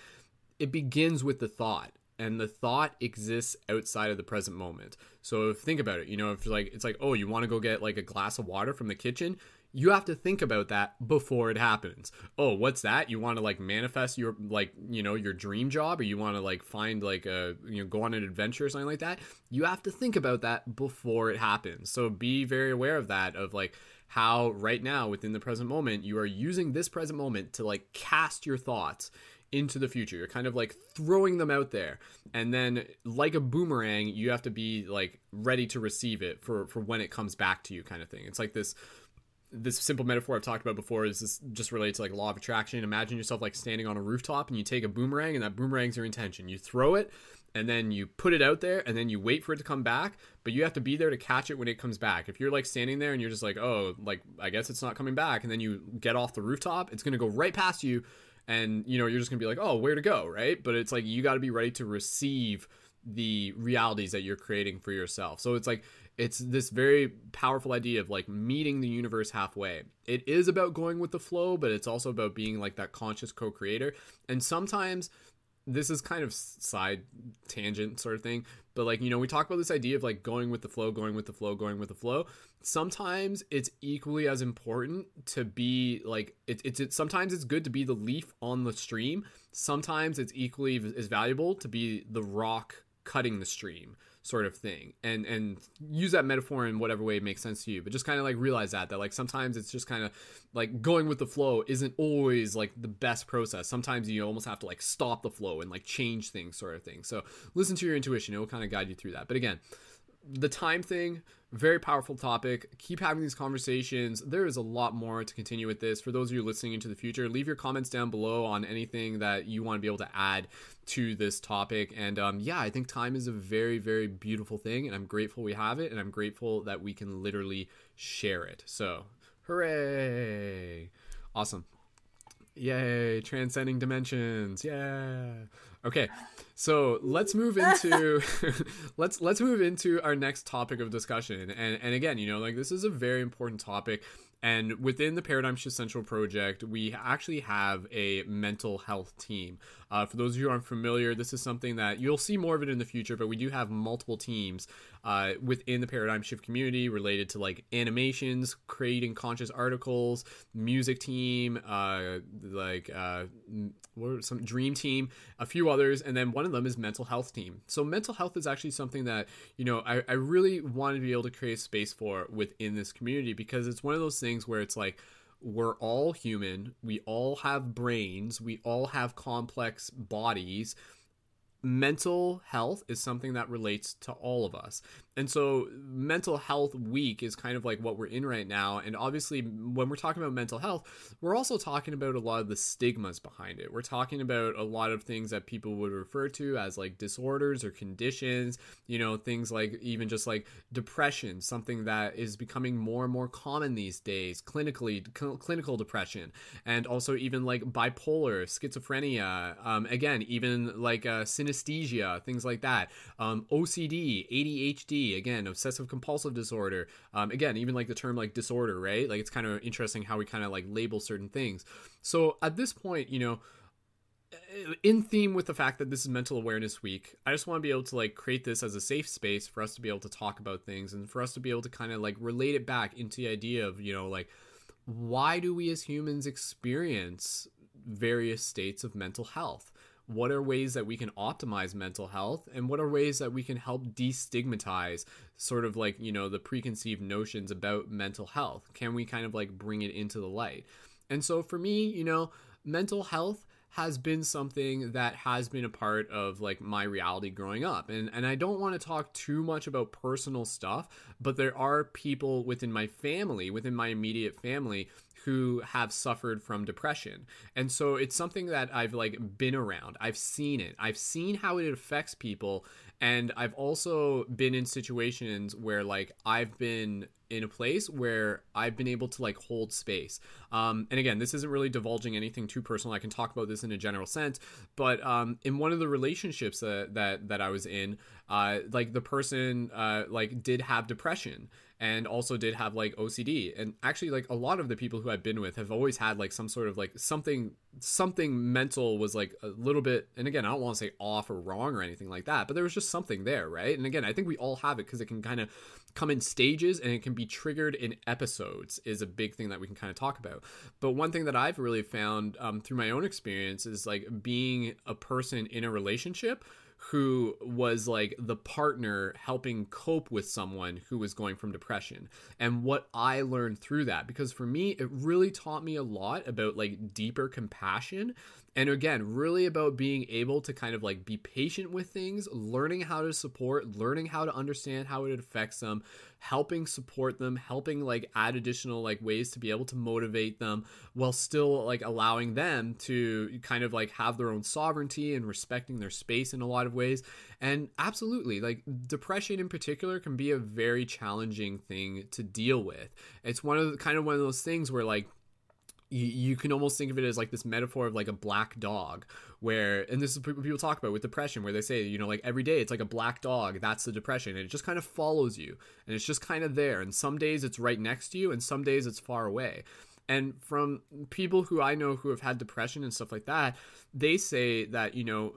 it begins with the thought and the thought exists outside of the present moment. So if, think about it you know if like it's like oh you want to go get like a glass of water from the kitchen? You have to think about that before it happens. Oh what's that? You want to like manifest your like you know your dream job or you want to like find like a you know go on an adventure or something like that? You have to think about that before it happens. So be very aware of that of like how right now within the present moment you are using this present moment to like cast your thoughts into the future. You're kind of like throwing them out there. And then like a boomerang, you have to be like ready to receive it for for when it comes back to you kind of thing. It's like this this simple metaphor I've talked about before is this just related to like law of attraction. Imagine yourself like standing on a rooftop and you take a boomerang and that boomerang's your intention. You throw it and then you put it out there and then you wait for it to come back, but you have to be there to catch it when it comes back. If you're like standing there and you're just like, "Oh, like I guess it's not coming back." And then you get off the rooftop, it's to go right past you and you know, you're just to be like, "Oh, where to go?" right? But it's like you got to be ready to receive the realities that you're creating for yourself. So it's like it's this very powerful idea of like meeting the universe halfway. It is about going with the flow, but it's also about being like that conscious co-creator. And sometimes this is kind of side tangent sort of thing, but like you know, we talk about this idea of like going with the flow, going with the flow, going with the flow. Sometimes it's equally as important to be like it, it's sometimes it's good to be the leaf on the stream. Sometimes it's equally as valuable to be the rock cutting the stream sort of thing. And and use that metaphor in whatever way makes sense to you but just kind of like realize that that like sometimes it's just kind of like going with the flow isn't always like the best process. Sometimes you almost have to like stop the flow and like change things sort of thing. So listen to your intuition. It will kind of guide you through that. But again the time thing very powerful topic. Keep having these conversations. There is a lot more to continue with this. For those of you listening into the future leave your comments down below on anything that you want to be able to add to this topic. And um, yeah i think time is a very very beautiful thing and i'm grateful we have it and i'm grateful that we can literally share it. So hooray! Awesome. Yay, transcending dimensions. Yeah. Okay. So, let's move into let's let's move into our next topic of discussion. And and again, you know, like this is a very important topic and within the Paradigm Shift Central project, we actually have a mental health team. Uh, for those of you who aren't familiar, this is something that you'll see more of it in the future, but we do have multiple teams uh, within the Paradigm Shift community related to like animations, creating conscious articles, music team, uh, like uh, what some dream team, a few others, and then one of them is mental health team. So mental health is actually something that you know I, I really wanted to be able to create space for within this community because it's one of those things where it's like we're all human, we all have brains, we all have complex bodies. Mental health is something that relates to all of us and so mental health week is kind of like what we're in right now. And obviously when we're talking about mental health we're also talking about a lot of the stigmas behind it. We're talking about a lot of things that people would refer to as like disorders or conditions you know things like even just like depression something that is becoming more and more common these days clinically cl- clinical depression and also even like bipolar schizophrenia um, again even like uh, synesthesia things like that um, ocd adhd again obsessive compulsive disorder. Um, again even like the term like disorder right? Like it's kind of interesting how we kind of like label certain things. So at this point you know in theme with the fact that this is mental awareness week i just want to be able to like create this as a safe space for us to be able to talk about things and for us to be able to kind of like relate it back into the idea of you know like why do we as humans experience various states of mental health what are ways that we can optimize mental health and what are ways that we can help destigmatize sort of like you know the preconceived notions about mental health? Can we kind of like bring it into the light? And so for me you know mental health has been something that has been a part of like my reality growing up. And and I don't want to talk too much about personal stuff but there are people within my family within my immediate family who have suffered from depression. And so it's something that I've like been around. I've seen it. I've seen how it affects people and I've also been in situations where like I've been in a place where I've been able to like hold space. Um, and again, this isn't really divulging anything too personal. I can talk about this in a general sense, but um, in one of the relationships that that, that I was in, uh, like the person uh, like did have depression and also did have like OCD. And actually, like a lot of the people who I've been with have always had like some sort of like something something mental was like a little bit. And again, I don't want to say off or wrong or anything like that, but there was just something there, right? And again, I think we all have it because it can kind of come in stages and it can be triggered in episodes is a big thing that we can kind of talk about but one thing that i've really found um, through my own experience is like being a person in a relationship who was like the partner helping cope with someone who was going from depression and what I learned through that because for me it really taught me a lot about like deeper compassion and again really about being able to kind of like be patient with things learning how to support learning how to understand how it affects them helping support them helping like add additional like ways to be able to motivate them while still like allowing them to kind of like have their own sovereignty and respecting their space in a lot of ways. And absolutely like depression in particular can be a very challenging thing to deal with. It's one of the kind of one of those things where like you, you can almost think of it as like this metaphor of like a black dog where and this is what people talk about with depression where they say you know like every day it's like a black dog that's the depression and it just kind of follows you and it's just kind of there and some days it's right next to you and some days it's far away. And from people who I know who have had depression and stuff like that they say that you know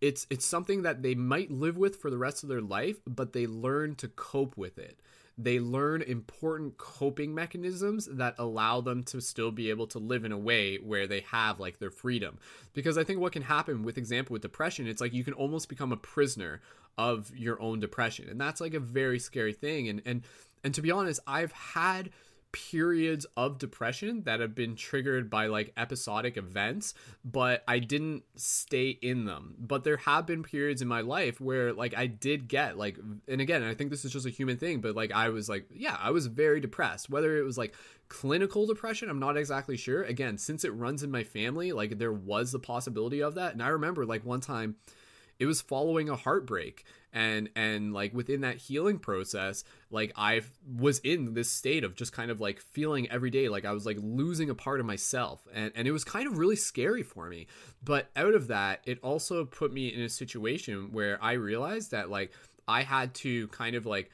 it's it's something that they might live with for the rest of their life but they learn to cope with it they learn important coping mechanisms that allow them to still be able to live in a way where they have like their freedom. Because i think what can happen with example with depression it's like you can almost become a prisoner of your own depression. And that's like a very scary thing. And and and to be honest i've had periods of depression that have been triggered by like episodic events, but I didn't stay in them. But there have been periods in my life where like I did get like and again, I think this is just a human thing, but like I was like, yeah, I was very depressed. Whether it was like clinical depression, I'm not exactly sure. Again, since it runs in my family, like there was the possibility of that. And I remember like one time it was following a heartbreak. And and like within that healing process like i was in this state of just kind of like feeling every day like i was like losing a part of myself. And and it was kind of really scary for me. But out of that it also put me in a situation where i realized that like i had to kind of like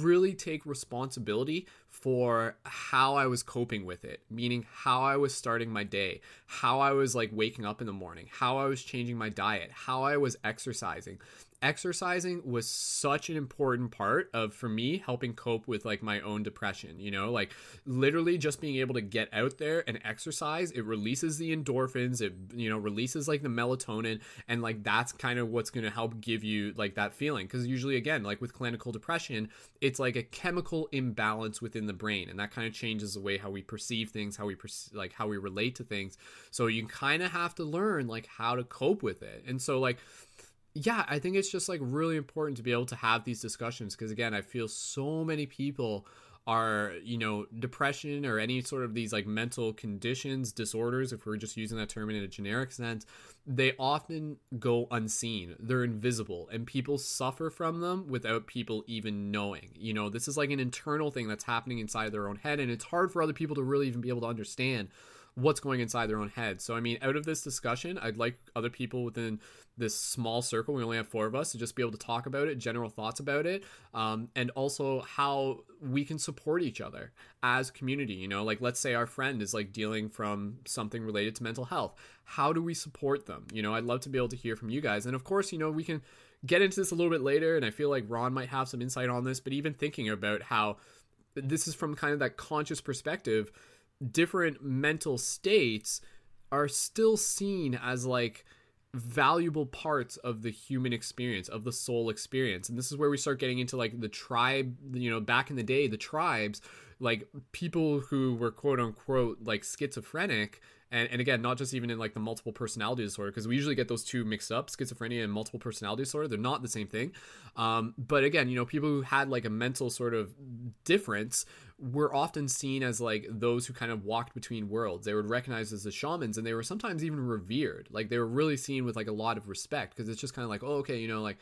really take responsibility for how I was coping with it, meaning how I was starting my day, how I was like waking up in the morning, how I was changing my diet, how I was exercising. Exercising was such an important part of for me helping cope with like my own depression you know? Like literally just being able to get out there and exercise it releases the endorphins it you know releases like the melatonin and like that's kind of what's going to help give you like that feeling. Because usually again like with clinical depression it's like a chemical imbalance within the brain and that kind of changes the way how we perceive things how we perce- like how we relate to things. So you kind of have to learn like how to cope with it. And so like yeah, I think it's just like really important to be able to have these discussions because again, I feel so many people are you know depression or any sort of these like mental conditions disorders if we're just using that term in a generic sense they often go unseen. They're invisible and people suffer from them without people even knowing. You know this is like an internal thing that's happening inside their own head and it's hard for other people to really even be able to understand what's going inside their own head. So, I mean, out of this discussion, I'd like other people within this small circle, we only have four of us, to just be able to talk about it, general thoughts about it, um, and also how we can support each other as community. You know, like let's say our friend is like dealing from something related to mental health. How do we support them? You know, I'd love to be able to hear from you guys. And of course, you know, we can get into this a little bit later, and I feel like Ron might have some insight on this, but even thinking about how this is from kind of that conscious perspective different mental states are still seen as like valuable parts of the human experience of the soul experience. And this is where we start getting into like the tribe you know back in the day the tribes like people who were quote unquote like schizophrenic and, and again not just even in like the multiple personality disorder because we usually get those two mixed up schizophrenia and multiple personality disorder. They're not the same thing. Um, but again you know people who had like a mental sort of difference were often seen as like those who kind of walked between worlds. They were recognized as the shamans and they were sometimes even revered. Like they were really seen with like a lot of respect because it's just kind of like oh okay you know like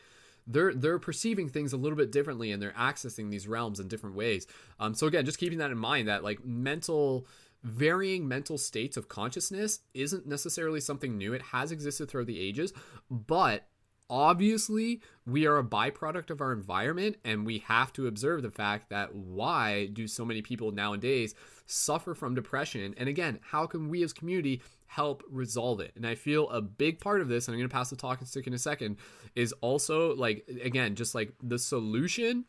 they're they're perceiving things a little bit differently and they're accessing these realms in different ways. Um so again just keeping that in mind that like mental varying mental states of consciousness isn't necessarily something new. It has existed throughout the ages, but obviously we are a byproduct of our environment and we have to observe the fact that why do so many people nowadays suffer from depression? And again how can we as community help resolve it? And i feel a big part of this and i'm going to pass the talking stick in a second is also like again just like the solution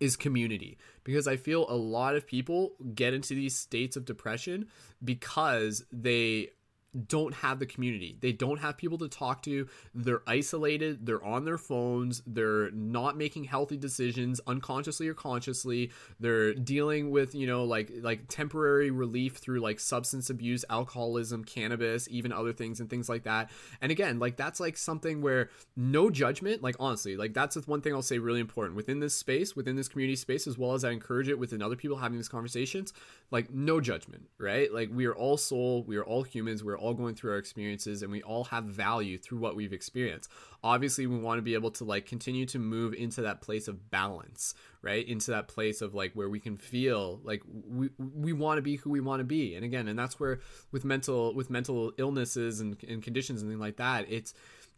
is community because I feel a lot of people get into these states of depression because they don't have the community. They don't have people to talk to. They're isolated. They're on their phones. They're not making healthy decisions unconsciously or consciously. They're dealing with, you know, like like temporary relief through like substance abuse, alcoholism, cannabis, even other things and things like that. And again, like that's like something where no judgment, like honestly, like that's the one thing I'll say really important within this space, within this community space as well as I encourage it within other people having these conversations, like no judgment, right? Like we are all soul, we are all humans, we're all going through our experiences and we all have value through what we've experienced. Obviously, we want to be able to like continue to move into that place of balance, right? Into that place of like where we can feel like we we want to be who we want to be. And again, and that's where with mental with mental illnesses and, and conditions and things like that, it's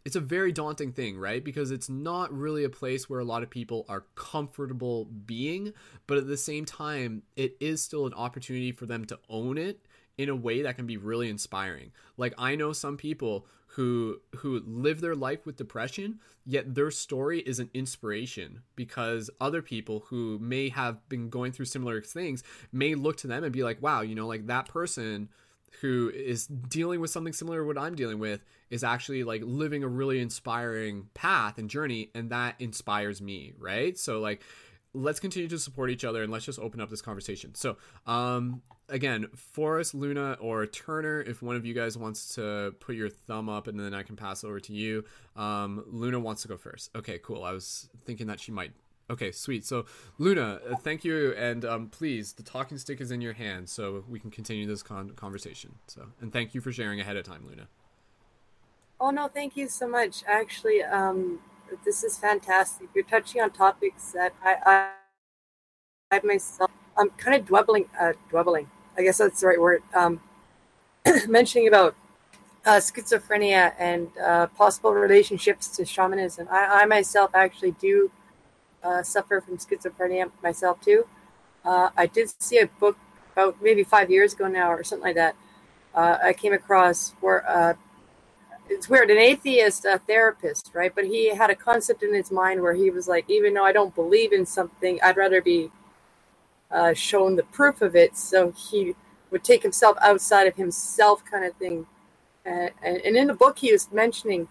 it's a very daunting thing, right? Because it's not really a place where a lot of people are comfortable being, but at the same time, it is still an opportunity for them to own it in a way that can be really inspiring. Like I know some people who who live their life with depression, yet their story is an inspiration because other people who may have been going through similar things may look to them and be like, "Wow, you know, like that person who is dealing with something similar to what I'm dealing with is actually like living a really inspiring path and journey and that inspires me, right? So like let's continue to support each other and let's just open up this conversation. So, um, again, Forrest, Luna, or Turner, if one of you guys wants to put your thumb up and then I can pass over to you. Um, Luna wants to go first. Okay, cool. I was thinking that she might. Okay, sweet. So, Luna, uh, thank you, and um, please, the talking stick is in your hand, so we can continue this con- conversation. So, and thank you for sharing ahead of time, Luna. Oh no, thank you so much. Actually, um, this is fantastic. You're touching on topics that I, I, I myself, I'm kind of dwelling, uh, dwelling. I guess that's the right word. Um, mentioning about uh, schizophrenia and uh, possible relationships to shamanism. I, I myself actually do uh, suffer from schizophrenia myself too. Uh, I did see a book about maybe five years ago now or something like that. Uh, I came across where uh, it's weird an atheist a therapist right? But he had a concept in his mind where he was like even though i don't believe in something i'd rather be uh, shown the proof of it. So he would take himself outside of himself kind of thing. And, and, in the book he was mentioning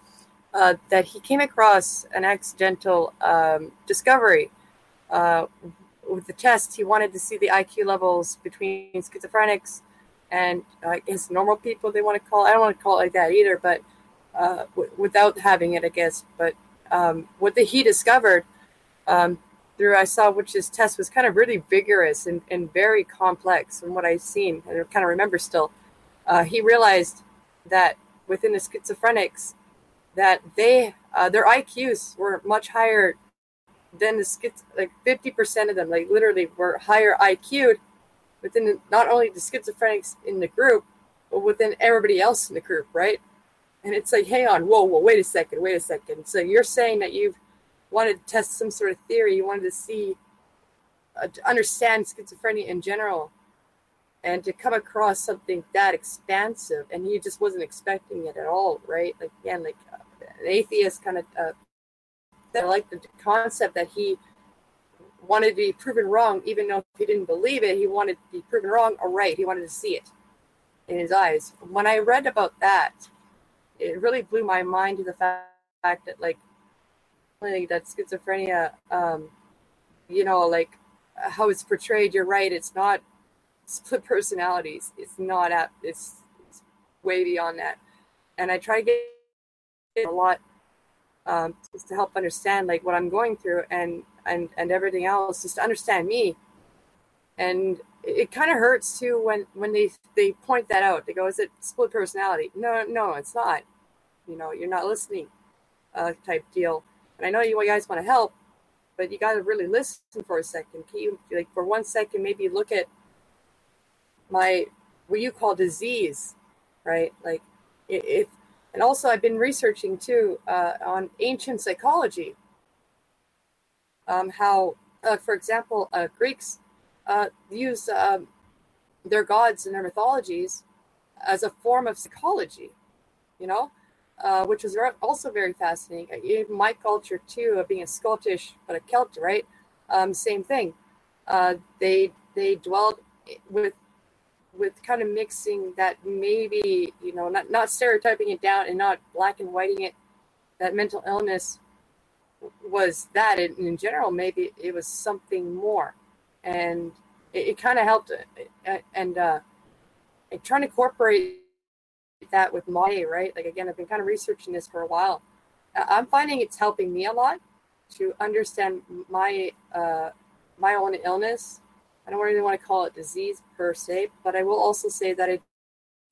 uh, that he came across an accidental um, discovery uh, with the test. He wanted to see the iq levels between schizophrenics and i guess normal people they want to call i don't want to call it like that either but uh, w- without having it, I guess. But um, what the, he discovered um, through I saw which his test was kind of really vigorous and, and very complex from what I've seen and kind of remember still. Uh, he realized that within the schizophrenics, that they uh, their IQs were much higher than the schiz like 50% of them like literally were higher IQ'd within not only the schizophrenics in the group but within everybody else in the group right and it's like hang on whoa whoa wait a second wait a second. So you're saying that you've wanted to test some sort of theory you wanted to see uh, to understand schizophrenia in general and to come across something that expansive and he just wasn't expecting it at all right? Like again like uh, an atheist kind of uh, that like the concept that he wanted to be proven wrong even though he didn't believe it he wanted to be proven wrong or right he wanted to see it in his eyes. When i read about that it really blew my mind to the fact that like like that schizophrenia um you know like how it's portrayed you're right it's not split personalities it's not at it's, it's way beyond that. And i try to get a lot um, just to help understand like what i'm going through and and and everything else just to understand me and it, kind of hurts too when when they they point that out. They go is it split personality? No no it's not. You know you're not listening uh, type deal. And i know you guys want to help but you got to really listen for a second. Can you like for one second maybe look at my what you call disease right? Like if and also i've been researching too uh, on ancient psychology um, how uh, for example uh, greeks uh, use um, their gods and their mythologies as a form of psychology you know uh, which was also very fascinating. In my culture too of being a scottish but a celt right? Um, same thing. Uh, they they dwelled with with kind of mixing that maybe you know not not stereotyping it down and not black and whiting it that mental illness was that. And in general maybe it was something more and it, it kind of helped uh, and uh and trying to incorporate that with my right like again i've been kind of researching this for a while i'm finding it's helping me a lot to understand my uh my own illness I don't really want to call it disease per se, but I will also say that I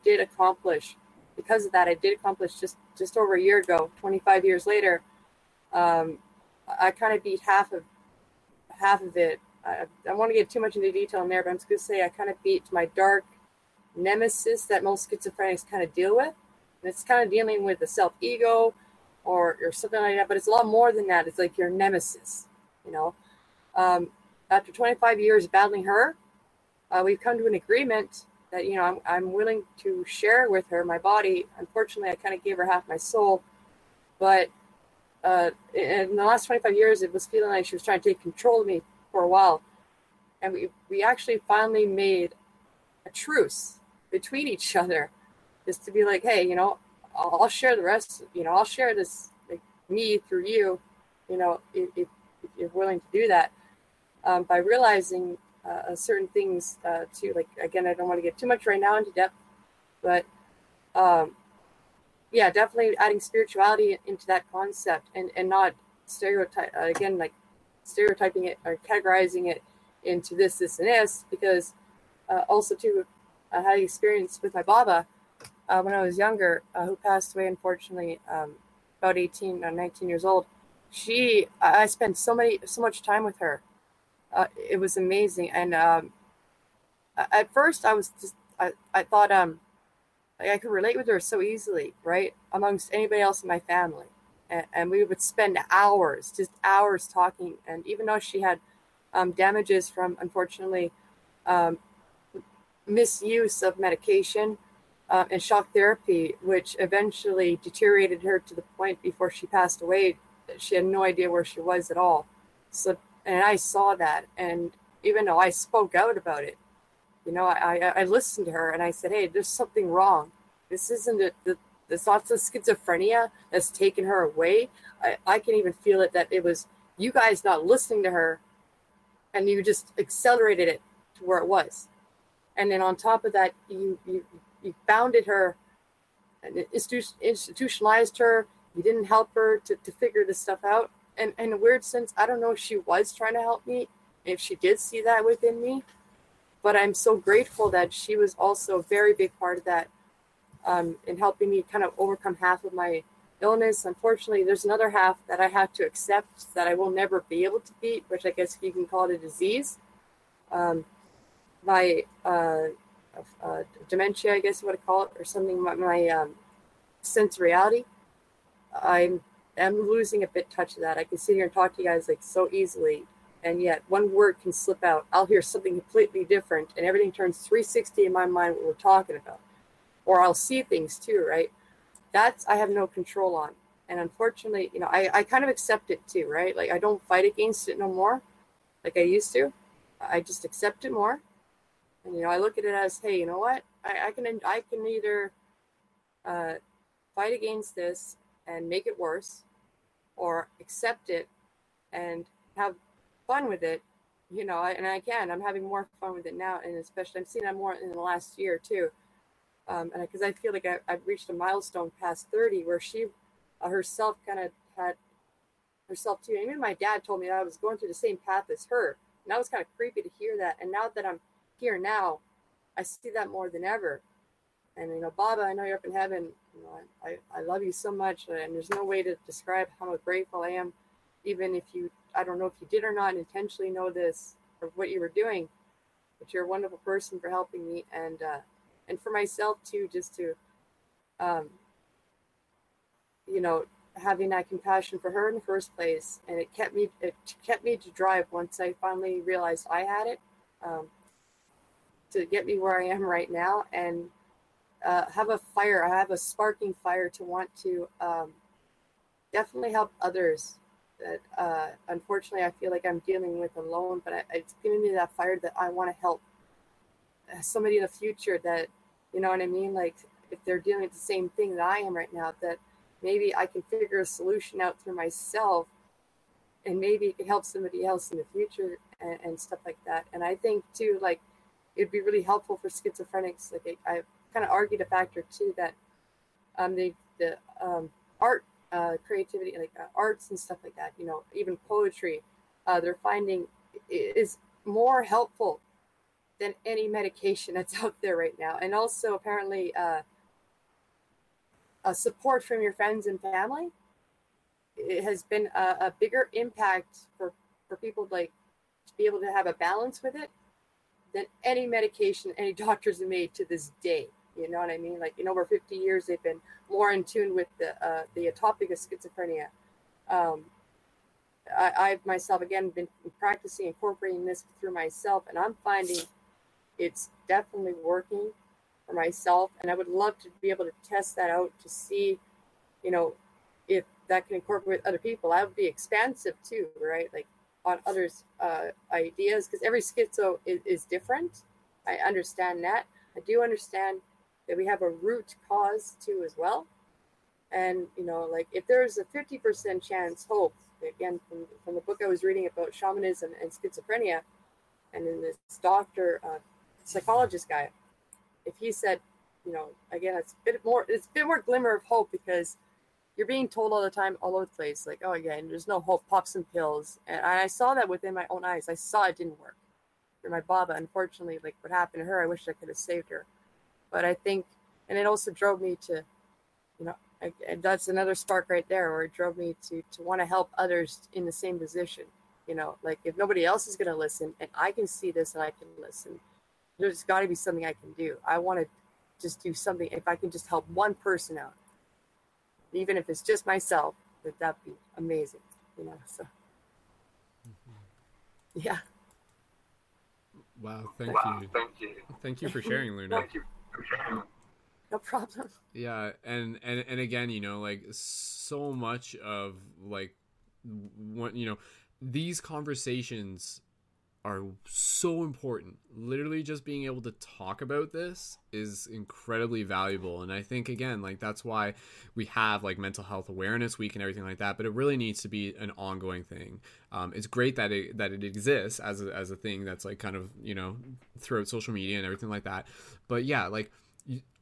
did accomplish because of that. I did accomplish just just over a year ago, 25 years later. Um, I kind of beat half of half of it. I, I want to get too much into detail in there, but I'm just going to say I kind of beat my dark nemesis that most schizophrenics kind of deal with. And it's kind of dealing with the self ego or, or something like that, but it's a lot more than that. It's like your nemesis, you know. Um, after 25 years battling her, uh, we've come to an agreement that you know I'm, I'm willing to share with her my body. Unfortunately, I kind of gave her half my soul, but uh, in the last 25 years, it was feeling like she was trying to take control of me for a while, and we we actually finally made a truce between each other, just to be like, hey, you know, I'll, I'll share the rest. You know, I'll share this like me through you. You know, if, if, if you're willing to do that um, by realizing uh, certain things uh, too. Like again, I don't want to get too much right now into depth, but um, yeah, definitely adding spirituality into that concept and and not stereotype uh, again like stereotyping it or categorizing it into this, this, and this. Because uh, also too, I had experience with my Baba uh, when I was younger, uh, who passed away unfortunately um, about 18 or 19 years old. She, I spent so many, so much time with her uh, it was amazing. And um, at first, I was just I, I thought um I could relate with her so easily, right? Amongst anybody else in my family, and, we would spend hours, just hours talking. And even though she had um, damages from, unfortunately, um, misuse of medication uh, and shock therapy, which eventually deteriorated her to the point before she passed away she had no idea where she was at all. So and I saw that. And even though I spoke out about it, you know, I, I, I listened to her and I said, hey, there's something wrong. This isn't a, the, the thoughts of schizophrenia that's taken her away. I, I can even feel it that it was you guys not listening to her and you just accelerated it to where it was. And then on top of that, you, you, you bounded her and institutionalized her you didn't help her to, to figure this stuff out. And, and in a weird sense, I don't know if she was trying to help me, if she did see that within me, but I'm so grateful that she was also a very big part of that um, in helping me kind of overcome half of my illness. Unfortunately, there's another half that I have to accept that I will never be able to beat, which I guess you can call it a disease. Um, my uh, uh, dementia, I guess you want to call it, or something, my, my um, sensoriality. I'm am losing a bit touch of that. I can sit here and talk to you guys like so easily, and yet one word can slip out. I'll hear something completely different, and everything turns 360 in my mind what we're talking about. Or I'll see things too, right? That's I have no control on. And unfortunately, you know, I, I kind of accept it too, right? Like I don't fight against it no more like I used to. I just accept it more. And you know, I look at it as, hey, you know what? I, I can I can either uh, fight against this and make it worse, or accept it and have fun with it. You know, and I can. I'm having more fun with it now, and especially I'm seeing that more in the last year too. Um, and because I feel like I, I've reached a milestone past 30 where she uh, herself kind of had herself too. Even my dad told me that I was going through the same path as her. And that was kind of creepy to hear that. And now that I'm here now, I see that more than ever. And you know, Baba, I know you're up in heaven. You know, I, I love you so much, and there's no way to describe how grateful I am. Even if you, I don't know if you did or not intentionally know this or what you were doing, but you're a wonderful person for helping me, and uh, and for myself too, just to, um, you know, having that compassion for her in the first place, and it kept me, it kept me to drive once I finally realized I had it. Um, to get me where I am right now and uh, have a fire. I have a sparking fire to want to um, definitely help others that uh, unfortunately I feel like I'm dealing with alone, but I, it's giving me that fire that I want to help somebody in the future that, you know what I mean? Like if they're dealing with the same thing that I am right now, that maybe I can figure a solution out through myself and maybe help somebody else in the future and, and stuff like that. And I think too, like, it'd be really helpful for schizophrenics. Like I, I kind of argued a factor too that um, the the um, art uh, creativity, like uh, arts and stuff like that. You know, even poetry, uh, they're finding is more helpful than any medication that's out there right now. And also apparently, uh, support from your friends and family. It has been a, a bigger impact for for people like to be able to have a balance with it than any medication any doctors have made to this day. You know what I mean? Like in over 50 years, they've been more in tune with the uh, the topic of schizophrenia. Um, I, I've myself again been practicing incorporating this through myself, and I'm finding it's definitely working for myself. And I would love to be able to test that out to see, you know, if that can incorporate other people. I would be expansive too, right? Like on others' uh, ideas because every schizo is, is different. I understand that. I do understand that we have a root cause too as well. And you know, like if there's a 50% chance hope, again from from the book I was reading about shamanism and schizophrenia, and then this doctor, uh, psychologist guy, if he said, you know, again, it's a bit more, it's a bit more glimmer of hope because you're being told all the time, all over the place, like, oh, again, there's no hope, pop some pills. And I saw that within my own eyes. I saw it didn't work. For my Baba, unfortunately, like what happened to her, I wish I could have saved her. But I think, and it also drove me to, you know, I, and that's another spark right there where it drove me to to want to help others in the same position. You know, like if nobody else is going to listen and I can see this and I can listen, there's got to be something I can do. I want to just do something. If I can just help one person out, even if it's just myself, that that be amazing, you know. So, mm-hmm. yeah. Wow, thank wow, you. Thank you. Thank you for sharing, Luna. thank you for sharing. No problem. Yeah, and and and again, you know, like so much of like what you know, these conversations are so important. Literally just being able to talk about this is incredibly valuable. And I think again, like that's why we have like mental health awareness week and everything like that, but it really needs to be an ongoing thing. Um, it's great that it, that it exists as a, as a thing that's like kind of, you know, throughout social media and everything like that. But yeah, like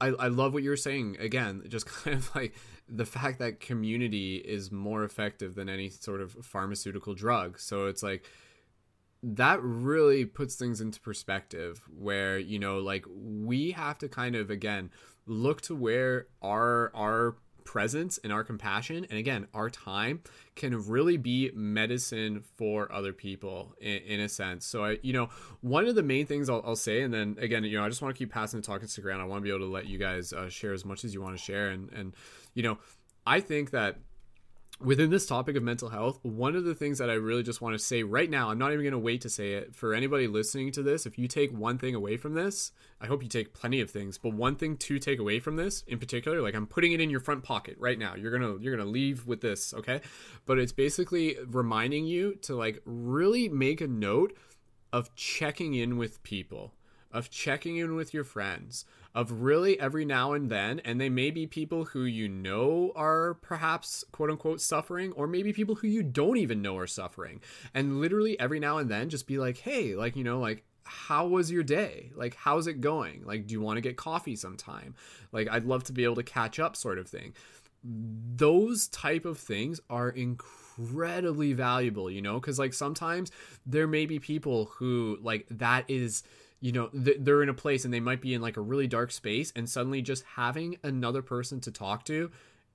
I, I love what you're saying again just kind of like the fact that community is more effective than any sort of pharmaceutical drug so it's like that really puts things into perspective where you know like we have to kind of again look to where our our presence and our compassion and again our time can really be medicine for other people in, in a sense. So i you know one of the main things I'll, I'll say and then again you know i just want to keep passing the talking stick. I want to be able to let you guys uh, share as much as you want to share. And and you know i think that within this topic of mental health, one of the things that I really just want to say right now, I'm not even going to wait to say it for anybody listening to this. If you take one thing away from this, I hope you take plenty of things, but one thing to take away from this in particular, like I'm putting it in your front pocket right now. You're going to you're going to leave with this, okay? But it's basically reminding you to like really make a note of checking in with people, of checking in with your friends, of really every now and then, and they may be people who you know are perhaps quote unquote suffering, or maybe people who you don't even know are suffering. And literally every now and then just be like, hey, like, you know, like, how was your day? Like, how's it going? Like, do you want to get coffee sometime? Like, I'd love to be able to catch up, sort of thing those type of things are incredibly valuable you know because like sometimes there may be people who like that is you know th- they're in a place and they might be in like a really dark space and suddenly just having another person to talk to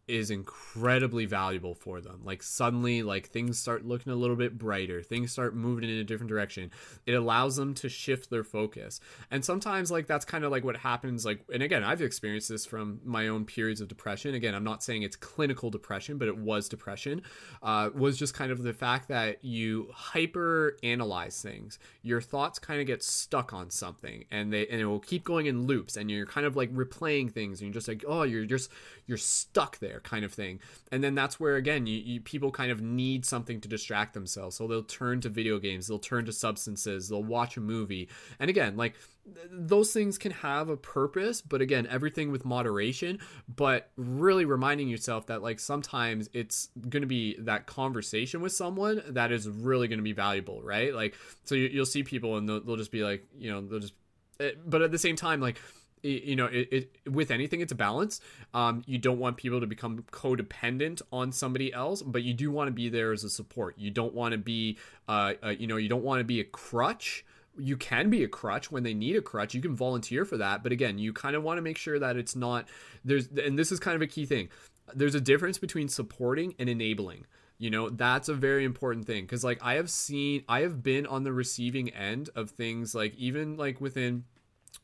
is incredibly valuable for them. Like suddenly like things start looking a little bit brighter. Things start moving in a different direction. It allows them to shift their focus. And sometimes like that's kind of like what happens like and again i've experienced this from my own periods of depression. Again i'm not saying it's clinical depression but it was depression uh, was just kind of the fact that you hyper analyze things. Your thoughts kind of get stuck on something and they and it will keep going in loops and you're kind of like replaying things and you're just like oh you're just you're stuck there kind of thing. And then that's where again you, you people kind of need something to distract themselves. So they'll turn to video games they'll turn to substances they'll watch a movie. And again like th- those things can have a purpose but again everything with moderation but really reminding yourself that like sometimes it's going to be that conversation with someone that is really going to be valuable right? Like so you, you'll see people and they'll, they'll just be like you know they'll just eh, but at the same time like you know it, it with anything it's a balance. Um you don't want people to become codependent on somebody else but you do want to be there as a support. You don't want to be uh, uh you know you don't want to be a crutch. You can be a crutch when they need a crutch. You can volunteer for that but again you kind of want to make sure that it's not there's and this is kind of a key thing. There's a difference between supporting and enabling. You know that's a very important thing because like i have seen i have been on the receiving end of things like even like within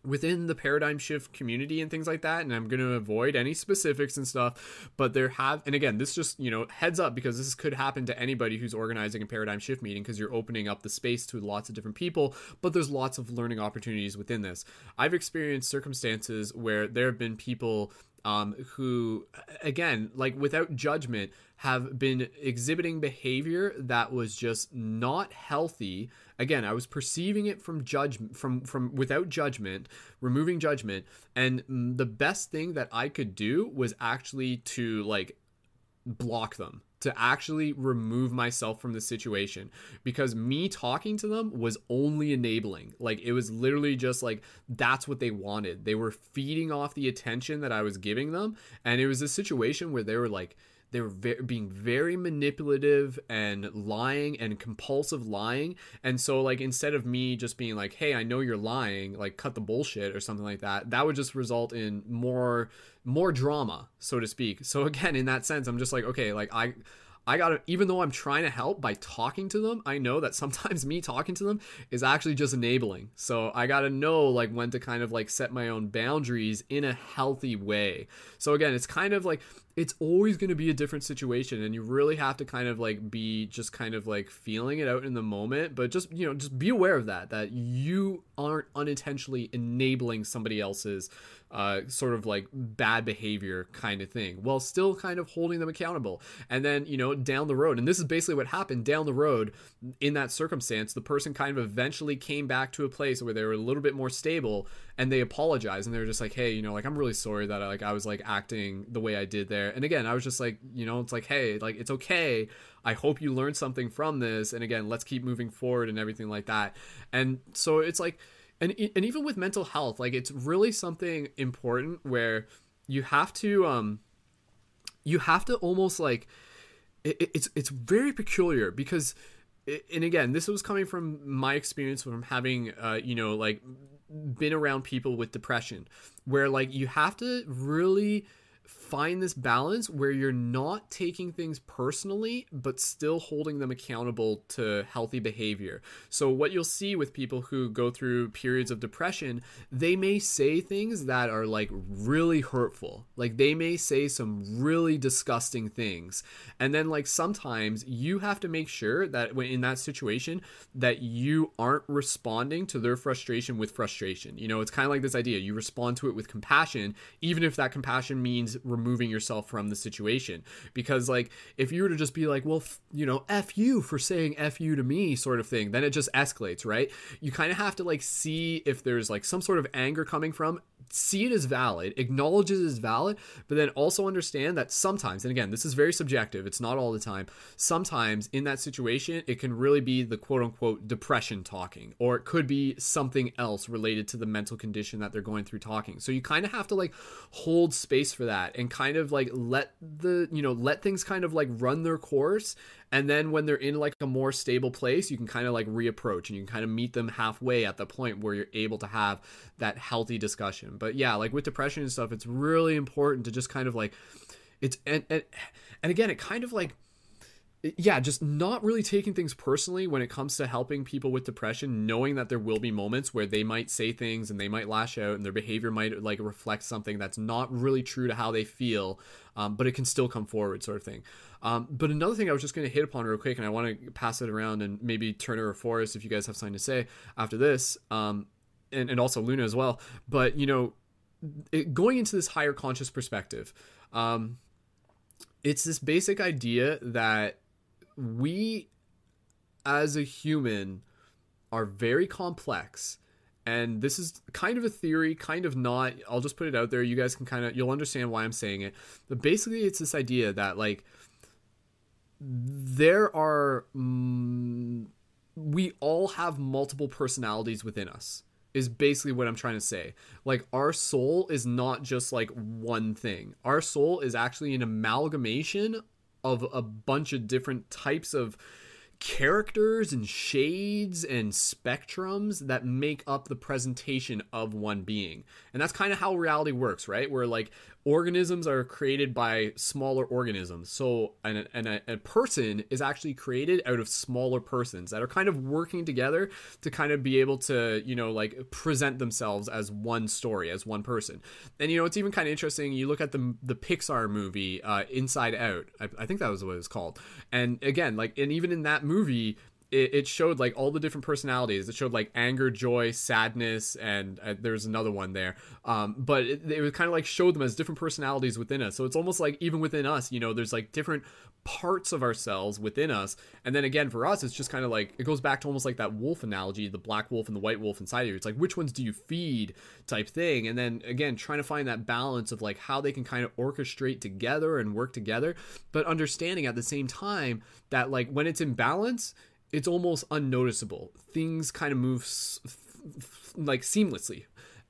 within the paradigm shift community and things like that and i'm going to avoid any specifics and stuff but there have and again this just you know heads up because this could happen to anybody who's organizing a paradigm shift meeting because you're opening up the space to lots of different people but there's lots of learning opportunities within this. I've experienced circumstances where there have been people um, who again like without judgment have been exhibiting behavior that was just not healthy again i was perceiving it from judgment from from without judgment removing judgment and the best thing that i could do was actually to like block them to actually remove myself from the situation because me talking to them was only enabling. Like it was literally just like that's what they wanted. They were feeding off the attention that i was giving them and it was a situation where they were like they were ve- being very manipulative and lying and compulsive lying and so like instead of me just being like hey i know you're lying like cut the bullshit or something like that that would just result in more more drama so to speak so again in that sense i'm just like okay like i I gotta, even though I'm trying to help by talking to them, I know that sometimes me talking to them is actually just enabling. So I gotta know like when to kind of like set my own boundaries in a healthy way. So again, it's kind of like, it's always going to be a different situation and you really have to kind of like be just kind of like feeling it out in the moment but just you know just be aware of that that you aren't unintentionally enabling somebody else's uh, sort of like bad behavior kind of thing while still kind of holding them accountable. And then you know down the road and this is basically what happened down the road in that circumstance the person kind of eventually came back to a place where they were a little bit more stable and they apologized and they were just like hey you know like i'm really sorry that I, like i was like acting the way i did there and again i was just like you know it's like hey like it's okay. I hope you learned something from this. And again let's keep moving forward and everything like that. And so it's like and and even with mental health like it's really something important where you have to um you have to almost like it- it's it's very peculiar because and again this was coming from my experience from having uh you know like been around people with depression where like you have to really find this balance where you're not taking things personally but still holding them accountable to healthy behavior. So what you'll see with people who go through periods of depression, they may say things that are like really hurtful. Like they may say some really disgusting things. And then like sometimes you have to make sure that when in that situation that you aren't responding to their frustration with frustration. You know, it's kind of like this idea you respond to it with compassion even if that compassion means removing yourself from the situation. Because like if you were to just be like well f- you know f you for saying f you to me sort of thing then it just escalates right? You kind of have to like see if there's like some sort of anger coming from see it as valid acknowledges it as valid but then also understand that sometimes and again this is very subjective it's not all the time sometimes in that situation it can really be the quote unquote depression talking or it could be something else related to the mental condition that they're going through talking. So you kind of have to like hold space for that and kind of like let the you know let things kind of like run their course and then when they're in like a more stable place you can kind of like reapproach and you can kind of meet them halfway at the point where you're able to have that healthy discussion. But yeah like with depression and stuff it's really important to just kind of like it's and and, and again it kind of like yeah, just not really taking things personally when it comes to helping people with depression, knowing that there will be moments where they might say things and they might lash out and their behavior might like reflect something that's not really true to how they feel, um, but it can still come forward, sort of thing. Um, but another thing I was just going to hit upon real quick, and I want to pass it around and maybe Turner or Forrest, if you guys have something to say after this, um, and, and also Luna as well. But, you know, it, going into this higher conscious perspective, um, it's this basic idea that we as a human are very complex and this is kind of a theory kind of not. I'll just put it out there. You guys can kind of you'll understand why i'm saying it. But basically it's this idea that like there are mm, we all have multiple personalities within us is basically what i'm trying to say. Like our soul is not just like one thing. Our soul is actually an amalgamation of a bunch of different types of characters and shades and spectrums that make up the presentation of one being. And that's kind of how reality works, right? Where like organisms are created by smaller organisms. So and, and a, a person is actually created out of smaller persons that are kind of working together to kind of be able to, you know, like present themselves as one story, as one person. And you know, it's even kind of interesting. You look at the the Pixar movie uh, Inside Out. I, I think that was what it was called. And again, like, and even in that movie, it, it showed like all the different personalities. It showed like anger, joy, sadness, and uh, there's another one there. Um, but it, it was kind of like showed them as different personalities within us. So it's almost like even within us, you know, there's like different parts of ourselves within us. And then again, for us, it's just kind of like it goes back to almost like that wolf analogy, the black wolf and the white wolf inside of you. It's like which ones do you feed type thing. And then again, trying to find that balance of like how they can kind of orchestrate together and work together, but understanding at the same time that like when it's in balance it's almost unnoticeable. Things kind of move like seamlessly.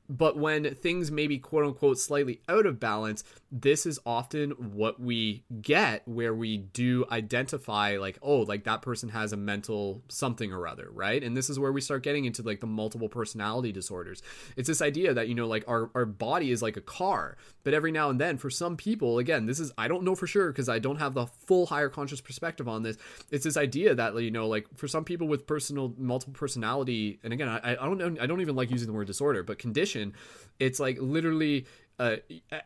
But when things maybe quote unquote slightly out of balance, this is often what we get where we do identify like, oh, like that person has a mental something or other, right? And this is where we start getting into like the multiple personality disorders. It's this idea that, you know, like our, our body is like a car, but every now and then for some people, again, this is, I don't know for sure because I don't have the full higher conscious perspective on this. It's this idea that, you know, like for some people with personal, multiple personality, and again, I, I don't know, I don't even like using the word disorder, but condition, it's like literally uh,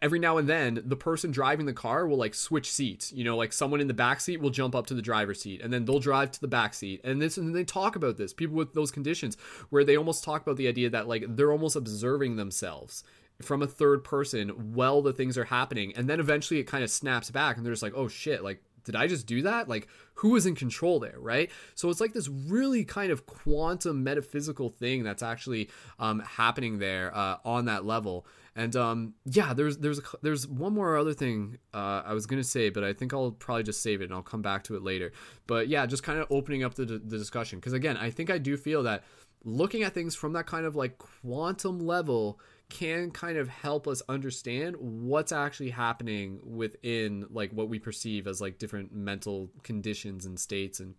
every now and then the person driving the car will like switch seats you know like someone in the back seat will jump up to the driver's seat and then they'll drive to the back seat and this and they talk about this people with those conditions where they almost talk about the idea that like they're almost observing themselves from a third person while the things are happening and then eventually it kind of snaps back and they're just like oh shit like did I just do that? Like, who was in control there, right? So it's like this really kind of quantum metaphysical thing that's actually um, happening there uh, on that level. And um, yeah, there's there's a, there's one more other thing uh, I was gonna say, but I think I'll probably just save it and I'll come back to it later. But yeah, just kind of opening up the, the discussion because again, I think I do feel that looking at things from that kind of like quantum level can kind of help us understand what's actually happening within like what we perceive as like different mental conditions and states and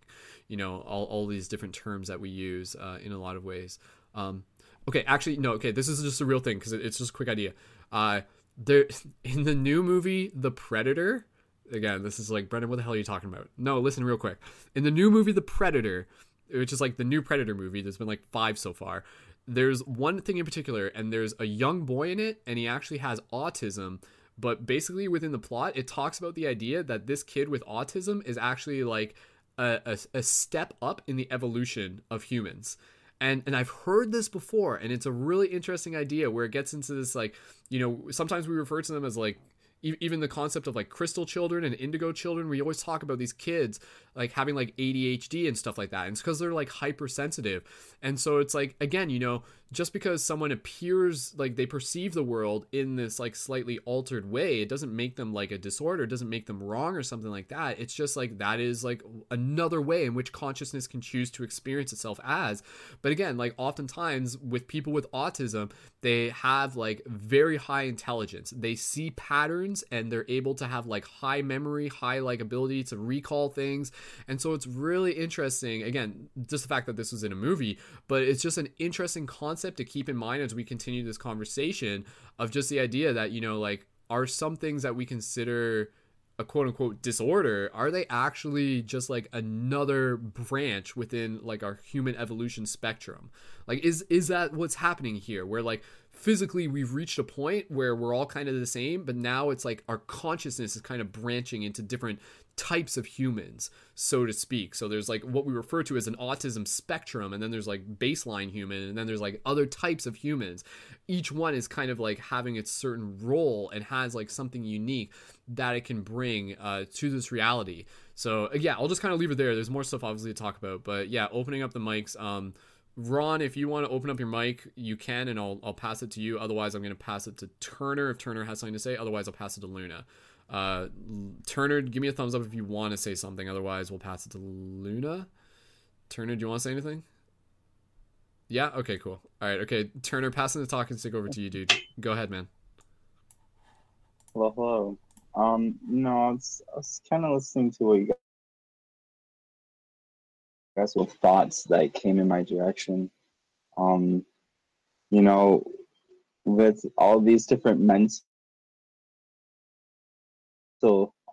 you know all, all these different terms that we use uh, in a lot of ways um, okay actually no okay this is just a real thing because it's just a quick idea. Uh, there in the new movie the predator again this is like Brendon what the hell are you talking about? No listen real quick. In the new movie the predator which is like the new predator movie there's been like five so far there's one thing in particular and there's a young boy in it and he actually has autism but basically within the plot it talks about the idea that this kid with autism is actually like a, a, a step up in the evolution of humans and and I've heard this before and it's a really interesting idea where it gets into this like you know sometimes we refer to them as like even the concept of like crystal children and indigo children. We always talk about these kids like having like ADHD and stuff like that and it's because they're like hypersensitive. And so it's like again you know just because someone appears like they perceive the world in this like slightly altered way it doesn't make them like a disorder it doesn't make them wrong or something like that. It's just like that is like another way in which consciousness can choose to experience itself as. But again like oftentimes with people with autism they have like very high intelligence. They see patterns and they're able to have like high memory high like ability to recall things and so it's really interesting again just the fact that this was in a movie but it's just an interesting concept to keep in mind as we continue this conversation of just the idea that you know like are some things that we consider a quote unquote disorder are they actually just like another branch within like our human evolution spectrum? Like is is that what's happening here? Where like physically we've reached a point where we're all kind of the same but now it's like our consciousness is kind of branching into different types of humans so to speak. So there's like what we refer to as an autism spectrum and then there's like baseline human and then there's like other types of humans. Each one is kind of like having its certain role and has like something unique that it can bring uh, to this reality. So yeah i'll just kind of leave it there. There's more stuff obviously to talk about but yeah opening up the mics um Ron, if you want to open up your mic, you can, and I'll I'll pass it to you. Otherwise, I'm going to pass it to Turner if Turner has something to say. Otherwise, I'll pass it to Luna. Uh, Turner, give me a thumbs up if you want to say something. Otherwise, we'll pass it to Luna. Turner, do you want to say anything? Yeah. Okay. Cool. All right. Okay. Turner, passing the talking stick over to you, dude. Go ahead, man. Hello, hello. Um, no, I was, I was kind of listening to what you with thoughts that came in my direction. Um, you know, with all these different mental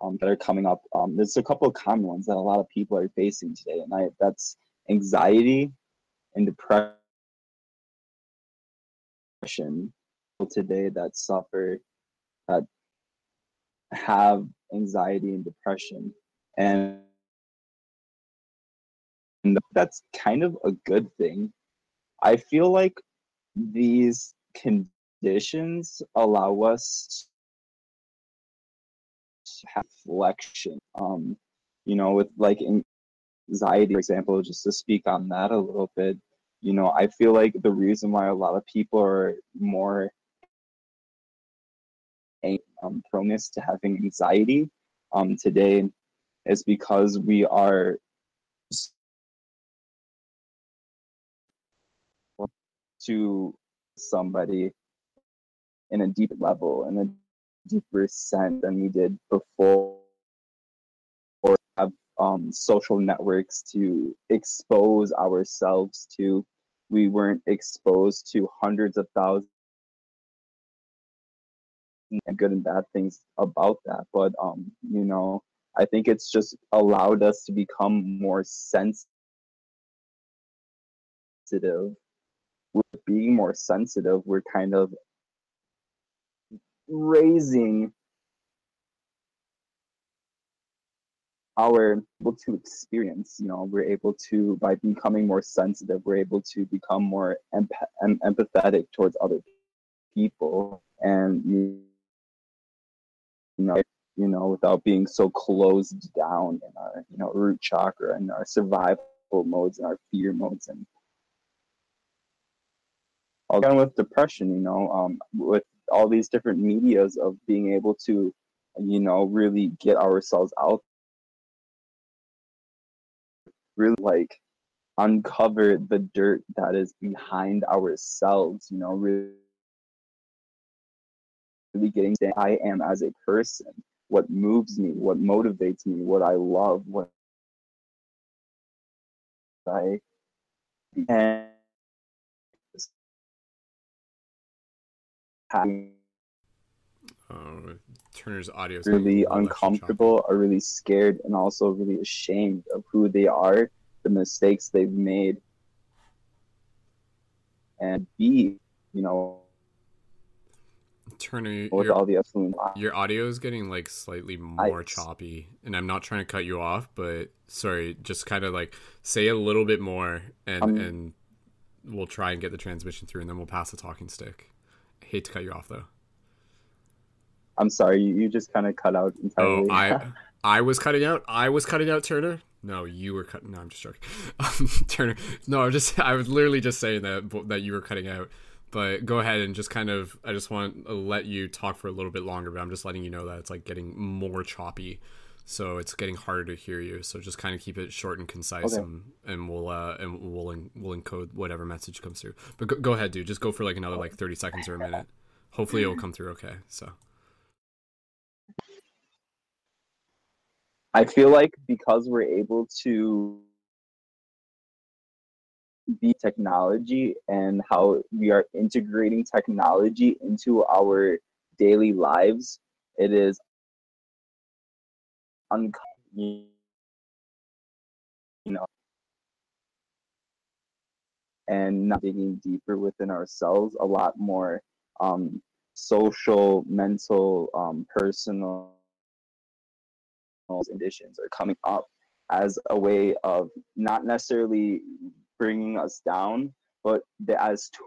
um, that are coming up, um, there's a couple of common ones that a lot of people are facing today, and I, that's anxiety and depression today that suffer that have anxiety and depression and that's kind of a good thing. I feel like these conditions allow us to have flexion um you know with like anxiety for example just to speak on that a little bit. You know i feel like the reason why a lot of people are more um, proneness to having anxiety um, today is because we are to somebody in a deep level in a deeper sense than we did before or have um, social networks to expose ourselves to. We weren't exposed to hundreds of thousands and good and bad things about that but um you know i think it's just allowed us to become more sensitive with being more sensitive we're kind of raising our able to experience you know we're able to by becoming more sensitive we're able to become more em- empathetic towards other people and you know you know without being so closed down in our you know root chakra and our survival modes and our fear modes and again with depression you know um with all these different medias of being able to you know really get ourselves out really like uncover the dirt that is behind ourselves, you know, really, getting to I am as a person, what moves me, what motivates me, what I love, what I and Oh, Turner's audio is really getting a little extra choppy. uncomfortable, are really scared, and also really ashamed of who they are, the mistakes they've made, and be, you know, Turner, with your, all the affluent. your audio is getting like slightly more I- choppy, and I'm not trying to cut you off, but sorry, just kind of like say a little bit more, and Um, and we'll try and get the transmission through, and then we'll pass the talking stick. Hate to cut you off though. I'm sorry, you, you just kind of cut out entirely. Oh, I I was cutting out. I was cutting out Turner. No, you were cutting. No, I'm just joking. Um, Turner. No, I'm just. I was literally just saying that that you were cutting out. But go ahead and just kind of. I just want to let you talk for a little bit longer. But I'm just letting you know that it's like getting more choppy, so it's getting harder to hear you. So just kind of keep it short and concise, Okay. and and we'll uh and we'll en- we'll encode whatever message comes through. But go, go ahead, dude. Just go for like another like 30 seconds or a minute. Hopefully it'll come through okay. So. I feel like because we're able to be technology and how we are integrating technology into our daily lives, it is un- you know and not digging deeper within ourselves a lot more um, social mental um, personal conditions are coming up as a way of not necessarily bringing us down, but as to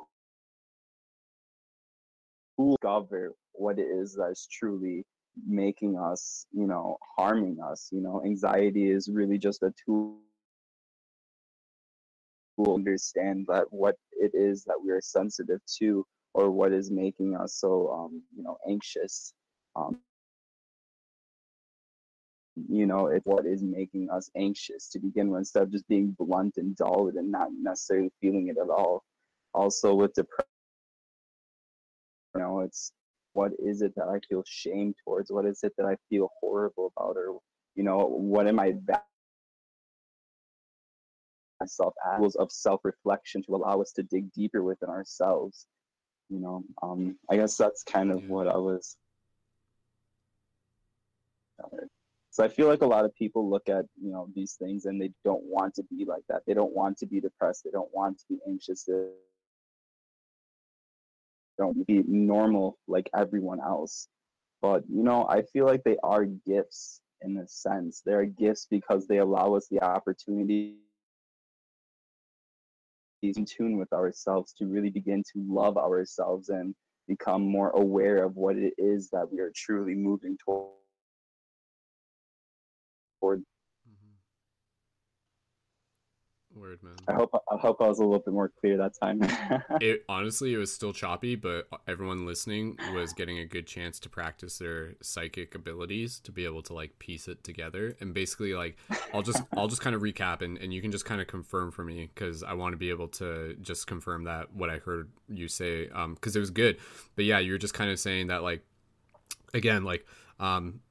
discover what it is that's truly making us, you know, harming us. You know, anxiety is really just a tool to understand that what it is that we are sensitive to or what is making us so um, you know anxious um, you know it's what is making us anxious to begin with instead of just being blunt and dull and not necessarily feeling it at all also with depression you know it's what is it that i feel shame towards? What is it that i feel horrible about? Or you know what am i myself as of self-reflection to allow us to dig deeper within ourselves you know? Um i guess that's kind of Yeah. what i was so i feel like a lot of people look at you know these things and they don't want to be like that. They don't want to be depressed. They don't want to be anxious. they don't be normal like everyone else but you know i feel like they are gifts in a sense they're gifts because they allow us the opportunity in tune with ourselves to really begin to love ourselves and become more aware of what it is that we are truly moving toward. toward. Word man. I hope I hope I was a little bit more clear that time. it honestly it was still choppy but everyone listening was getting a good chance to practice their psychic abilities to be able to like piece it together and basically like i'll just i'll just kind of recap and, and you can just kind of confirm for me because i want to be able to just confirm that what i heard you say um because it was good but yeah you were just kind of saying that like again like um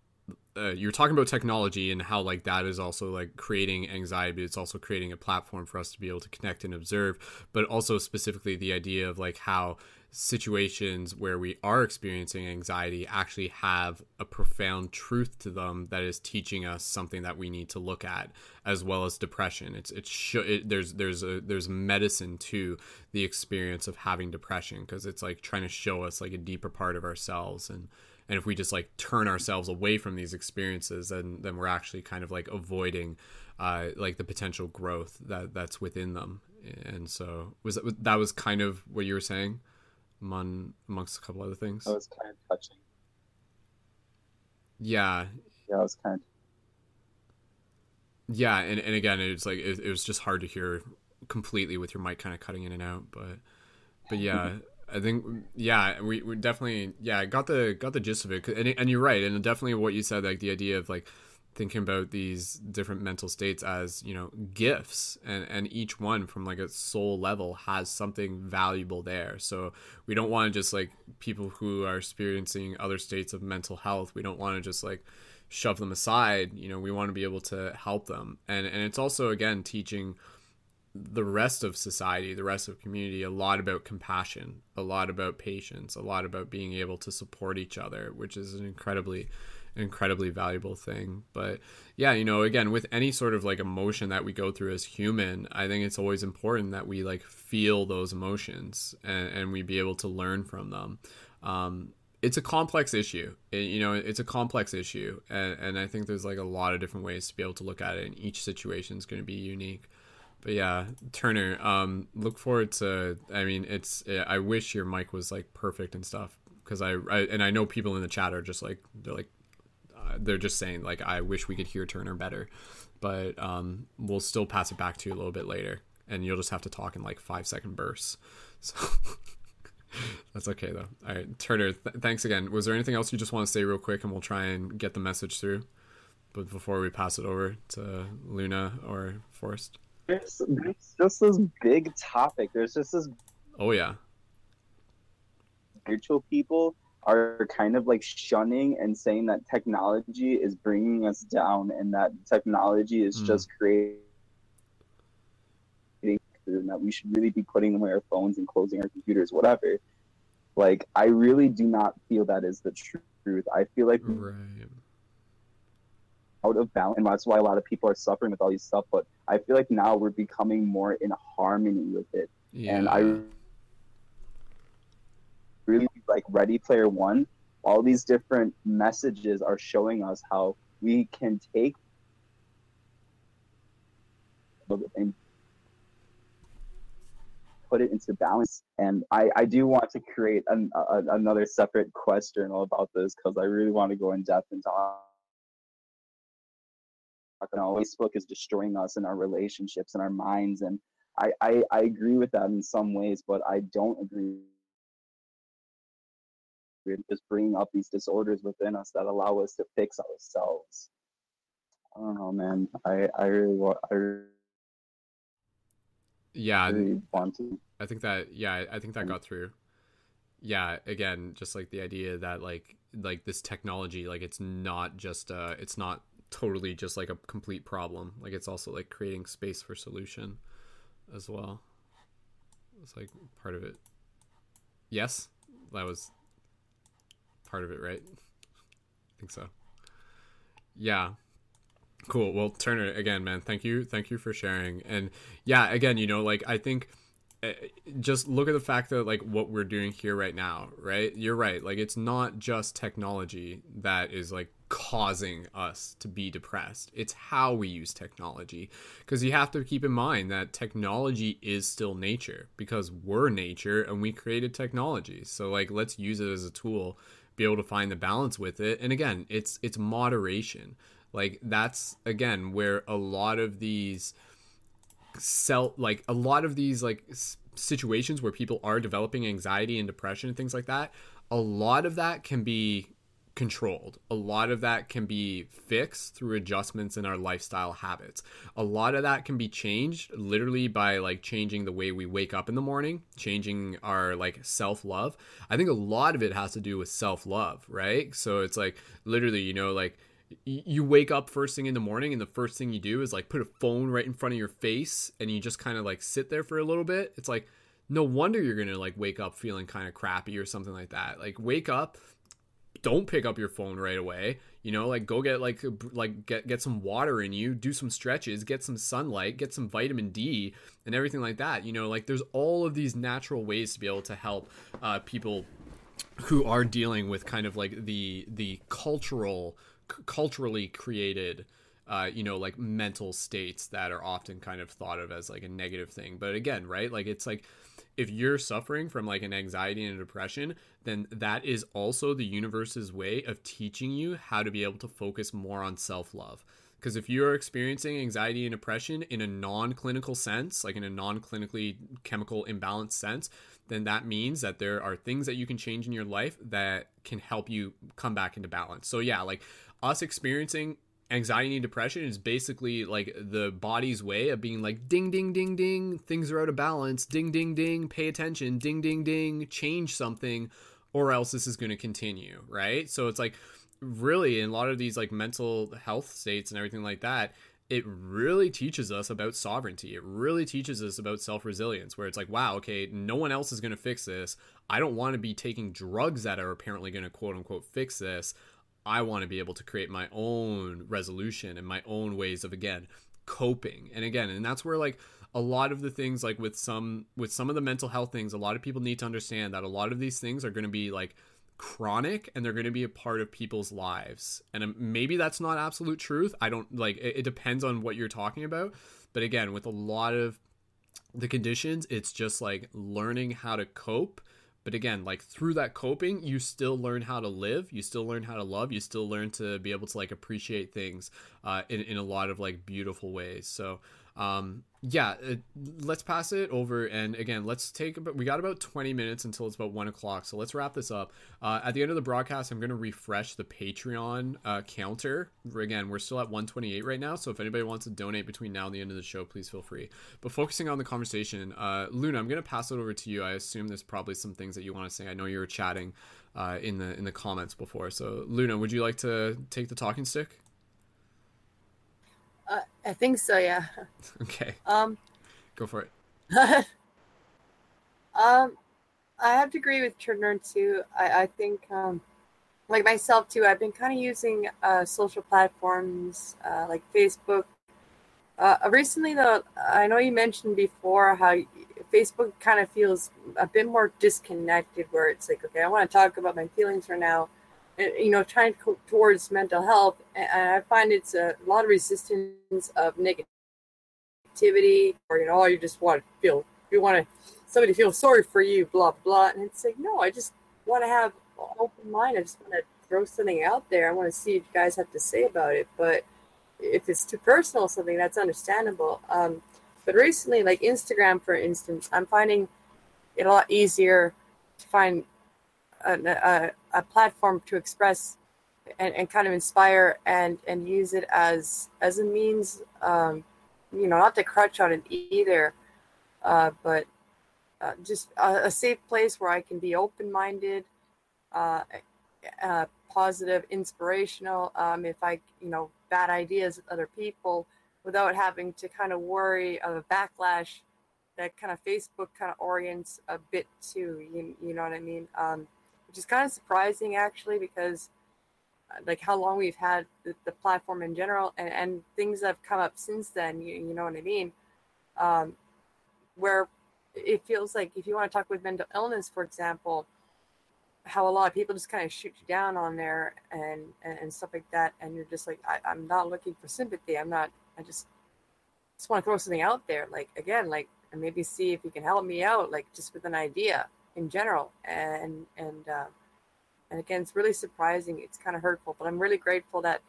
uh, you're talking about technology and how like that is also like creating anxiety. But it's also creating a platform for us to be able to connect and observe but also specifically the idea of like how situations where we are experiencing anxiety actually have a profound truth to them that is teaching us something that we need to look at as well as depression. It's it's sh- it, there's there's a there's medicine to the experience of having depression because it's like trying to show us like a deeper part of ourselves and and if we just like turn ourselves away from these experiences then then we're actually kind of like avoiding uh like the potential growth that that's within them. And so was that that was kind of what you were saying among amongst a couple other things? That was kind of touching. yeah. Yeah, it was kind of yeah and, and again it's like it, it was just hard to hear completely with your mic kind of cutting in and out but but yeah i think yeah we, we definitely yeah got the got the gist of it, and, and you're right and definitely what you said like the idea of like thinking about these different mental states as you know gifts and and each one from like a soul level has something valuable there. So we don't want to just like people who are experiencing other states of mental health we don't want to just like shove them aside you know we want to be able to help them. And and it's also again teaching the rest of society the rest of community a lot about compassion a lot about patience a lot about being able to support each other which is an incredibly incredibly valuable thing. But yeah you know again with any sort of like emotion that we go through as human i think it's always important that we like feel those emotions and, and we be able to learn from them. Um, it's a complex issue. It, you know it's a complex issue and, and i think there's like a lot of different ways to be able to look at it and each situation is going to be unique but yeah turner um look forward to i mean it's i wish your mic was like perfect and stuff because I, I and i know people in the chat are just like they're like uh, they're just saying like i wish we could hear turner better. But um we'll still pass it back to you a little bit later and you'll just have to talk in like five second bursts. So that's okay though. All right turner th- thanks again. Was there anything else you just want to say real quick and we'll try and get the message through but before we pass it over to luna or forrest there's, there's just this big topic. There's just this oh yeah spiritual people are kind of like shunning and saying that technology is bringing us down and that technology is Mm. just creating and that we should really be putting away our phones and closing our computers, whatever. Like, I really do not feel that is the truth. I feel like right out of balance, and that's why a lot of people are suffering with all these stuff. But I feel like now we're becoming more in harmony with it, yeah and I really like Ready Player One. All these different messages are showing us how we can take and put it into balance. And I, I do want to create an, a, another separate quest journal about this because I really want to go in depth and talk. You know, Facebook is destroying us in our relationships and our minds, and I, I, I agree with that in some ways, but I don't agree with just bringing up these disorders within us that allow us to fix ourselves. I don't know, man. I, I really want. I really yeah really want to. I think that yeah, I- I think that got through. Yeah, again, just like the idea that like like this technology, like it's not just uh it's not totally just like a complete problem. Like it's also like creating space for solution as well. It's like part of it. Yes, that was part of it, right? I think so. Yeah. Cool. Well, Turner, again, man, thank you, thank you for sharing. And yeah, again, you know, like I think uh, just look at the fact that like what we're doing here right now, right? You're right. Like it's not just technology that is like causing us to be depressed. It's how we use technology. Because you have to keep in mind that technology is still nature because we're nature and we created technology. So like let's use it as a tool, be able to find the balance with it. And again, it's it's moderation. Like that's again where a lot of these self like a lot of these like situations where people are developing anxiety and depression and things like that a lot of that can be controlled. A lot of that can be fixed through adjustments in our lifestyle habits. A lot of that can be changed literally by like changing the way we wake up in the morning changing our like self-love. I think a lot of it has to do with self-love right? So it's like literally you know like you wake up first thing in the morning and the first thing you do is like put a phone right in front of your face and you just kind of like sit there for a little bit. It's like no wonder you're gonna like wake up feeling kind of crappy or something like that. Like wake up don't pick up your phone right away you know like go get like like get get some water in you do some stretches get some sunlight get some vitamin d and everything like that you know like there's all of these natural ways to be able to help uh, people who are dealing with kind of like the the cultural c- culturally created uh, you know like mental states that are often kind of thought of as like a negative thing. But again right like it's like if you're suffering from like an anxiety and a depression then that is also the universe's way of teaching you how to be able to focus more on self-love. Because if you're experiencing anxiety and depression in a non-clinical sense like in a non-clinically chemical imbalance sense then that means that there are things that you can change in your life that can help you come back into balance. So yeah like us experiencing anxiety and depression is basically like the body's way of being like ding ding ding ding things are out of balance. Ding ding ding pay attention. Ding ding ding change something or else this is going to continue right? So it's like really in a lot of these like mental health states and everything like that it really teaches us about sovereignty. It really teaches us about self-resilience where it's like wow okay no one else is going to fix this. I don't want to be taking drugs that are apparently going to quote unquote fix this I want to be able to create my own resolution and my own ways of again coping. And again, and that's where like a lot of the things like with some with some of the mental health things, a lot of people need to understand that a lot of these things are going to be like chronic and they're going to be a part of people's lives. And um, maybe that's not absolute truth. I don't like it, it depends on what you're talking about. But again, with a lot of the conditions, it's just like learning how to cope but again, like through that coping, you still learn how to live, you still learn how to love, you still learn to be able to like appreciate things uh, in, in a lot of like beautiful ways. So um, yeah, it, let's pass it over. And again, let's take about, we got about 20 minutes until it's about one o'clock. So let's wrap this up. Uh, at the end of the broadcast, I'm going to refresh the Patreon uh, counter. Again, we're still at 128 right now. So if anybody wants to donate between now and the end of the show, please feel free. But focusing on the conversation, uh, Luna, I'm going to pass it over to you. I assume there's probably some things that you want to say. I know you were chatting uh, in the in the comments before. So Luna, would you like to take the talking stick? Uh, I think so. Yeah. Okay. Um. Go for it. um, I have to agree with Turner too. I I think um, like myself too. I've been kind of using uh social platforms uh, like Facebook. Uh, recently though, I know you mentioned before how Facebook kind of feels a bit more disconnected, where it's like, okay, I want to talk about my feelings right now you know, trying to towards mental health, and I find it's a lot of resistance of negativity, or you know, you just want to feel, you want to somebody feel sorry for you, blah blah, and it's like, no, I just want to have an open mind. I just want to throw something out there. I want to see what you guys have to say about it, but if it's too personal, something that's understandable. Um, but recently, like Instagram, for instance, I'm finding it a lot easier to find a, a platform to express and, and kind of inspire and and use it as as a means um, you know not to crutch on it either uh, but uh, just a, a, safe place where i can be open-minded uh, uh positive inspirational um, if i you know bad ideas with other people without having to kind of worry of a backlash that kind of facebook kind of orients a bit to you, you know what i mean? Um, which is kind of surprising actually because uh, like how long we've had the, the, platform in general and, and things that have come up since then you, you know what i mean? Um, where it feels like if you want to talk with mental illness for example how a lot of people just kind of shoot you down on there and, and, and stuff like that and you're just like I, i'm not looking for sympathy. I'm not i just just want to throw something out there like again like and maybe see if you can help me out like just with an idea in general. And and uh, and again, it's really surprising. It's kind of hurtful, but I'm really grateful that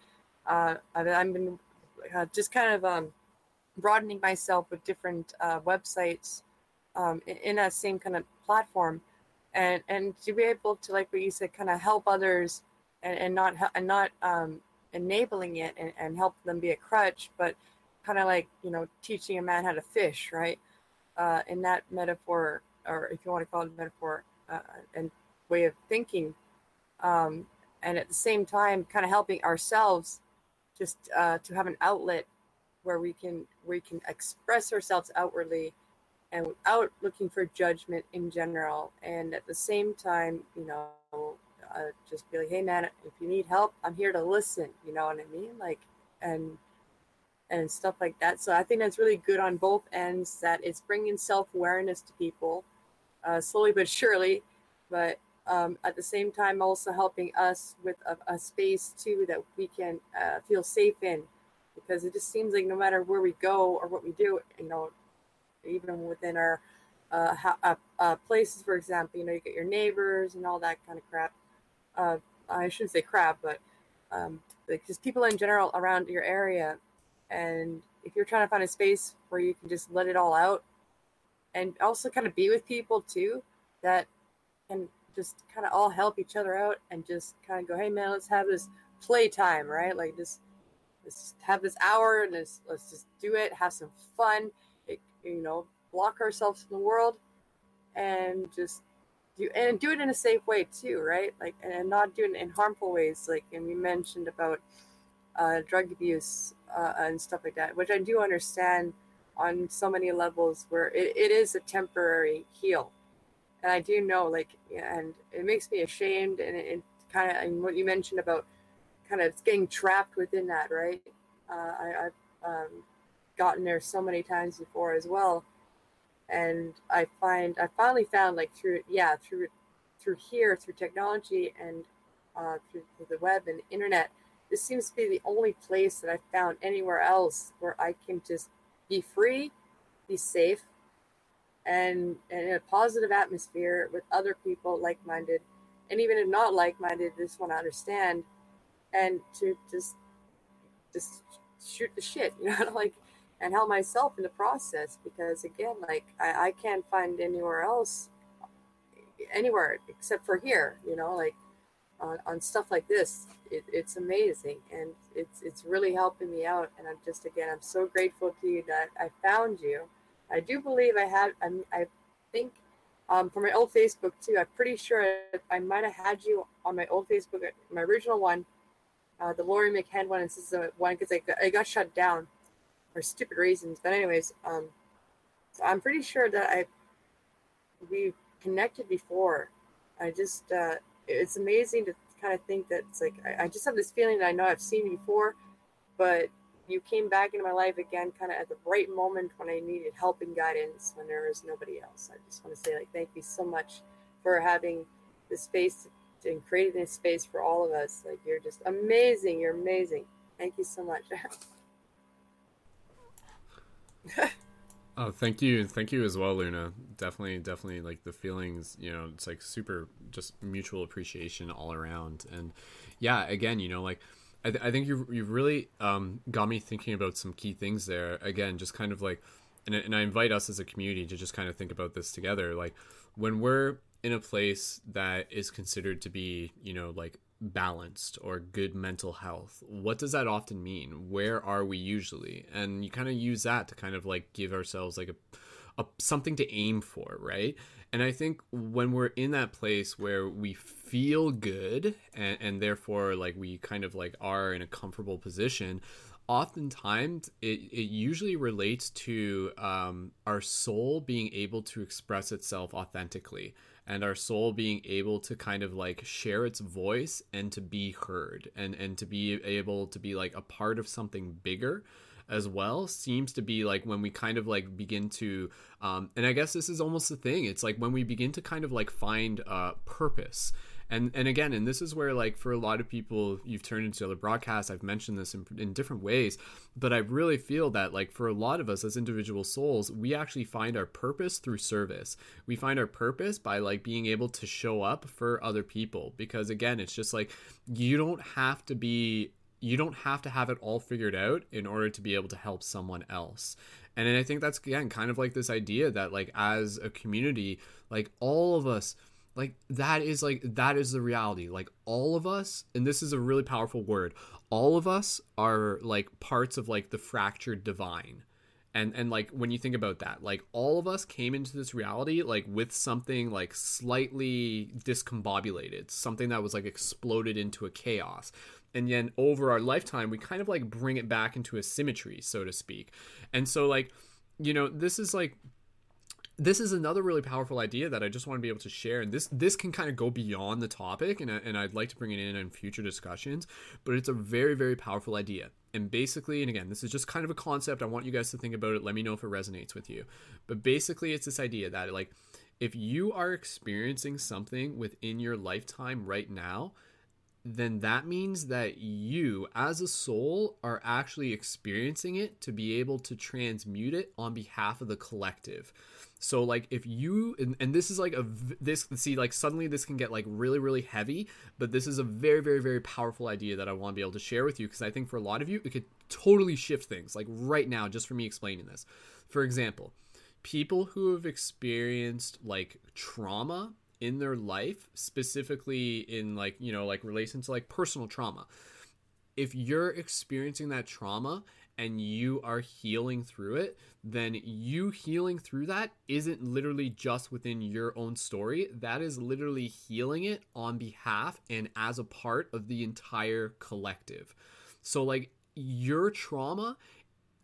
uh, I've, I've been uh, just kind of um, broadening myself with different uh, websites um, in, in that same kind of platform, and and to be able to like what you said, kind of help others and, and not and not um, enabling it and, and help them be a crutch, but kind of like you know teaching a man how to fish, right? Uh, in that metaphor, or if you want to call it a metaphor uh, and way of thinking, um, and at the same time, kind of helping ourselves just uh, to have an outlet where we can we can express ourselves outwardly and without looking for judgment in general. And at the same time you know uh, just be like hey man if you need help i'm here to listen you know what i mean? Like and and stuff like that. So i think that's really good on both ends that it's bringing self-awareness to people uh, slowly but surely, but um, at the same time also helping us with a, a space too that we can uh, feel safe in because it just seems like no matter where we go or what we do, you know, even within our uh, uh, uh, places, for example, you know, you get your neighbors and all that kind of crap. Uh, I shouldn't say crap, but um, just people in general around your area. And if you're trying to find a space where you can just let it all out and also kind of be with people too that can just kind of all help each other out and just kind of go, hey man, let's have this playtime, right? Like this let's just have this hour and let's, let's just do it, have some fun, it, you know, block ourselves from the world and just do and do it in a safe way too, right? Like and not do it in harmful ways. Like and we mentioned about uh, drug abuse uh, and stuff like that, which I do understand on so many levels where it, it is a temporary heal. And I do know like and it makes me ashamed and it, it kind of and what you mentioned about kind of getting trapped within that, right? Uh, I, I've um, gotten there so many times before as well and I find I finally found like through yeah through through here through technology and uh, through, through the web and the internet. This seems to be the only place that I've found anywhere else where I can just be free, be safe, and, and in a positive atmosphere with other people like minded, and even if not like minded, just want to understand and to just just shoot the shit, you know, like and help myself in the process because again like I, I can't find anywhere else anywhere except for here you know like on, on stuff like this it, it's amazing and it's it's really helping me out and i'm just again i'm so grateful to you that i found you i do believe i had I'm, i think um, for my old facebook too i'm pretty sure i might have had you on my old facebook my original one uh, the Laurie McHenn one and this is the one because I, I got shut down for stupid reasons. But anyways, um, so I'm pretty sure that I we connected before. I just uh, it's amazing to kind of think that it's like I, I just have this feeling that I know I've seen before, but you came back into my life again, kind of at the right moment when I needed help and guidance when there was nobody else. I just want to say like thank you so much for having the space and creating this space for all of us. Like you're just amazing. You're amazing. Thank you so much. oh, thank you, thank you as well, Luna. Definitely, definitely, like the feelings. You know, it's like super, just mutual appreciation all around. And yeah, again, you know, like I, th- I think you you've really um, got me thinking about some key things there. Again, just kind of like, and and I invite us as a community to just kind of think about this together. Like when we're in a place that is considered to be, you know, like balanced or good mental health what does that often mean? Where are we usually? And you kind of use that to kind of like give ourselves like a, a something to aim for right? And i think when we're in that place where we feel good and, and therefore like we kind of like are in a comfortable position oftentimes it, it usually relates to um, our soul being able to express itself authentically and our soul being able to kind of like share its voice and to be heard and and to be able to be like a part of something bigger as well seems to be like when we kind of like begin to um and i guess this is almost the thing. It's like when we begin to kind of like find uh purpose and and again and this is where like for a lot of people you've turned into other broadcasts. I've mentioned this in, in different ways but i really feel that like for a lot of us as individual souls we actually find our purpose through service. We find our purpose by like being able to show up for other people because again it's just like you don't have to be you don't have to have it all figured out in order to be able to help someone else. And i think that's again kind of like this idea that like as a community like all of us like that is like that is the reality. Like all of us and this is a really powerful word all of us are like parts of like the fractured divine. And and like when you think about that like all of us came into this reality like with something like slightly discombobulated something that was like exploded into a chaos. And then over our lifetime we kind of like bring it back into a symmetry so to speak. And so like you know this is like this is another really powerful idea that I just want to be able to share. And this this can kind of go beyond the topic, and, and I'd like to bring it in in future discussions. But it's a very very powerful idea. And basically, and again, this is just kind of a concept. I want you guys to think about it. Let me know if it resonates with you. But basically, it's this idea that like if you are experiencing something within your lifetime right now, then that means that you, as a soul, are actually experiencing it to be able to transmute it on behalf of the collective. So like if you and, and this is like a this see like suddenly this can get like really really heavy, but this is a very very very powerful idea that I want to be able to share with you because I think for a lot of you it could totally shift things like right now just for me explaining this. For example, people who have experienced like trauma in their life, specifically in like, you know, like relation to like personal trauma if you're experiencing that trauma and you are healing through it, then you healing through that isn't literally just within your own story. That is literally healing it on behalf and as a part of the entire collective. So, like, your trauma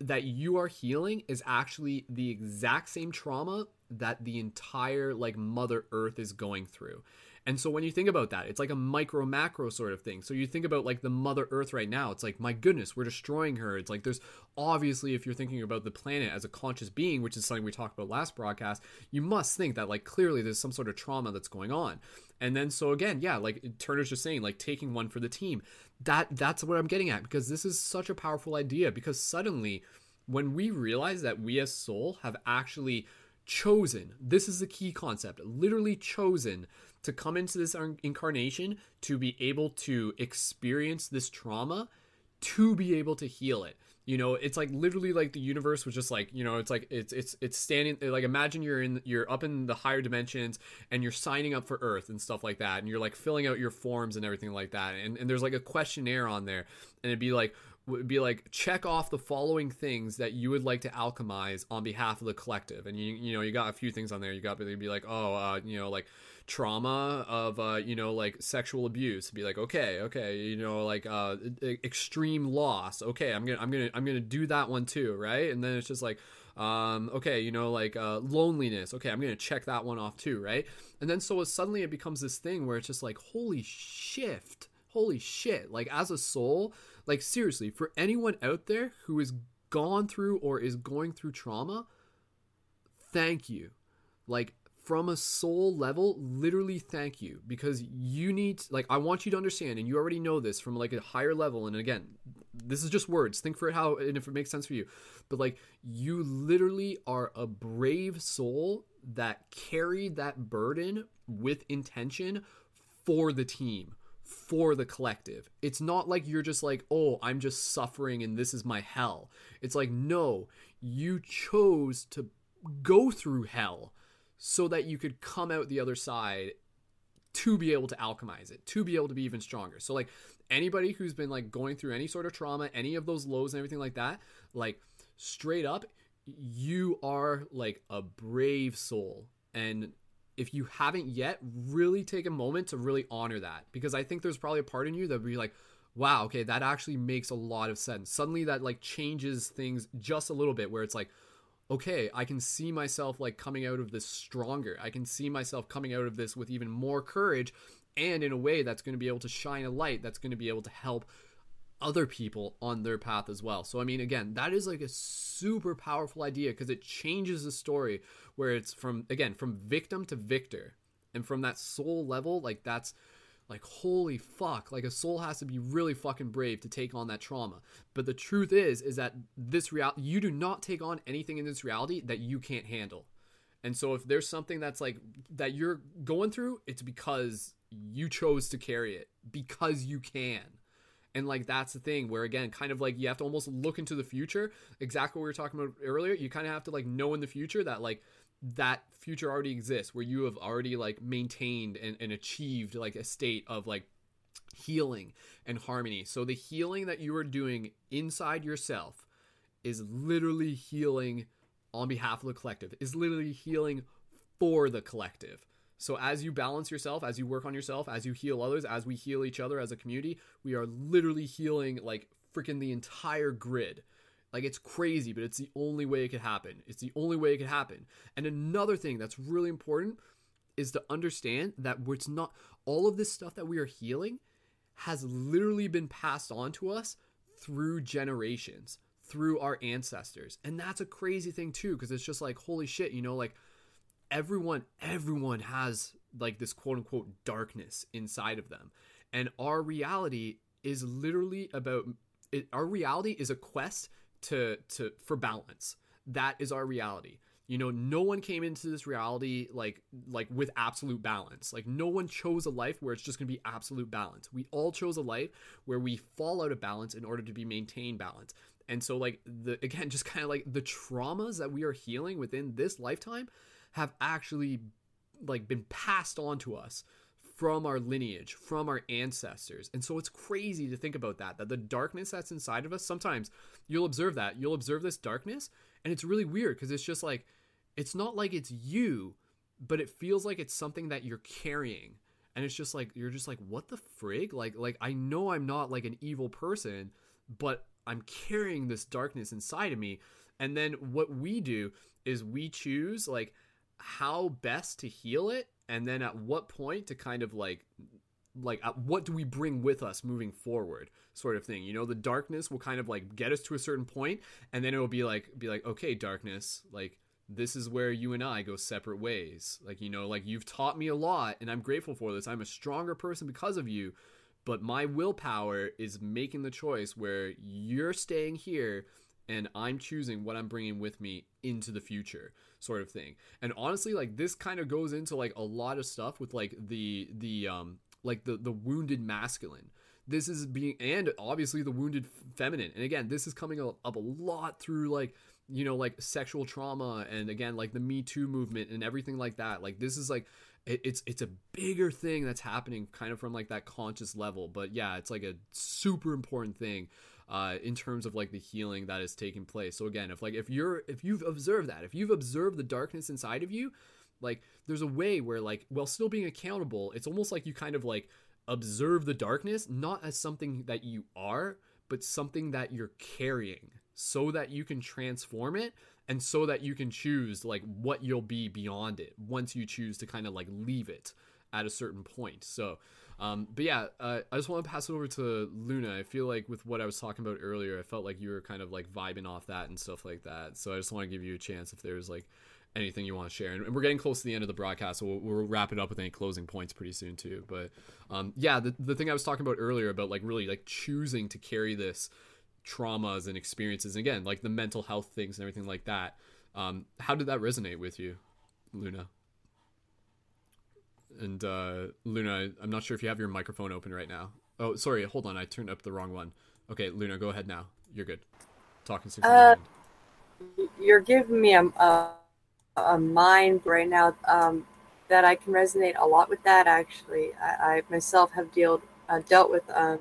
that you are healing is actually the exact same trauma that the entire like mother earth is going through. And so when you think about that it's like a micro macro sort of thing. So you think about like the mother earth right now it's like my goodness we're destroying her. It's like there's obviously if you're thinking about the planet as a conscious being which is something we talked about last broadcast you must think that like clearly there's some sort of trauma that's going on. And then so again yeah like turner's just saying like taking one for the team. That that's what i'm getting at because this is such a powerful idea because suddenly when we realize that we as soul have actually chosen. This is the key concept. Literally chosen to come into this incarnation to be able to experience this trauma to be able to heal it. You know it's like literally like the universe was just like you know it's like it's it's it's standing like imagine you're in you're up in the higher dimensions and you're signing up for earth and stuff like that and you're like filling out your forms and everything like that and, and there's like a questionnaire on there and it'd be like would be like check off the following things that you would like to alchemize on behalf of the collective. And you you know you got a few things on there. You got to be like oh uh, you know like trauma of uh, you know like sexual abuse. Be like okay okay you know like uh, extreme loss. Okay i'm gonna i'm gonna i'm gonna do that one too right? And then it's just like um, okay you know like uh, loneliness. Okay i'm gonna check that one off too right? And then so suddenly it becomes this thing where it's just like holy shift. Holy shit. Like as a soul like seriously for anyone out there who has gone through or is going through trauma thank you. Like from a soul level literally thank you because you need like i want you to understand and you already know this from like a higher level and again this is just words. Think for it how and if it makes sense for you. But like you literally are a brave soul that carried that burden with intention for the team for the collective. It's not like you're just like, oh, I'm just suffering and this is my hell. It's like, no, you chose to go through hell so that you could come out the other side to be able to alchemize it, to be able to be even stronger. So, like, anybody who's been like going through any sort of trauma, any of those lows and everything like that, like, straight up, you are like a brave soul. And if you haven't yet, really take a moment to really honor that because I think there's probably a part in you that would be like, wow, okay, that actually makes a lot of sense. Suddenly that like changes things just a little bit where it's like, okay, I can see myself like coming out of this stronger. I can see myself coming out of this with even more courage and in a way that's going to be able to shine a light that's going to be able to help other people on their path as well. So I mean again, that is like a super powerful idea because it changes the story where it's from again from victim to victor. And from that soul level, like that's like holy fuck, like a soul has to be really fucking brave to take on that trauma. But the truth is is that this reality you do not take on anything in this reality that you can't handle. And so if there's something that's like that you're going through, it's because you chose to carry it because you can and like that's the thing where again kind of like you have to almost look into the future. Exactly what we were talking about earlier. You kind of have to like know in the future that like that future already exists where you have already like maintained and, and achieved like a state of like healing and harmony. So the healing that you are doing inside yourself is literally healing on behalf of the collective. Is literally healing for the collective so as you balance yourself, as you work on yourself, as you heal others, as we heal each other as a community, we are literally healing like freaking the entire grid. Like it's crazy, but it's the only way it could happen. It's the only way it could happen. And another thing that's really important is to understand that it's not all of this stuff that we are healing has literally been passed on to us through generations, through our ancestors. And that's a crazy thing too because it's just like holy shit, you know, like everyone everyone has like this quote unquote darkness inside of them. And our reality is literally about it, our reality is a quest to to for balance. That is our reality. You know no one came into this reality like like with absolute balance. Like no one chose a life where it's just going to be absolute balance. We all chose a life where we fall out of balance in order to be maintained balance. And so like the again just kind of like the traumas that we are healing within this lifetime have actually like been passed on to us from our lineage, from our ancestors. And so it's crazy to think about that, that the darkness that's inside of us, sometimes you'll observe that. You'll observe this darkness, and it's really weird because it's just like, it's not like it's you, but it feels like it's something that you're carrying. And it's just like, you're just like, what the frig? Like, like, I know I'm not like an evil person, but I'm carrying this darkness inside of me. And then what we do is we choose like how best to heal it and then at what point to kind of like like uh, what do we bring with us moving forward sort of thing. You know the darkness will kind of like get us to a certain point and then it will be like be like okay darkness like this is where you and I go separate ways. Like you know like you've taught me a lot and I'm grateful for this. I'm a stronger person because of you but my willpower is making the choice where you're staying here and I'm choosing what I'm bringing with me into the future sort of thing. And honestly like this kind of goes into like a lot of stuff with like the the um like the the wounded masculine. This is being and obviously the wounded feminine. And again, this is coming up a lot through like you know like sexual trauma and again like the me too movement and everything like that like this is like it, it's it's a bigger thing that's happening kind of from like that conscious level but yeah it's like a super important thing uh, in terms of like the healing that is taking place. So again, if like if you're if you've observed that, if you've observed the darkness inside of you, like there's a way where like while still being accountable, it's almost like you kind of like observe the darkness not as something that you are, but something that you're carrying so that you can transform it and so that you can choose like what you'll be beyond it once you choose to kind of like leave it at a certain point. So um, but yeah, uh, I just want to pass it over to Luna. I feel like with what I was talking about earlier, I felt like you were kind of like vibing off that and stuff like that. So I just want to give you a chance if there's like anything you want to share. And we're getting close to the end of the broadcast, so we'll, we'll wrap it up with any closing points pretty soon too. But um, yeah, the, the thing I was talking about earlier about like really like choosing to carry this traumas and experiences, and again, like the mental health things and everything like that. Um, how did that resonate with you, Luna? And uh, Luna, I'm not sure if you have your microphone open right now. Oh, sorry. Hold on. I turned up the wrong one. Okay, Luna, go ahead now. You're good. Talking stick. Uh, you're giving me a, a, a mind right now um, that I can resonate a lot with that. Actually, I, I myself have dealt uh, dealt with um,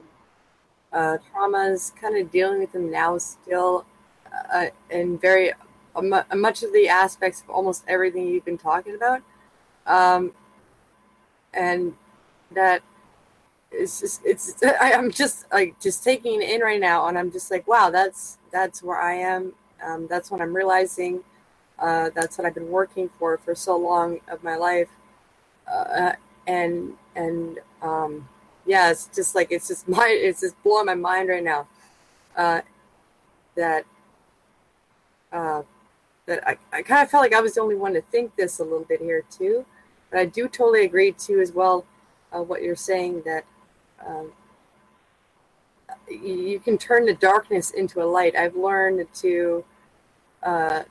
uh, traumas, kind of dealing with them now still, uh, in very much of the aspects of almost everything you've been talking about. Um, and that it's just it's I, am just like just taking it in right now and i'm just like wow that's that's where i am. Um, that's what i'm realizing. Uh, that's what i've been working for for so long of my life. Uh, and and um, yeah it's just like it's just my it's just blowing my mind right now uh, that uh, that I, I kind of felt like I was the only one to think this a little bit here too but I do totally agree too, as well, uh, what you're saying that um, you can turn the darkness into a light. I've learned to uh,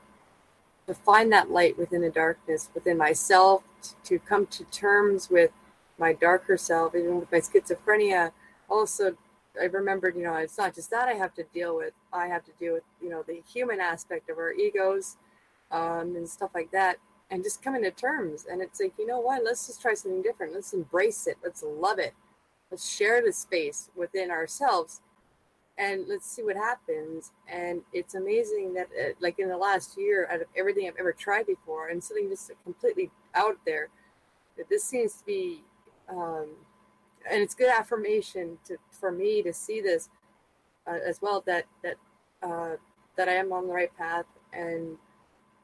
to find that light within the darkness, within myself, to come to terms with my darker self, even with my schizophrenia. Also, I remembered, you know, it's not just that I have to deal with. I have to deal with, you know, the human aspect of our egos um, and stuff like that and just coming to terms. And it's like, you know what? Let's just try something different. Let's embrace it. Let's love it. Let's share the space within ourselves and let's see what happens. And it's amazing that, uh, like in the last year, out of everything I've ever tried before, and something just completely out there, that this seems to be, um, and it's good affirmation to for me to see this uh, as well that that uh, that I am on the right path and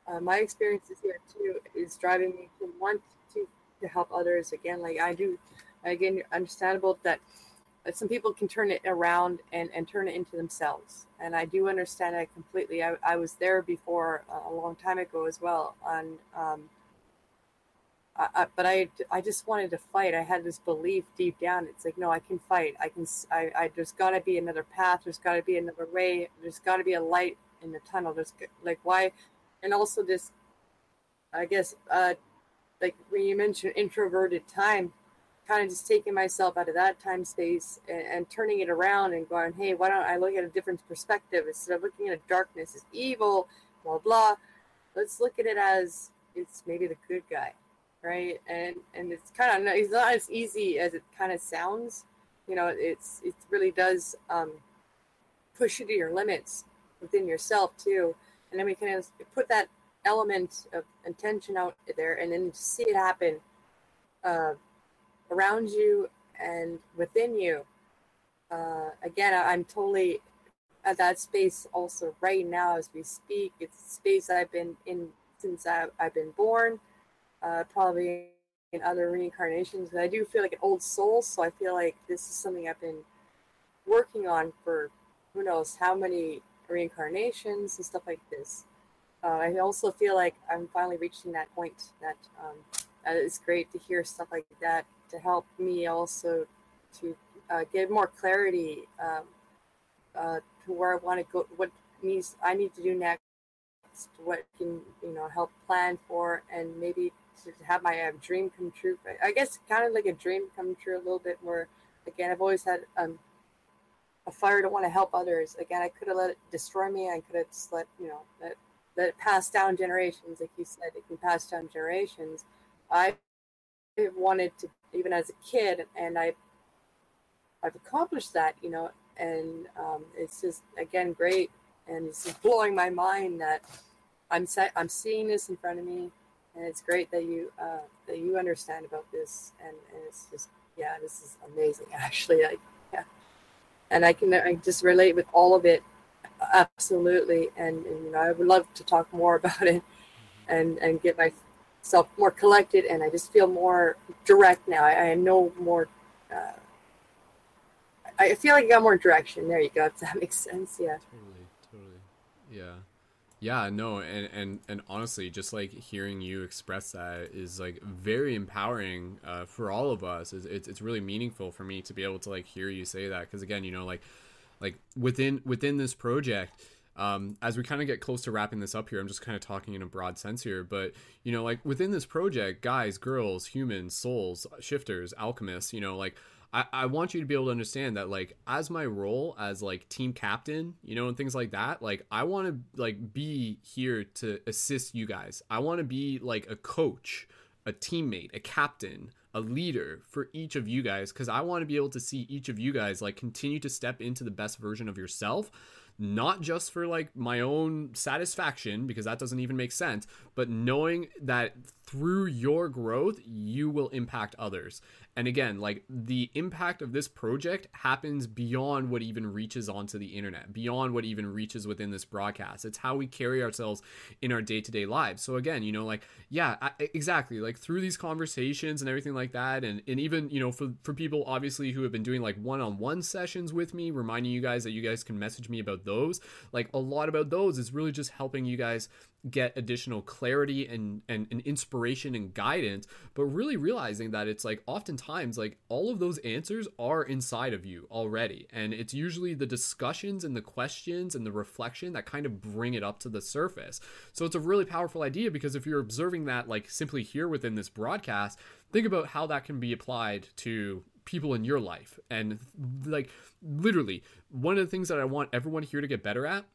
uh, my experiences here too is driving me to want to to help others again like i do again understandable that some people can turn it around and, and turn it into themselves and i do understand that completely i, I was there before uh, a long time ago as well and um, I, I, but I, I just wanted to fight. I had this belief deep down. It's like, no, I can fight. I can. I, I there's got to be another path. There's got to be another way. There's got to be a light in the tunnel. There's like, why and also this i guess uh like when you mentioned introverted time kind of just taking myself out of that time space and, and, turning it around and going hey why don't i look at a different perspective instead of looking at a darkness as evil blah blah let's look at it as it's maybe the good guy right? And and it's kind of it's not as easy as it kind of sounds. You know, it's it really does um, push you to your limits within yourself too. And then we can put that element of intention out there, and then see it happen uh, around you and within you. Uh, again, I'm totally at that space also right now as we speak. It's a space I've been in since I've, I've been born, uh, probably in other reincarnations. And I do feel like an old soul, so I feel like this is something I've been working on for who knows how many reincarnations and stuff like this. Uh, I also feel like I'm finally reaching that point that um, it's great to hear stuff like that to help me also to uh, get more clarity um, uh, to where I want to go, what needs I need to do next, what can you know help plan for, and maybe to have my uh, dream come true. I guess kind of like a dream come true a little bit more. Again, I've always had um, a fire to want to help others. Again, I could have let it destroy me. I could have just let you know let let it pass down generations. Like you said, it can pass down generations. I wanted to even as a kid, and I I've accomplished that. You know, and um, it's just again great, and it's just blowing my mind that I'm se- I'm seeing this in front of me, and it's great that you uh, that you understand about this, and, and it's just yeah, this is amazing actually. I, and I can I just relate with all of it absolutely, and, and you know I would love to talk more about it, and and get myself more collected, and I just feel more direct now. I, I know more. Uh, I feel like I got more direction. There you go. If that makes sense, yeah. Totally, totally, yeah, yeah. No, and and and honestly, just like hearing you express that is like very empowering uh, for all of us. It's, it's it's really meaningful for me to be able to like hear you say that because again, you know, like like within within this project. Um, as we kind of get close to wrapping this up here, I'm just kind of talking in a broad sense here, but you know, like within this project, guys, girls, humans, souls, shifters, alchemists, you know, like I, I want you to be able to understand that like as my role as like team captain you know and things like that like i want to like be here to assist you guys. I want to be like a coach a teammate a captain a leader for each of you guys because i want to be able to see each of you guys like continue to step into the best version of yourself not just for like my own satisfaction because that doesn't even make sense but knowing that through your growth you will impact others. And again like the impact of this project happens beyond what even reaches onto the internet beyond what even reaches within this broadcast. It's how we carry ourselves in our day-to-day lives. So again you know like yeah I, exactly like through these conversations and everything like that and, and even you know for, for people obviously who have been doing like one-on-one sessions with me reminding you guys that you guys can message me about those. Like a lot about those is really just helping you guys get additional clarity and, and, and inspiration and guidance but really realizing that it's like oftentimes like all of those answers are inside of you already. And it's usually the discussions and the questions and the reflection that kind of bring it up to the surface. So it's a really powerful idea because if you're observing that like simply here within this broadcast think about how that can be applied to people in your life. And like literally one of the things that i want everyone here to get better at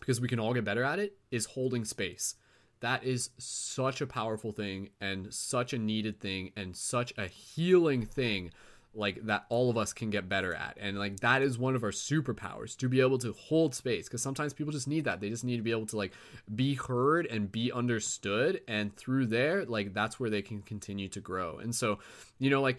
because we can all get better at it is holding space. That is such a powerful thing and such a needed thing and such a healing thing like that all of us can get better at. And like that is one of our superpowers to be able to hold space because sometimes people just need that. They just need to be able to like be heard and be understood and through there like that's where they can continue to grow. And so you know like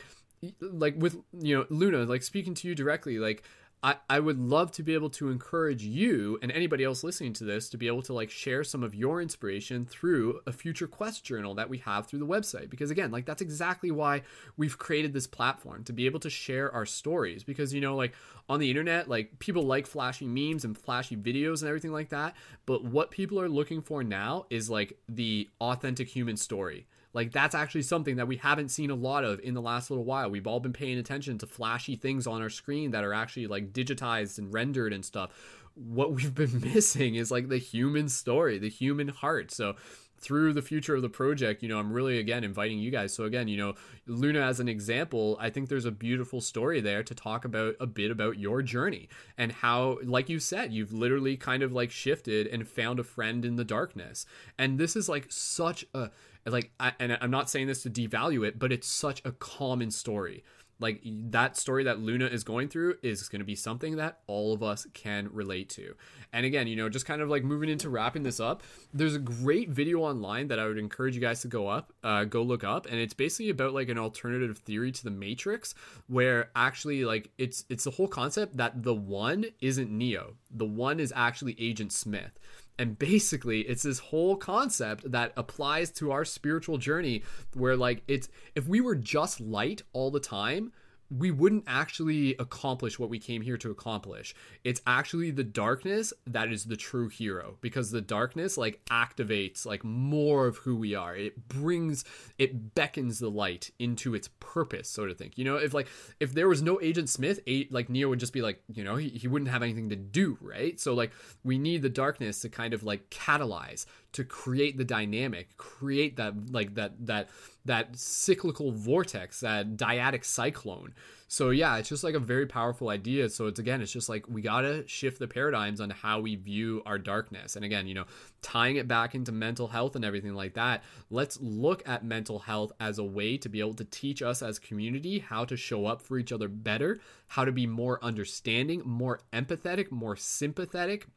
like with you know luna like speaking to you directly like I, I would love to be able to encourage you and anybody else listening to this to be able to like share some of your inspiration through a future quest journal that we have through the website. Because again like that's exactly why we've created this platform to be able to share our stories. Because you know like on the internet like people like flashy memes and flashy videos and everything like that. But what people are looking for now is like the authentic human story like that's actually something that we haven't seen a lot of in the last little while. We've all been paying attention to flashy things on our screen that are actually like digitized and rendered and stuff. What we've been missing is like the human story, the human heart. So, through the future of the project, you know, I'm really again inviting you guys. So again, you know, Luna as an example, I think there's a beautiful story there to talk about a bit about your journey and how like you said, you've literally kind of like shifted and found a friend in the darkness. And this is like such a like I, and I'm not saying this to devalue it, but it's such a common story like that story that Luna is going through is going to be something that all of us can relate to. And again, you know, just kind of like moving into wrapping this up, there's a great video online that I would encourage you guys to go up, uh, go look up, and it's basically about like an alternative theory to the Matrix, where actually like it's it's the whole concept that the one isn't Neo, the one is actually Agent Smith. And basically, it's this whole concept that applies to our spiritual journey where, like, it's if we were just light all the time, we wouldn't actually accomplish what we came here to accomplish. It's actually the darkness that is the true hero because the darkness like activates like more of who we are. It brings it beckons the light into its purpose, so to think. You know, if like if there was no Agent Smith, like Neo would just be like, you know, he, he wouldn't have anything to do, right? So like we need the darkness to kind of like catalyze to create the dynamic, create that like that that that cyclical vortex, that dyadic cyclone. So yeah, it's just like a very powerful idea. So it's again, it's just like we gotta shift the paradigms on how we view our darkness. And again, you know, tying it back into mental health and everything like that. Let's look at mental health as a way to be able to teach us as community how to show up for each other better, how to be more understanding, more empathetic, more sympathetic,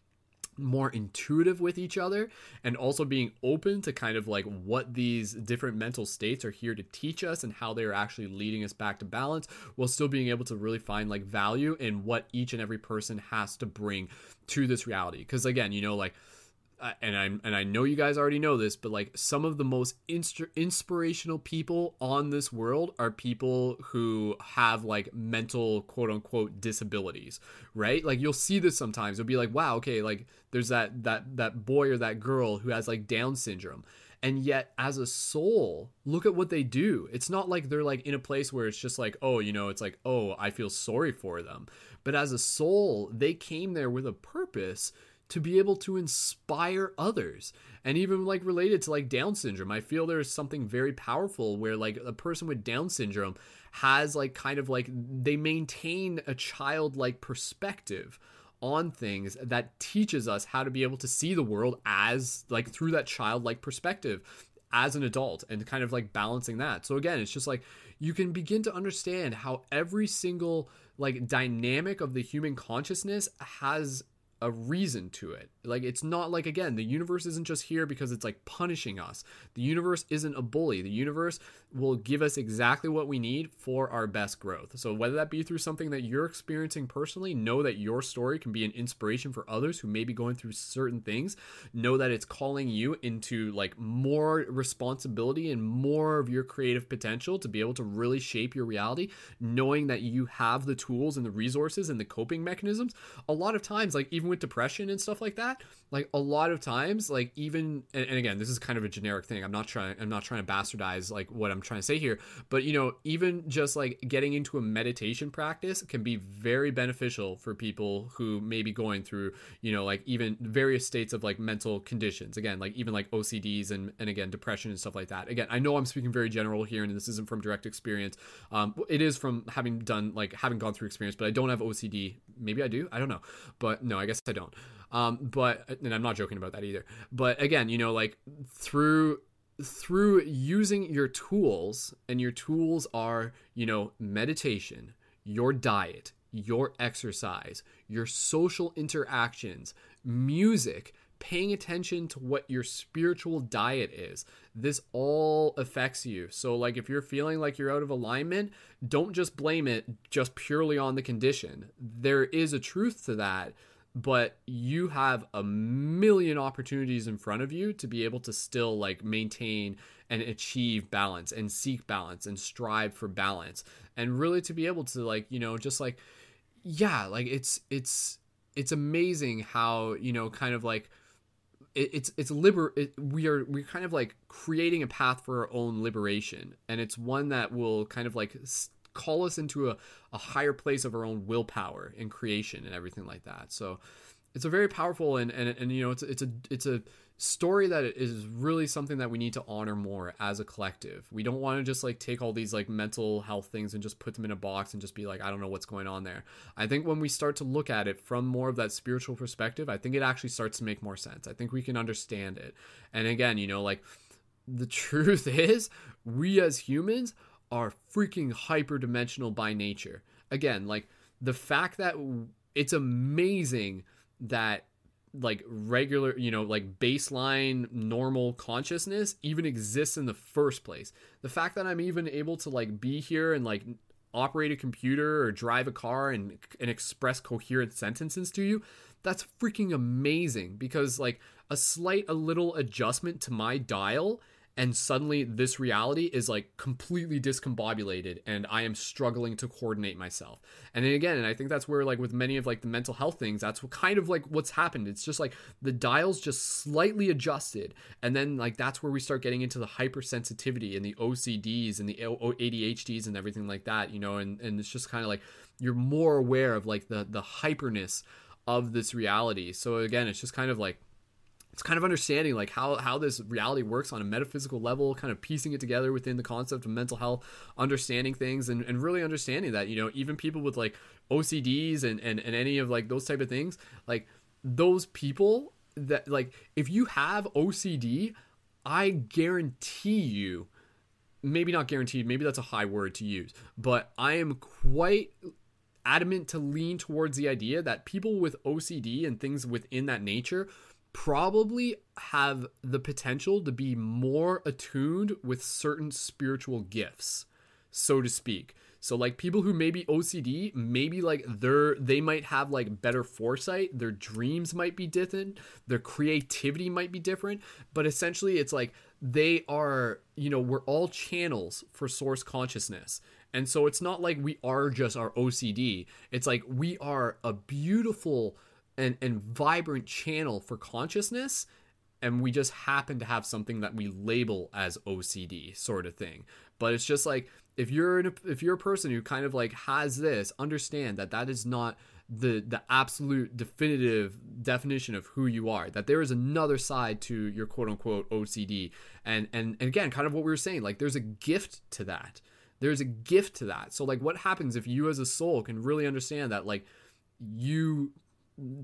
more intuitive with each other and also being open to kind of like what these different mental states are here to teach us and how they're actually leading us back to balance while still being able to really find like value in what each and every person has to bring to this reality. Because again you know like and I and I know you guys already know this, but like some of the most inspirational people on this world are people who have like mental quote unquote disabilities, right? Like you'll see this sometimes. It'll be like, wow, okay, like there's that that that boy or that girl who has like Down syndrome. And yet, as a soul, look at what they do. It's not like they're like in a place where it's just like, oh, you know, it's like, oh, I feel sorry for them. But as a soul, they came there with a purpose to be able to inspire others. And even like related to like down syndrome i feel there's something very powerful where like a person with down syndrome has like kind of like they maintain a childlike perspective on things that teaches us how to be able to see the world as like through that childlike perspective as an adult and kind of like balancing that. So again it's just like you can begin to understand how every single like dynamic of the human consciousness has a reason to it. Like it's not like again, the universe isn't just here because it's like punishing us. The universe isn't a bully. The universe will give us exactly what we need for our best growth. So whether that be through something that you're experiencing personally, know that your story can be an inspiration for others who may be going through certain things. Know that it's calling you into like more responsibility and more of your creative potential to be able to really shape your reality, knowing that you have the tools and the resources and the coping mechanisms. A lot of times like even with depression and stuff like that, like a lot of times like even and, and again, this is kind of a generic thing. I'm not trying I'm not trying to bastardize like what I'm trying to say here, but you know, even just like getting into a meditation practice can be very beneficial for people who may be going through, you know, like even various states of like mental conditions. Again, like even like OCDs and and again depression and stuff like that. Again, I know I'm speaking very general here, and this isn't from direct experience. Um, it is from having done like having gone through experience, but I don't have OCD. Maybe I do. I don't know, but no, I guess I don't. Um, but and I'm not joking about that either. But again, you know, like through through using your tools, and your tools are, you know, meditation, your diet, your exercise, your social interactions, music, paying attention to what your spiritual diet is. This all affects you. So, like, if you're feeling like you're out of alignment, don't just blame it just purely on the condition. There is a truth to that, but you have a million opportunities in front of you to be able to still like maintain and achieve balance and seek balance and strive for balance and really to be able to like you know just like yeah like it's it's it's amazing how you know kind of like it, it's it's liber it, we are we're kind of like creating a path for our own liberation. And it's one that will kind of like call us into a, a higher place of our own willpower and creation and everything like that so it's a very powerful and and, and you know it's it's a it's a story that is really something that we need to honor more as a collective. We don't want to just like take all these like mental health things and just put them in a box and just be like I don't know what's going on there. I think when we start to look at it from more of that spiritual perspective, I think it actually starts to make more sense. I think we can understand it. And again, you know, like the truth is we as humans are freaking hyperdimensional by nature. Again, like the fact that it's amazing that like regular, you know, like baseline normal consciousness even exists in the first place. The fact that I'm even able to like be here and like operate a computer or drive a car and and express coherent sentences to you, that's freaking amazing because like a slight a little adjustment to my dial and suddenly this reality is like completely discombobulated and i am struggling to coordinate myself. And then again and i think that's where like with many of like the mental health things that's what kind of like what's happened. It's just like the dials just slightly adjusted and then like that's where we start getting into the hypersensitivity and the ocds and the adhds and everything like that you know and, and it's just kind of like you're more aware of like the the hyperness of this reality. So again it's just kind of like it's kind of understanding like how how this reality works on a metaphysical level kind of piecing it together within the concept of mental health understanding things and, and really understanding that you know even people with like ocds and, and and any of like those type of things like those people that like if you have ocd i guarantee you maybe not guaranteed maybe that's a high word to use but i am quite adamant to lean towards the idea that people with ocd and things within that nature probably have the potential to be more attuned with certain spiritual gifts, so to speak. So like people who maybe OCD, maybe like they're they might have like better foresight, their dreams might be different, their creativity might be different, but essentially it's like they are, you know, we're all channels for source consciousness. And so it's not like we are just our OCD. It's like we are a beautiful and, and vibrant channel for consciousness and we just happen to have something that we label as OCD sort of thing. But it's just like if you're if you're a person who kind of like has this, understand that that is not the the absolute definitive definition of who you are. That there is another side to your quote unquote OCD, and and and again, kind of what we were saying, like there's a gift to that. There's a gift to that. So like, what happens if you as a soul can really understand that like you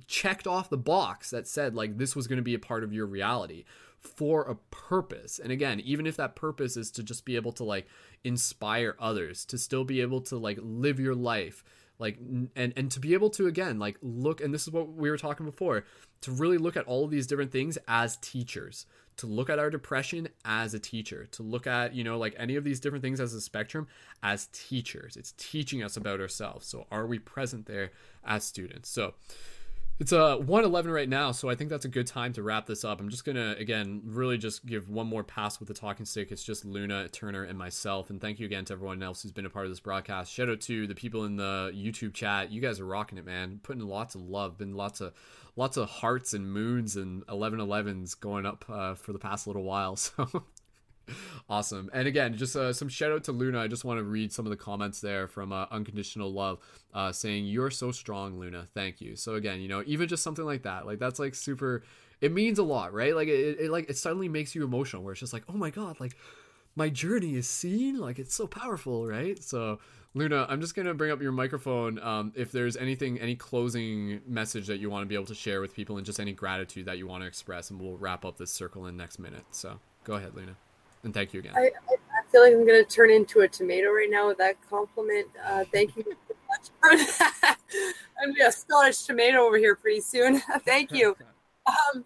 checked off the box that said like this was going to be a part of your reality for a purpose. And again, even if that purpose is to just be able to like inspire others, to still be able to like live your life, like and and to be able to again like look and this is what we were talking before, to really look at all of these different things as teachers, to look at our depression as a teacher, to look at, you know, like any of these different things as a spectrum as teachers. It's teaching us about ourselves. So are we present there as students? So it's uh 111 right now, so I think that's a good time to wrap this up. I'm just gonna again really just give one more pass with the talking stick. It's just Luna, Turner, and myself. And thank you again to everyone else who's been a part of this broadcast. Shout out to the people in the YouTube chat. You guys are rocking it, man. Putting lots of love, been lots of lots of hearts and moons and 1111s going up uh, for the past little while. So awesome. And again, just uh, some shout out to Luna. I just want to read some of the comments there from uh, Unconditional Love uh, saying, You're so strong, Luna. Thank you. So, again, you know, even just something like that, like that's like super, it means a lot, right? Like it, it like, it suddenly makes you emotional where it's just like, Oh my God, like my journey is seen. Like it's so powerful, right? So, Luna, I'm just to bring up your microphone. Um, if there's anything, any closing message that you want to be able to share with people and just any gratitude that you want to express, and we'll wrap up this circle in next minute. So, go ahead, Luna. And thank you again. I, I feel like I'm going to turn into a tomato right now with that compliment. Uh, thank you so much for that. I'm going to be a Scottish tomato over here pretty soon. thank you. Um,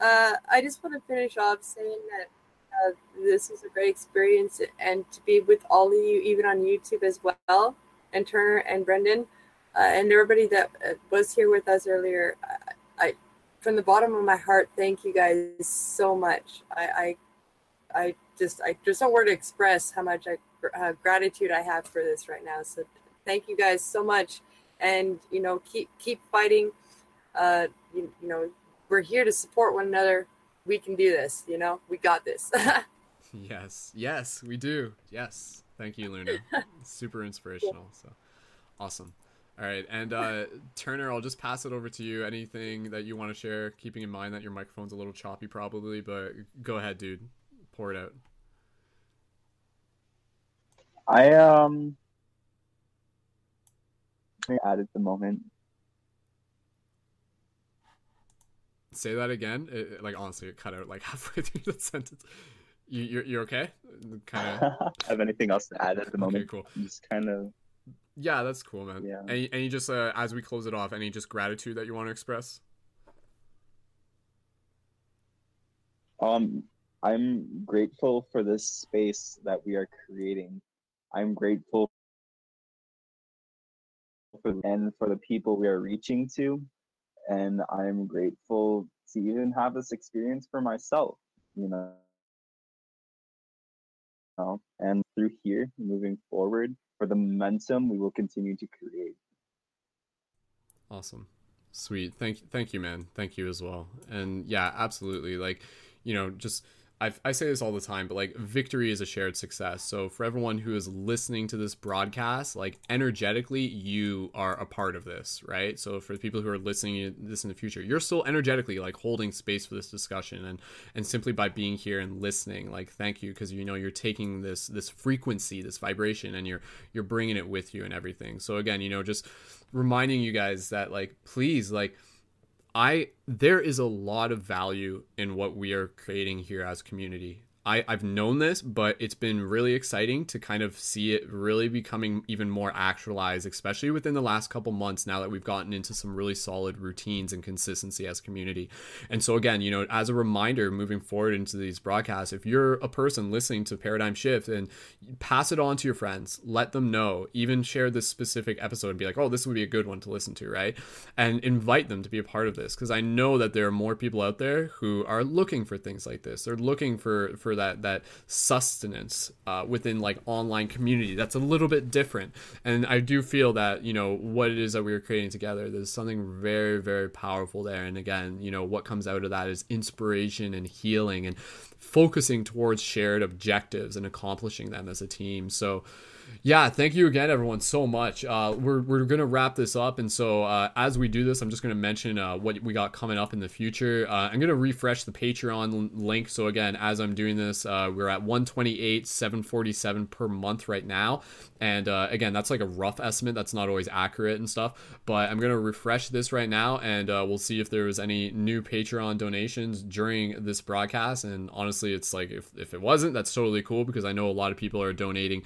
uh, I just want to finish off saying that uh, this was a great experience and to be with all of you, even on YouTube as well, and Turner and Brendon, uh, and everybody that uh, was here with us earlier. I, I, from the bottom of my heart, thank you guys so much. I, I, I just I just don't word to express how much I, uh, gratitude I have for this right now. So thank you guys so much, and you know keep keep fighting. Uh, you, you know we're here to support one another. We can do this. You know we got this. yes, yes, we do. Yes, thank you, Luna. Super inspirational. So awesome. All right, and uh, Turner, I'll just pass it over to you. Anything that you want to share, keeping in mind that your microphone's a little choppy, probably, but go ahead, dude. Pour it out. I um add at the moment. Say that again. It, like honestly, it cut out like halfway through the sentence. You, you're you're okay? Kind of. have anything else to add at the moment? Okay, cool. Just kind of Yeah, that's cool, man. Yeah. Any any just uh, as we close it off, any just gratitude that you want to express? um I'm grateful for this space that we are creating. I'm grateful for and for the people we are reaching to and I'm grateful to even have this experience for myself, you know. And through here, moving forward, for the momentum we will continue to create. Awesome. Sweet. Thank thank you, man. Thank you as well. And yeah, absolutely. Like, you know, just I, I say this all the time, but like victory is a shared success. So for everyone who is listening to this broadcast, like energetically, you are a part of this, right? So for the people who are listening to this in the future, you're still energetically like holding space for this discussion, and and simply by being here and listening, like thank you because you know you're taking this this frequency, this vibration, and you're you're bringing it with you and everything. So again, you know, just reminding you guys that like please like I there is a lot of value in what we are creating here as community. I, I've known this, but it's been really exciting to kind of see it really becoming even more actualized, especially within the last couple months now that we've gotten into some really solid routines and consistency as community. And so again, you know, as a reminder moving forward into these broadcasts, if you're a person listening to Paradigm Shift and pass it on to your friends, let them know, even share this specific episode and be like, oh, this would be a good one to listen to, right? And invite them to be a part of this because I know that there are more people out there who are looking for things like this. They're looking for for that that sustenance uh, within like online community that's a little bit different. And I do feel that you know what it is that we are creating together. There's something very very powerful there. And again, you know what comes out of that is inspiration and healing and focusing towards shared objectives and accomplishing them as a team. So yeah, thank you again, everyone, so much. Uh, we're we're gonna wrap this up, and so uh, as we do this, I'm just gonna mention uh, what we got coming up in the future. Uh, I'm gonna refresh the Patreon link. So again, as I'm doing this, uh, we're at 128, 747 per month right now, and uh, again, that's like a rough estimate. That's not always accurate and stuff, but I'm gonna refresh this right now, and we'll see if there was any new Patreon donations during this broadcast. And honestly, it's like if if it wasn't, that's totally cool because I know a lot of people are donating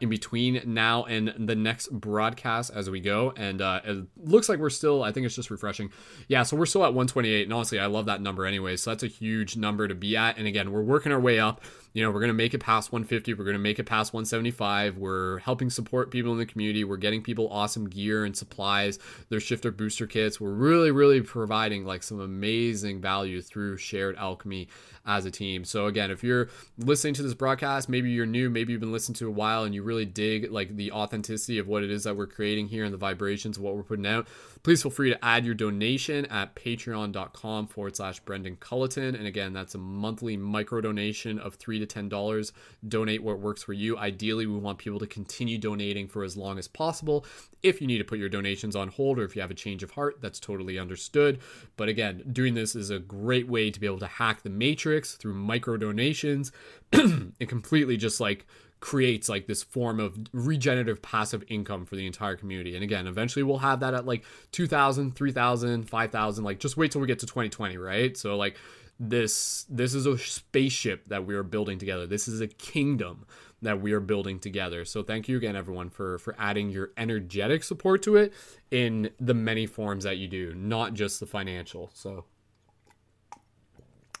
in between now and the next broadcast as we go. And uh, it looks like we're still, I think it's just refreshing. Yeah, so we're still at 128. And honestly, I love that number anyway. So that's a huge number to be at. And again, we're working our way up. You know, we're going to make it past 150. We're going to make it past 175. We're helping support people in the community. We're getting people awesome gear and supplies, their shifter booster kits. We're really, really providing like some amazing value through shared alchemy as a team. So again, if you're listening to this broadcast, maybe you're new, maybe you've been listening to a while and you really dig like the authenticity of what it is that we're creating here and the vibrations of what we're putting out, please feel free to add your donation at patreon.com forward slash Brendon Culliton. And again, that's a monthly micro donation of three to ten dollars. Donate what works for you. Ideally, we want people to continue donating for as long as possible. If you need to put your donations on hold or if you have a change of heart, that's totally understood. But again, doing this is a great way to be able to hack the matrix through micro donations. and completely just like creates like this form of regenerative passive income for the entire community. And again, eventually we'll have that at like 2000, 3000, 5000, like just wait till we get to 2020, right? So like this this is a spaceship that we are building together. This is a kingdom that we are building together. So thank you again everyone for for adding your energetic support to it in the many forms that you do, not just the financial. So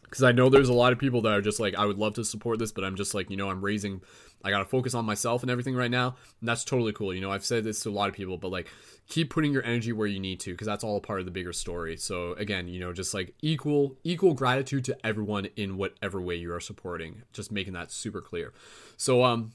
because I know there's a lot of people that are just like, I would love to support this, but I'm just like, you know, I'm raising, I got to focus on myself and everything right now. And that's totally cool. You know, I've said this to a lot of people, but like, keep putting your energy where you need to, because that's all part of the bigger story. So again, you know, just like equal, equal gratitude to everyone in whatever way you are supporting, just making that super clear. So, um,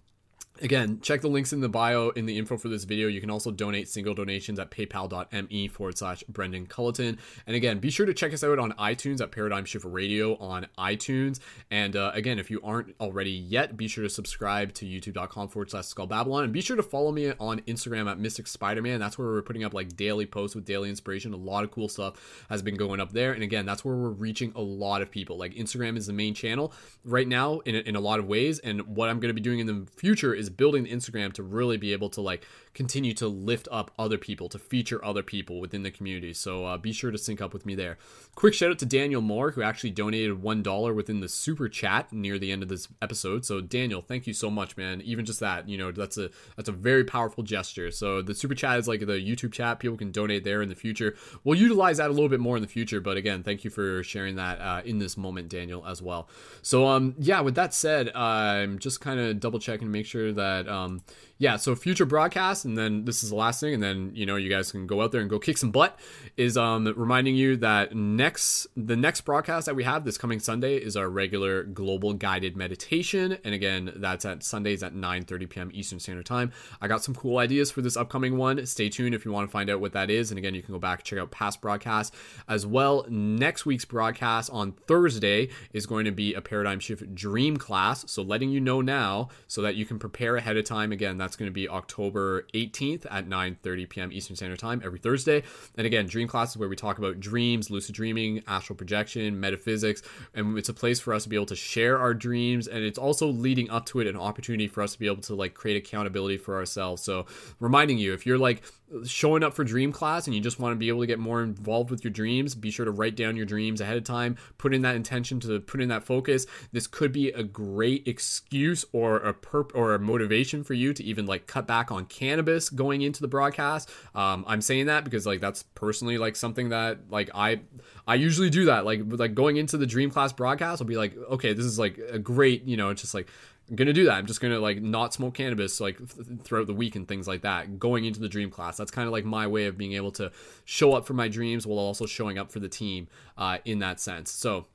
Again, check the links in the bio in the info for this video. You can also donate single donations at paypal.me forward slash Brendon Culliton. And again, be sure to check us out on iTunes at Paradigm Shift Radio on iTunes. And uh, again, if you aren't already yet, be sure to subscribe to youtube.com forward slash Skull Babylon. And be sure to follow me on Instagram at Mystic Spider Man. That's where we're putting up like daily posts with daily inspiration. A lot of cool stuff has been going up there. And again, that's where we're reaching a lot of people. Like Instagram is the main channel right now in in a lot of ways. And what I'm going to be doing in the future is building Instagram to really be able to like continue to lift up other people, to feature other people within the community. So uh, be sure to sync up with me there. Quick shout out to Daniel Moore, who actually donated $1 within the super chat near the end of this episode. So Daniel, thank you so much, man. Even just that, you know, that's a that's a very powerful gesture. So the super chat is like the YouTube chat. People can donate there in the future. We'll utilize that a little bit more in the future. But again, thank you for sharing that uh, in this moment, Daniel, as well. So um, yeah, with that said, I'm just kind of double checking to make sure that um, yeah, so future broadcasts, and then this is the last thing, and then you know you guys can go out there and go kick some butt. Is um reminding you that next the next broadcast that we have this coming Sunday is our regular global guided meditation, and again that's at Sundays at 9:30 p.m. Eastern Standard Time. I got some cool ideas for this upcoming one. Stay tuned if you want to find out what that is, and again you can go back and check out past broadcasts as well. Next week's broadcast on Thursday is going to be a paradigm shift dream class, so letting you know now so that you can prepare ahead of time. Again, that's going to be October 18th at 9:30 p.m. Eastern Standard Time every Thursday. And again, dream classes where we talk about dreams, lucid dreaming, astral projection, metaphysics, and it's a place for us to be able to share our dreams and it's also leading up to it an opportunity for us to be able to like create accountability for ourselves. So, reminding you if you're like showing up for dream class and you just want to be able to get more involved with your dreams, be sure to write down your dreams ahead of time, put in that intention to put in that focus. This could be a great excuse or a perp or a motivation for you to even like cut back on cannabis going into the broadcast. Um, I'm saying that because like that's personally like something that like I I usually do that like like going into the dream class broadcast. I'll be like, okay, this is like a great you know it's just like I'm gonna do that. I'm just gonna like not smoke cannabis like th- throughout the week and things like that. Going into the dream class, that's kind of like my way of being able to show up for my dreams while also showing up for the team uh, in that sense. So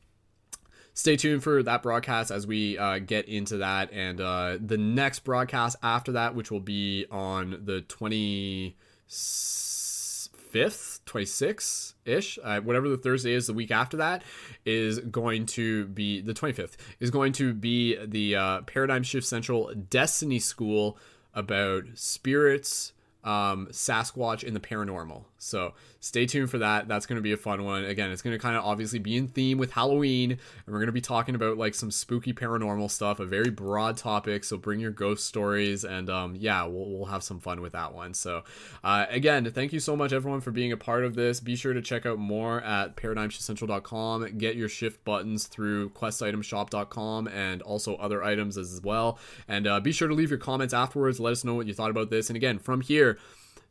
stay tuned for that broadcast as we uh, get into that and uh, the next broadcast after that, which will be on the 25th, 26th ish, uh, whatever the Thursday is, the week after that is going to be the 25th, is going to be the uh, Paradigm Shift Central Destiny School about spirits, um, Sasquatch, and the paranormal. So stay tuned for that. That's going to be a fun one. Again, it's going to kind of obviously be in theme with Halloween, and we're going to be talking about like some spooky paranormal stuff, a very broad topic. So bring your ghost stories, and um, yeah, we'll, we'll have some fun with that one. So uh, again, thank you so much everyone for being a part of this. Be sure to check out more at paradigmshiftcentral.com. Get your shift buttons through questitemshop.com and also other items as well. And uh, be sure to leave your comments afterwards. Let us know what you thought about this. And again, from here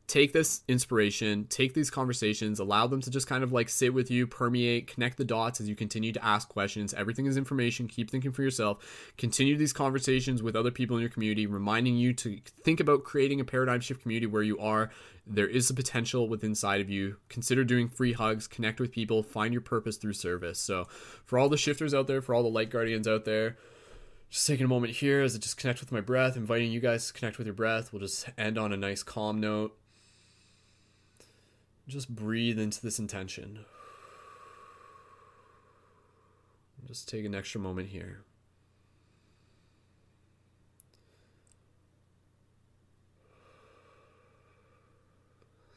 take this inspiration, take these conversations, allow them to just kind of like sit with you, permeate, connect the dots as you continue to ask questions. Everything is information. Keep thinking for yourself. Continue these conversations with other people in your community, reminding you to think about creating a paradigm shift community where you are. There is a potential within inside of you. Consider doing free hugs, connect with people, find your purpose through service. So, for all the shifters out there, for all the light guardians out there, just taking a moment here as I just connect with my breath, inviting you guys to connect with your breath. We'll just end on a nice calm note. Just breathe into this intention. Just take an extra moment here.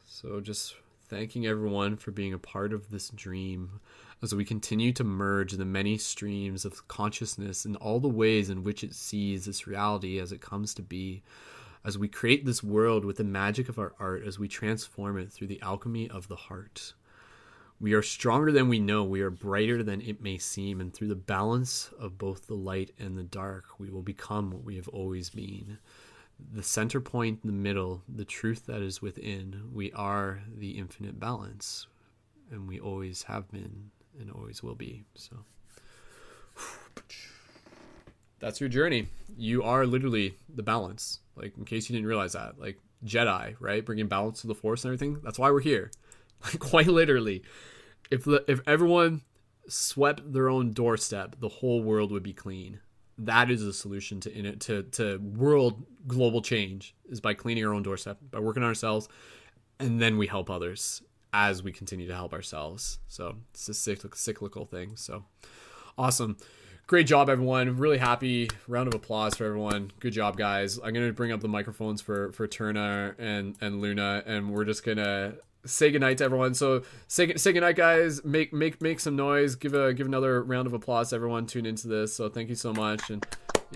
So, just thanking everyone for being a part of this dream as we continue to merge the many streams of consciousness and all the ways in which it sees this reality as it comes to be as we create this world with the magic of our art, as we transform it through the alchemy of the heart. We are stronger than we know, we are brighter than it may seem, and through the balance of both the light and the dark, we will become what we have always been. The center point in the middle, the truth that is within, we are the infinite balance, and we always have been and always will be. So that's your journey. You are literally the balance. Like, in case you didn't realize that, like Jedi, right? Bringing balance to the Force and everything. That's why we're here. Like, quite literally, if the, if everyone swept their own doorstep, the whole world would be clean. that is the solution to in it to to world global change is by cleaning our own doorstep, by working on ourselves, and then we help others as we continue to help ourselves. So it's a cyclical, cyclical thing. So awesome. Great job, everyone. Really happy. Round of applause for everyone. Good job, guys. I'm gonna bring up the microphones for for Turna and and Luna, and we're just gonna say goodnight to everyone. So say say goodnight, guys. Make make make some noise. Give a give another round of applause to everyone tune into this. So thank you so much and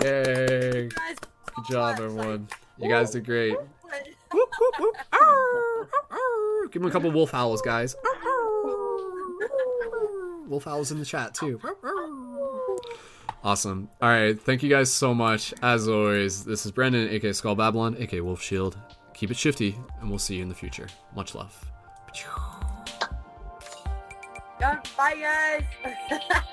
yay. Good job, everyone. You guys did great. Whoop, whoop, whoop. Arr, arr. Give them a couple wolf howls, guys. Wolf howls in the chat too. Awesome. All right. Thank you guys so much. As always, this is Brendon, aka Skull Babylon, aka Wolf Shield. Keep it shifty, and we'll see you in the future. Much love. Bye, guys.